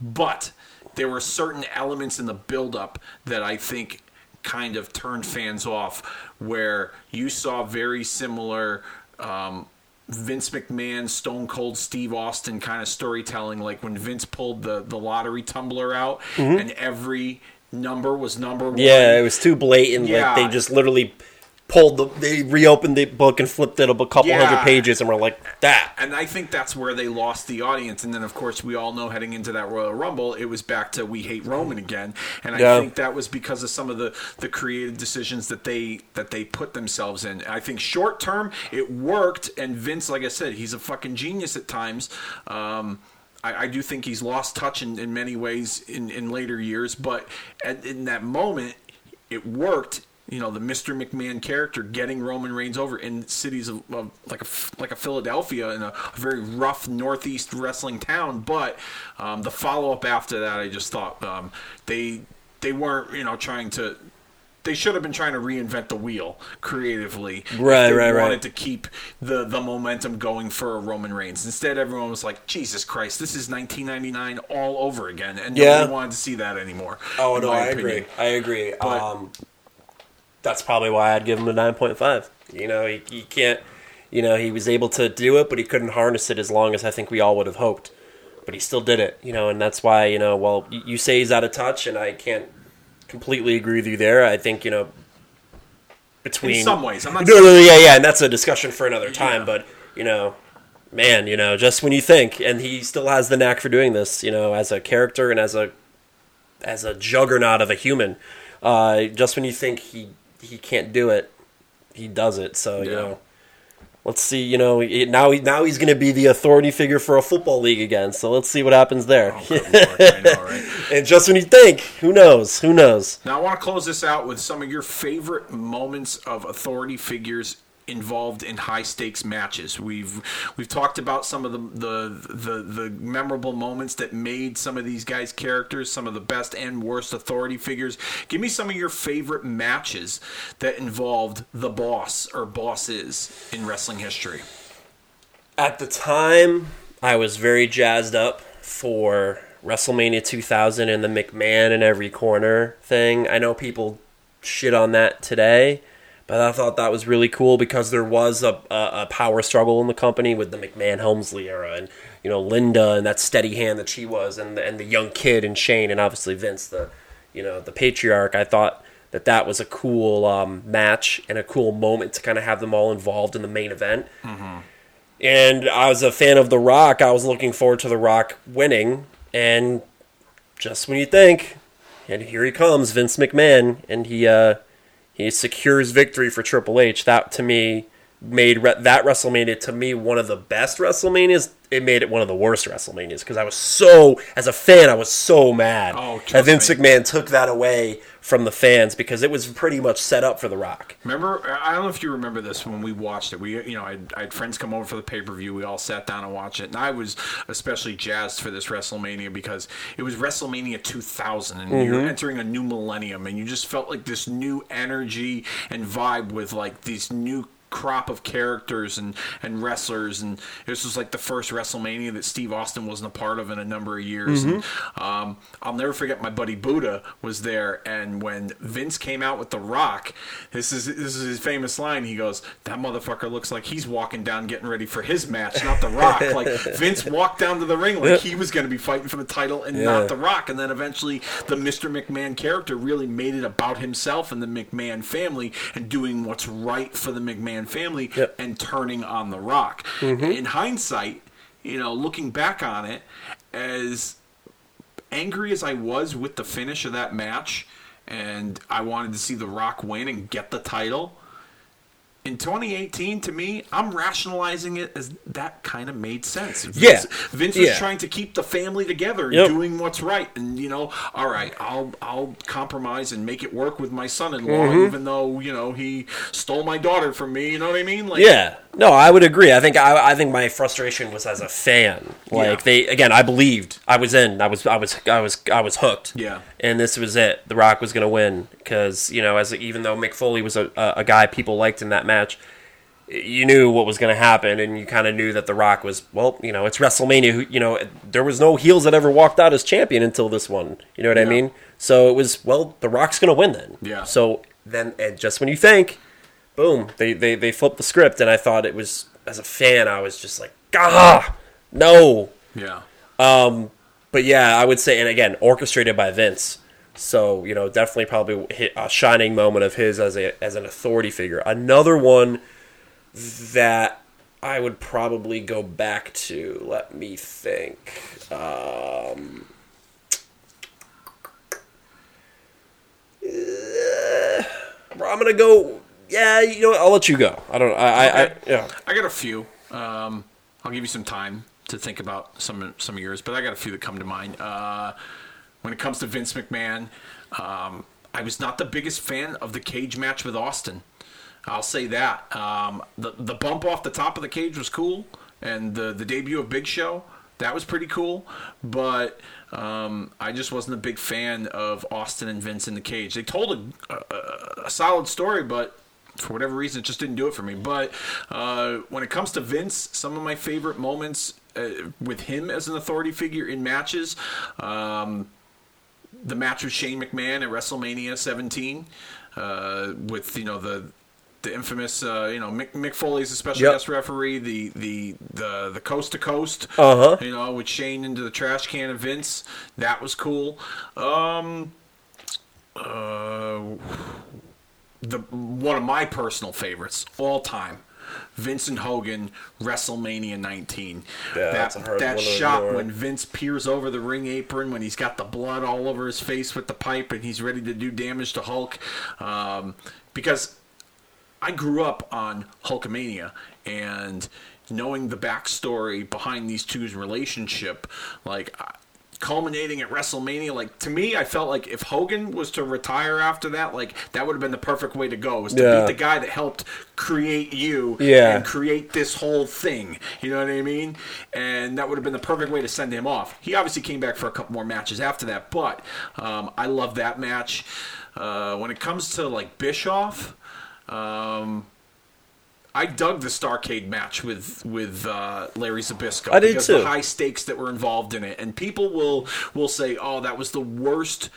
but there were certain elements in the build-up that I think kind of turned fans off, where you saw very similar. Um, Vince McMahon, Stone Cold Steve Austin kind of storytelling, like when Vince pulled the, the lottery tumbler out and every number was number one. Mm-hmm. Yeah, it was too blatant. Yeah. Like they just literally pulled the, they reopened the book and flipped it up a couple Yeah. hundred pages, and were like that. And I think that's where they lost the audience. And then, of course, we all know heading into that Royal Rumble, it was back to we hate Roman again. And I Yeah. think that was because of some of the, the creative decisions that they that they put themselves in. I think short term it worked, and Vince, like I said, he's a fucking genius at times. Um, I, I do think he's lost touch in, in many ways in, in later years, but at, in that moment, it worked. You know, the Mr. McMahon character getting Roman Reigns over in cities of, of like a like a Philadelphia in a, very rough northeast wrestling town. But um, the follow up after that, I just thought um, they they weren't you know trying to. They should have been trying to reinvent the wheel creatively. Right, they right, right. wanted to keep the the momentum going for Roman Reigns. Instead, everyone was like, "Jesus Christ, this is 1999 all over again," and Yeah. nobody wanted to see that anymore. Oh no, I opinion. agree. I agree. But- um, that's probably why I'd give him a nine point five. You know, he, he can't. You know, he was able to do it, but he couldn't harness it as long as I think we all would have hoped. But he still did it. You know, and that's why you know. Well, you you say he's out of touch, and I can't completely agree with you there. I think you know. Between In some ways, I'm not no, no, no, yeah, yeah, and that's a discussion for another time. Yeah. But you know, man, you know, just when you think, and he still has the knack for doing this, you know, as a character and as a as a juggernaut of a human. Uh, just when you think he he can't do it, he does it. So you know, let's see. You know, now he, now he's going to be the authority figure for a football league again. So let's see what happens there. Oh, Lord, know, right? <laughs> and just when you think, who knows? Who knows? Now, I want to close this out with some of your favorite moments of authority figures involved in high stakes matches. We've we've talked about some of the, the the the memorable moments that made some of these guys characters, some of the best and worst authority figures. Give me some of your favorite matches that involved the boss or bosses in wrestling history. At the time, I was very jazzed up for WrestleMania 2000 and the McMahon in every corner thing. I know people shit on that today, but I thought that was really cool because there was a, a, a power struggle in the company with the McMahon Helmsley era and you know Linda and that steady hand that she was and the, and the young kid and Shane and obviously Vince the you know the patriarch. I thought that that was a cool um, match and a cool moment to kind of have them all involved in the main event. And I was a fan of The Rock. I was looking forward to The Rock winning. And just when you think, and here he comes, Vince McMahon, and he uh, he secures victory for Triple H. That to me made re- that WrestleMania to me one of the best WrestleManias. It made it one of the worst WrestleManias because I was so, as a fan, I was so mad Oh, that Vince me. McMahon took that away from the fans because it was pretty much set up for The Rock. Remember, I don't know if you remember this when we watched it. We, you know, I, I had friends come over for the pay per view. We all sat down and watched it, and I was especially jazzed for this WrestleMania because it was WrestleMania 2000, and you're mm-hmm. entering a new millennium, and you just felt like this new energy and vibe with like these new crop of characters and, and wrestlers and this was like the first WrestleMania that Steve Austin wasn't a part of in a number of years and um, I'll never forget my buddy Buddha was there and when Vince came out with The Rock this is this is his famous line he goes that motherfucker looks like he's walking down getting ready for his match not The Rock like <laughs> Vince walked down to the ring like he was going to be fighting for the title and Yeah. not The Rock and then eventually the Mr. McMahon character really made it about himself and the McMahon family and doing what's right for the McMahon family Yep. and turning on The Rock. Mm-hmm. In hindsight, you know, looking back on it, as angry as I was with the finish of that match, and I wanted to see The Rock win and get the title. In 2018, to me, I'm rationalizing it as that kind of made sense. Vince, Yeah. Vince was Yeah. trying to keep the family together and Yep. doing what's right. And you know, all right, I'll I'll compromise and make it work with my son-in-law, Mm-hmm. even though you know he stole my daughter from me. You know what I mean? Like, Yeah, no, I would agree. I think I, I think my frustration was as a fan. Like Yeah. they again, I believed I was in. I was I was I was I was hooked. Yeah. and this was it. The Rock was going to win because you know, as even though Mick Foley was a, a, a guy people liked in that match, you knew what was going to happen, and you kind of knew that The Rock was well. You know, it's WrestleMania. You know, there was no heels that ever walked out as champion until this one. You know what I mean? So it was well, The Rock's going to win then. Yeah. So then, and just when you think boom, they, they they flipped the script, and I thought it was as a fan, I was just like, ah, no. yeah, Um, But yeah, I would say, and again, orchestrated by Vince. So you know, definitely probably hit a shining moment of his as a as an authority figure. Another one that I would probably go back to. Let me think. Um, <sighs> I'm gonna go. Yeah, you know, what, I'll let you go. I don't. I. I, I yeah. I got a few. Um, I'll give you some time to think about some some of yours, but I got a few that come to mind. Uh, when it comes to Vince McMahon, um, I was not the biggest fan of the cage match with Austin. I'll say that. Um, the the bump off the top of the cage was cool, and the the debut of Big Show that was pretty cool. But um, I just wasn't a big fan of Austin and Vince in the cage. They told a, a, a solid story, but for whatever reason, it just didn't do it for me. But uh, when it comes to Vince, some of my favorite moments uh, with him as an authority figure in matches. Um, the match with Shane McMahon at WrestleMania 17, uh, with you know the the infamous uh, you know Mick, Mick Foley's a special Yep. guest referee, the the the the coast to coast, Uh-huh. you know, with Shane into the trash can of Vince, that was cool. Um, uh, the one of my personal favorites all time. Vincent Hogan, WrestleMania 19. Yeah, that that's a that shot when Vince peers over the ring apron when he's got the blood all over his face with the pipe and he's ready to do damage to Hulk. Um, because I grew up on Hulkamania and knowing the backstory behind these two's relationship, like I- culminating at WrestleMania, like to me, I felt like if Hogan was to retire after that, like that would have been the perfect way to go. Was to Yeah. beat the guy that helped create you Yeah. and create this whole thing. You know what I mean? And that would have been the perfect way to send him off. He obviously came back for a couple more matches after that, but um, I love that match. Uh, when it comes to like Bischoff, um, I dug the Starcade match with with uh, Larry Zbyszko. I did because too. The high stakes that were involved in it, and people will will say, "Oh, that was the worst."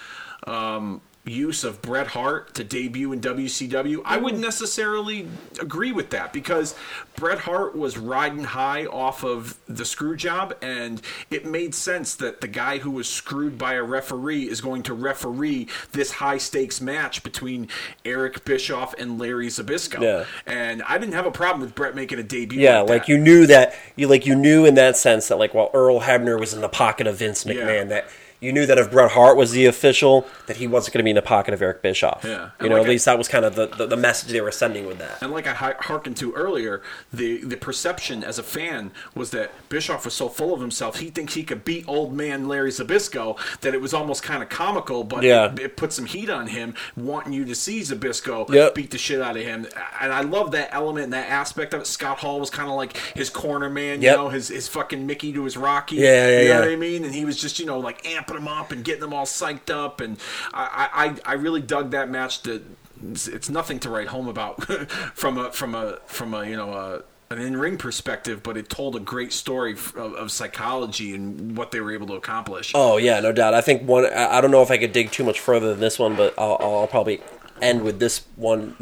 Um, use of Bret Hart to debut in WCW. I wouldn't mm. necessarily agree with that because Bret Hart was riding high off of the screw job and it made sense that the guy who was screwed by a referee is going to referee this high stakes match between Eric Bischoff and Larry Zbyszko. Yeah. And I didn't have a problem with Bret making a debut. Yeah, like, like you knew that you like you knew in that sense that like while Earl Hebner was in the pocket of Vince McMahon Yeah. that you knew that if Bret Hart was the official, that he wasn't going to be in the pocket of Eric Bischoff. Yeah. you know, like at I- least that was kind of the, the, the message they were sending with that. And like I hearkened to earlier, the the perception as a fan was that Bischoff was so full of himself, he thinks he could beat old man Larry Zbyszko that it was almost kind of comical, but Yeah. it, it put some heat on him, wanting you to see Zbyszko Yep. beat the shit out of him. And I love that element and that aspect of it. Scott Hall was kind of like his corner man, you know, his, his fucking Mickey to his Rocky. Yeah, yeah, you know yeah. what I mean? And he was just, you know, like amping them up and getting them all psyched up. And I, I, I really dug that match. To, it's, nothing to write home about <laughs> from a from a from a you know a an in-ring perspective, but it told a great story of, of psychology and what they were able to accomplish. Oh yeah, no doubt. I think one. I I don't know if I could dig too much further than this one, but I'll, I'll probably end with this one.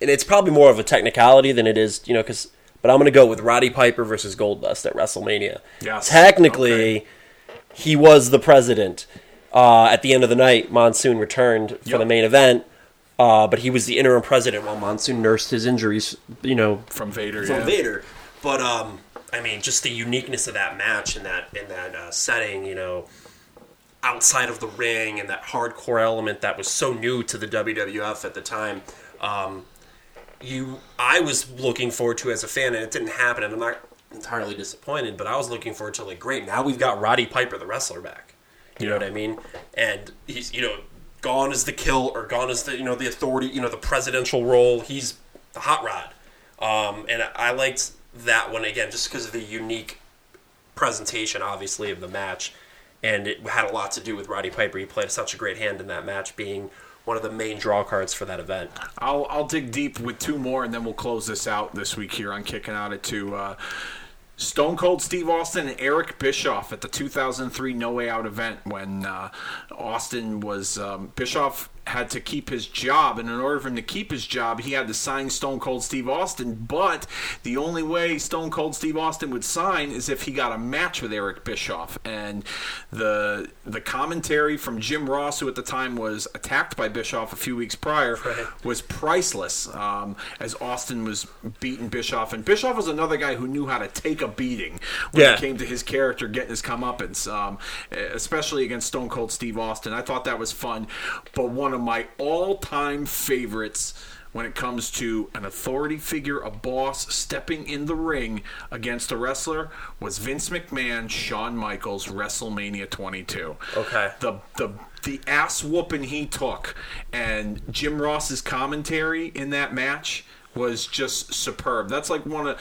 And it's probably more of a technicality than it is, you know, because. But I'm going to go with Roddy Piper versus Goldust at WrestleMania. Yes. Technically, Okay. He was the president. Uh, at the end of the night, Monsoon returned for Yep. the main event, uh, but he was the interim president while Monsoon nursed his injuries. You know, From Vader, from yeah. Vader. But um, I mean, just the uniqueness of that match in that in that uh, setting, you know, outside of the ring and that hardcore element that was so new to the WWF at the time. Um, you, I was looking forward to as a fan, and it didn't happen, and I'm not entirely disappointed. But I was looking forward to like, great, now we've got Roddy Piper, the wrestler, back. You know what I mean? And he's, you know, gone is the kill, or gone is the, you know, the authority, you know, the presidential role. He's the hot rod. Um, and I liked that one again just because of the unique presentation, obviously, of the match. And it had a lot to do with Roddy Piper. He played such a great hand in that match, being one of the main draw cards for that event. I'll I'll dig deep with two more, and then we'll close this out this week here on Kicking Out at Two. Uh, Stone Cold Steve Austin and Eric Bischoff at the 2003 No Way Out event when uh, Austin was um, Bischoff had to keep his job, and in order for him to keep his job, he had to sign Stone Cold Steve Austin. But the only way Stone Cold Steve Austin would sign is if he got a match with Eric Bischoff, and the the commentary from Jim Ross, who at the time was attacked by Bischoff a few weeks prior, Right. was priceless. Um, as Austin was beating Bischoff, and Bischoff was another guy who knew how to take a beating when Yeah. it came to his character getting his comeuppance, um, especially against Stone Cold Steve Austin. I thought that was fun, but one of my all-time favorites. When it comes to an authority figure, a boss stepping in the ring against a wrestler, was Vince McMahon, Shawn Michaels, WrestleMania 22 Okay. the the the ass whooping he took and Jim Ross's commentary in that match was just superb. That's like one of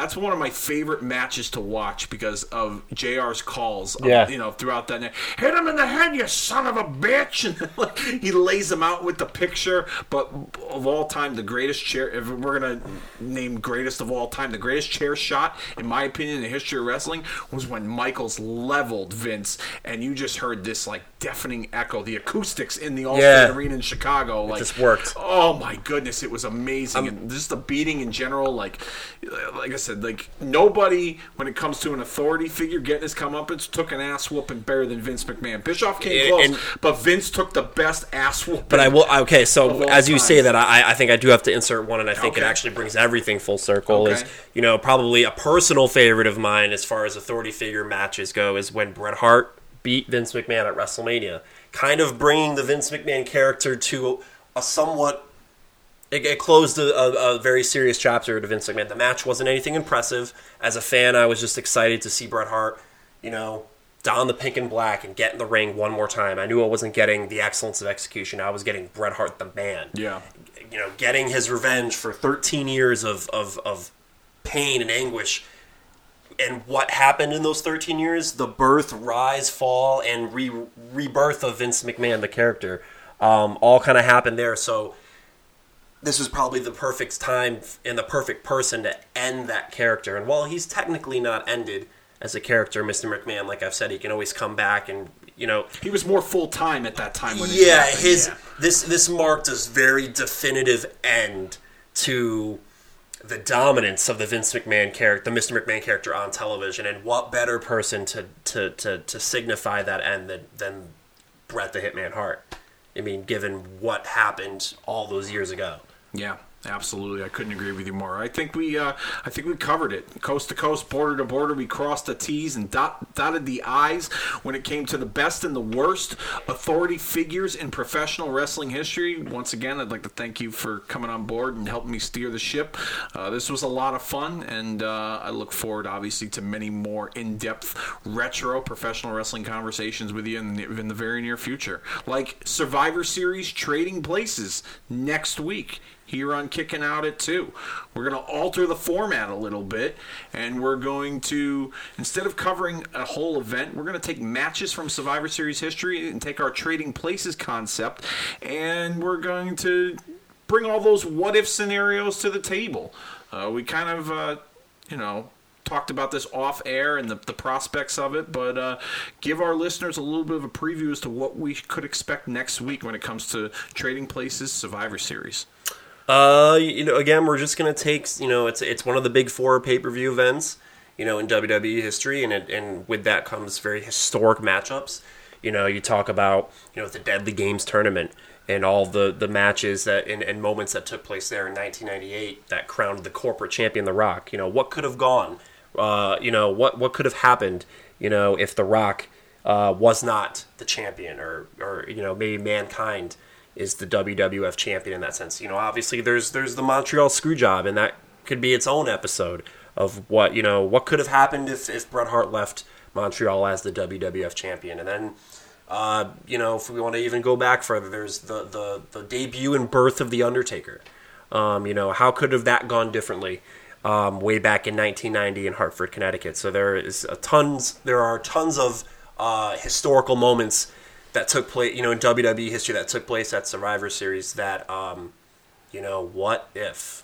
that's one of my favorite matches to watch because of JR's calls. Yeah. you know, throughout that night. Hit him in the head, you son of a bitch! <laughs> And like, he lays him out with the picture. But of all time, the greatest chair. If we're gonna name greatest of all time, the greatest chair shot, in my opinion, in the history of wrestling, was when Michaels leveled Vince, and you just heard this like deafening echo. The acoustics in the Allstate Yeah. Arena in Chicago, like just worked. Oh my goodness, it was amazing, um, and just the beating in general. Like, like I said, like nobody when it comes to an authority figure getting his comeuppance took an ass whooping better than Vince McMahon. Bischoff came close, and- but Vince took the best ass whooping. But I will. Okay, so as you say that, I, I think I do have to insert one, and I think it actually brings everything full circle. Is you know probably a personal favorite of mine as far as authority figure matches go is when Bret Hart beat Vince McMahon at WrestleMania, kind of bringing the Vince McMahon character to a somewhat. It, it closed a, a, a very serious chapter to Vince McMahon. The match wasn't anything impressive. As a fan, I was just excited to see Bret Hart, you know, don the pink and black and get in the ring one more time. I knew I wasn't getting the excellence of execution. I was getting Bret Hart the man. yeah, You know, getting his revenge for 13 years of, of, of pain and anguish. And what happened in those 13 years? The birth, rise, fall, and re- rebirth of Vince McMahon, the character, um, all kind of happened there. So this was probably the perfect time and the perfect person to end that character. And while he's technically not ended as a character, Mr. McMahon, like I've said, he can always come back and you know. he was more full time at that time. When Yeah, his yeah. this this marked a very definitive end to the dominance of the Vince McMahon character, the Mr. McMahon character on television, and what better person to to to, to signify that end than than Bret the Hitman Hart? I mean, given what happened all those years ago. Yeah, absolutely. I couldn't agree with you more. I think we, uh, I think we covered it, coast to coast, border to border. We crossed the T's and dot dotted the I's when it came to the best and the worst authority figures in professional wrestling history. Once again, I'd like to thank you for coming on board and helping me steer the ship. Uh, this was a lot of fun, and uh, I look forward, obviously, to many more in depth retro professional wrestling conversations with you in the, in the very near future. Like Survivor Series Trading Places next week here on Kicking Out at 2. We're going to alter the format a little bit, and we're going to, instead of covering a whole event, we're going to take matches from Survivor Series history and take our Trading Places concept, and we're going to bring all those what if scenarios to the table. Uh, we kind of, uh, you know, talked about this off air and the, the prospects of it, but uh, give our listeners a little bit of a preview as to what we could expect next week when it comes to Trading Places Survivor Series. Uh, you know, again, we're just gonna take, you know, it's it's one of the big four pay per view events, you know, in WWE history, and it, and with that comes very historic matchups. You know, you talk about you know the Deadly Games tournament and all the the matches that and, and moments that took place there in 1998 that crowned the corporate champion, The Rock. You know, what could have gone? Uh, you know, what what could have happened? You know, if The Rock uh, was not the champion, or or you know, maybe Mankind is the WWF champion in that sense. You know, obviously there's there's the Montreal Screwjob, and that could be its own episode of what you know what could have happened if if Bret Hart left Montreal as the WWF champion, and then. Uh, you know, if we want to even go back further, there's the, the, the debut and birth of The Undertaker. Um, you know, how could have that gone differently um, way back in 1990 in Hartford, Connecticut? So there is tons, there are tons of uh, historical moments that took place, you know, in WWE history that took place at Survivor Series. That, um, you know, what if?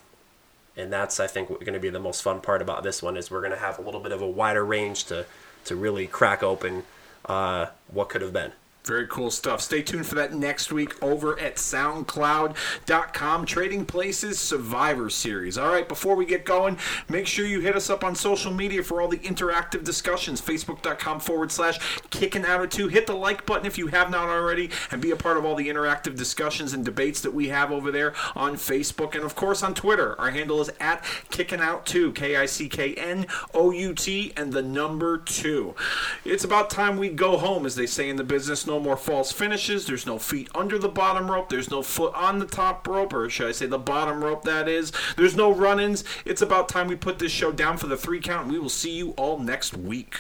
And that's I think going to be the most fun part about this one is we're going to have a little bit of a wider range to to really crack open uh, what could have been. Very cool stuff. Stay tuned for that next week over at SoundCloud.com. Trading Places Survivor Series. All right, before we get going, make sure you hit us up on social media for all the interactive discussions. Facebook.com forward slash kicking out of two. Hit the like button if you have not already and be a part of all the interactive discussions and debates that we have over there on Facebook and, of course, on Twitter. Our handle is at kicking out two, K I C K N O U T, and the number two. It's about time we go home, as they say in the business. No no more false finishes. There's no feet under the bottom rope. There's no foot on the top rope, or should I say the bottom rope, that is. There's no run ins. It's about time we put this show down for the three count, we will see you all next week.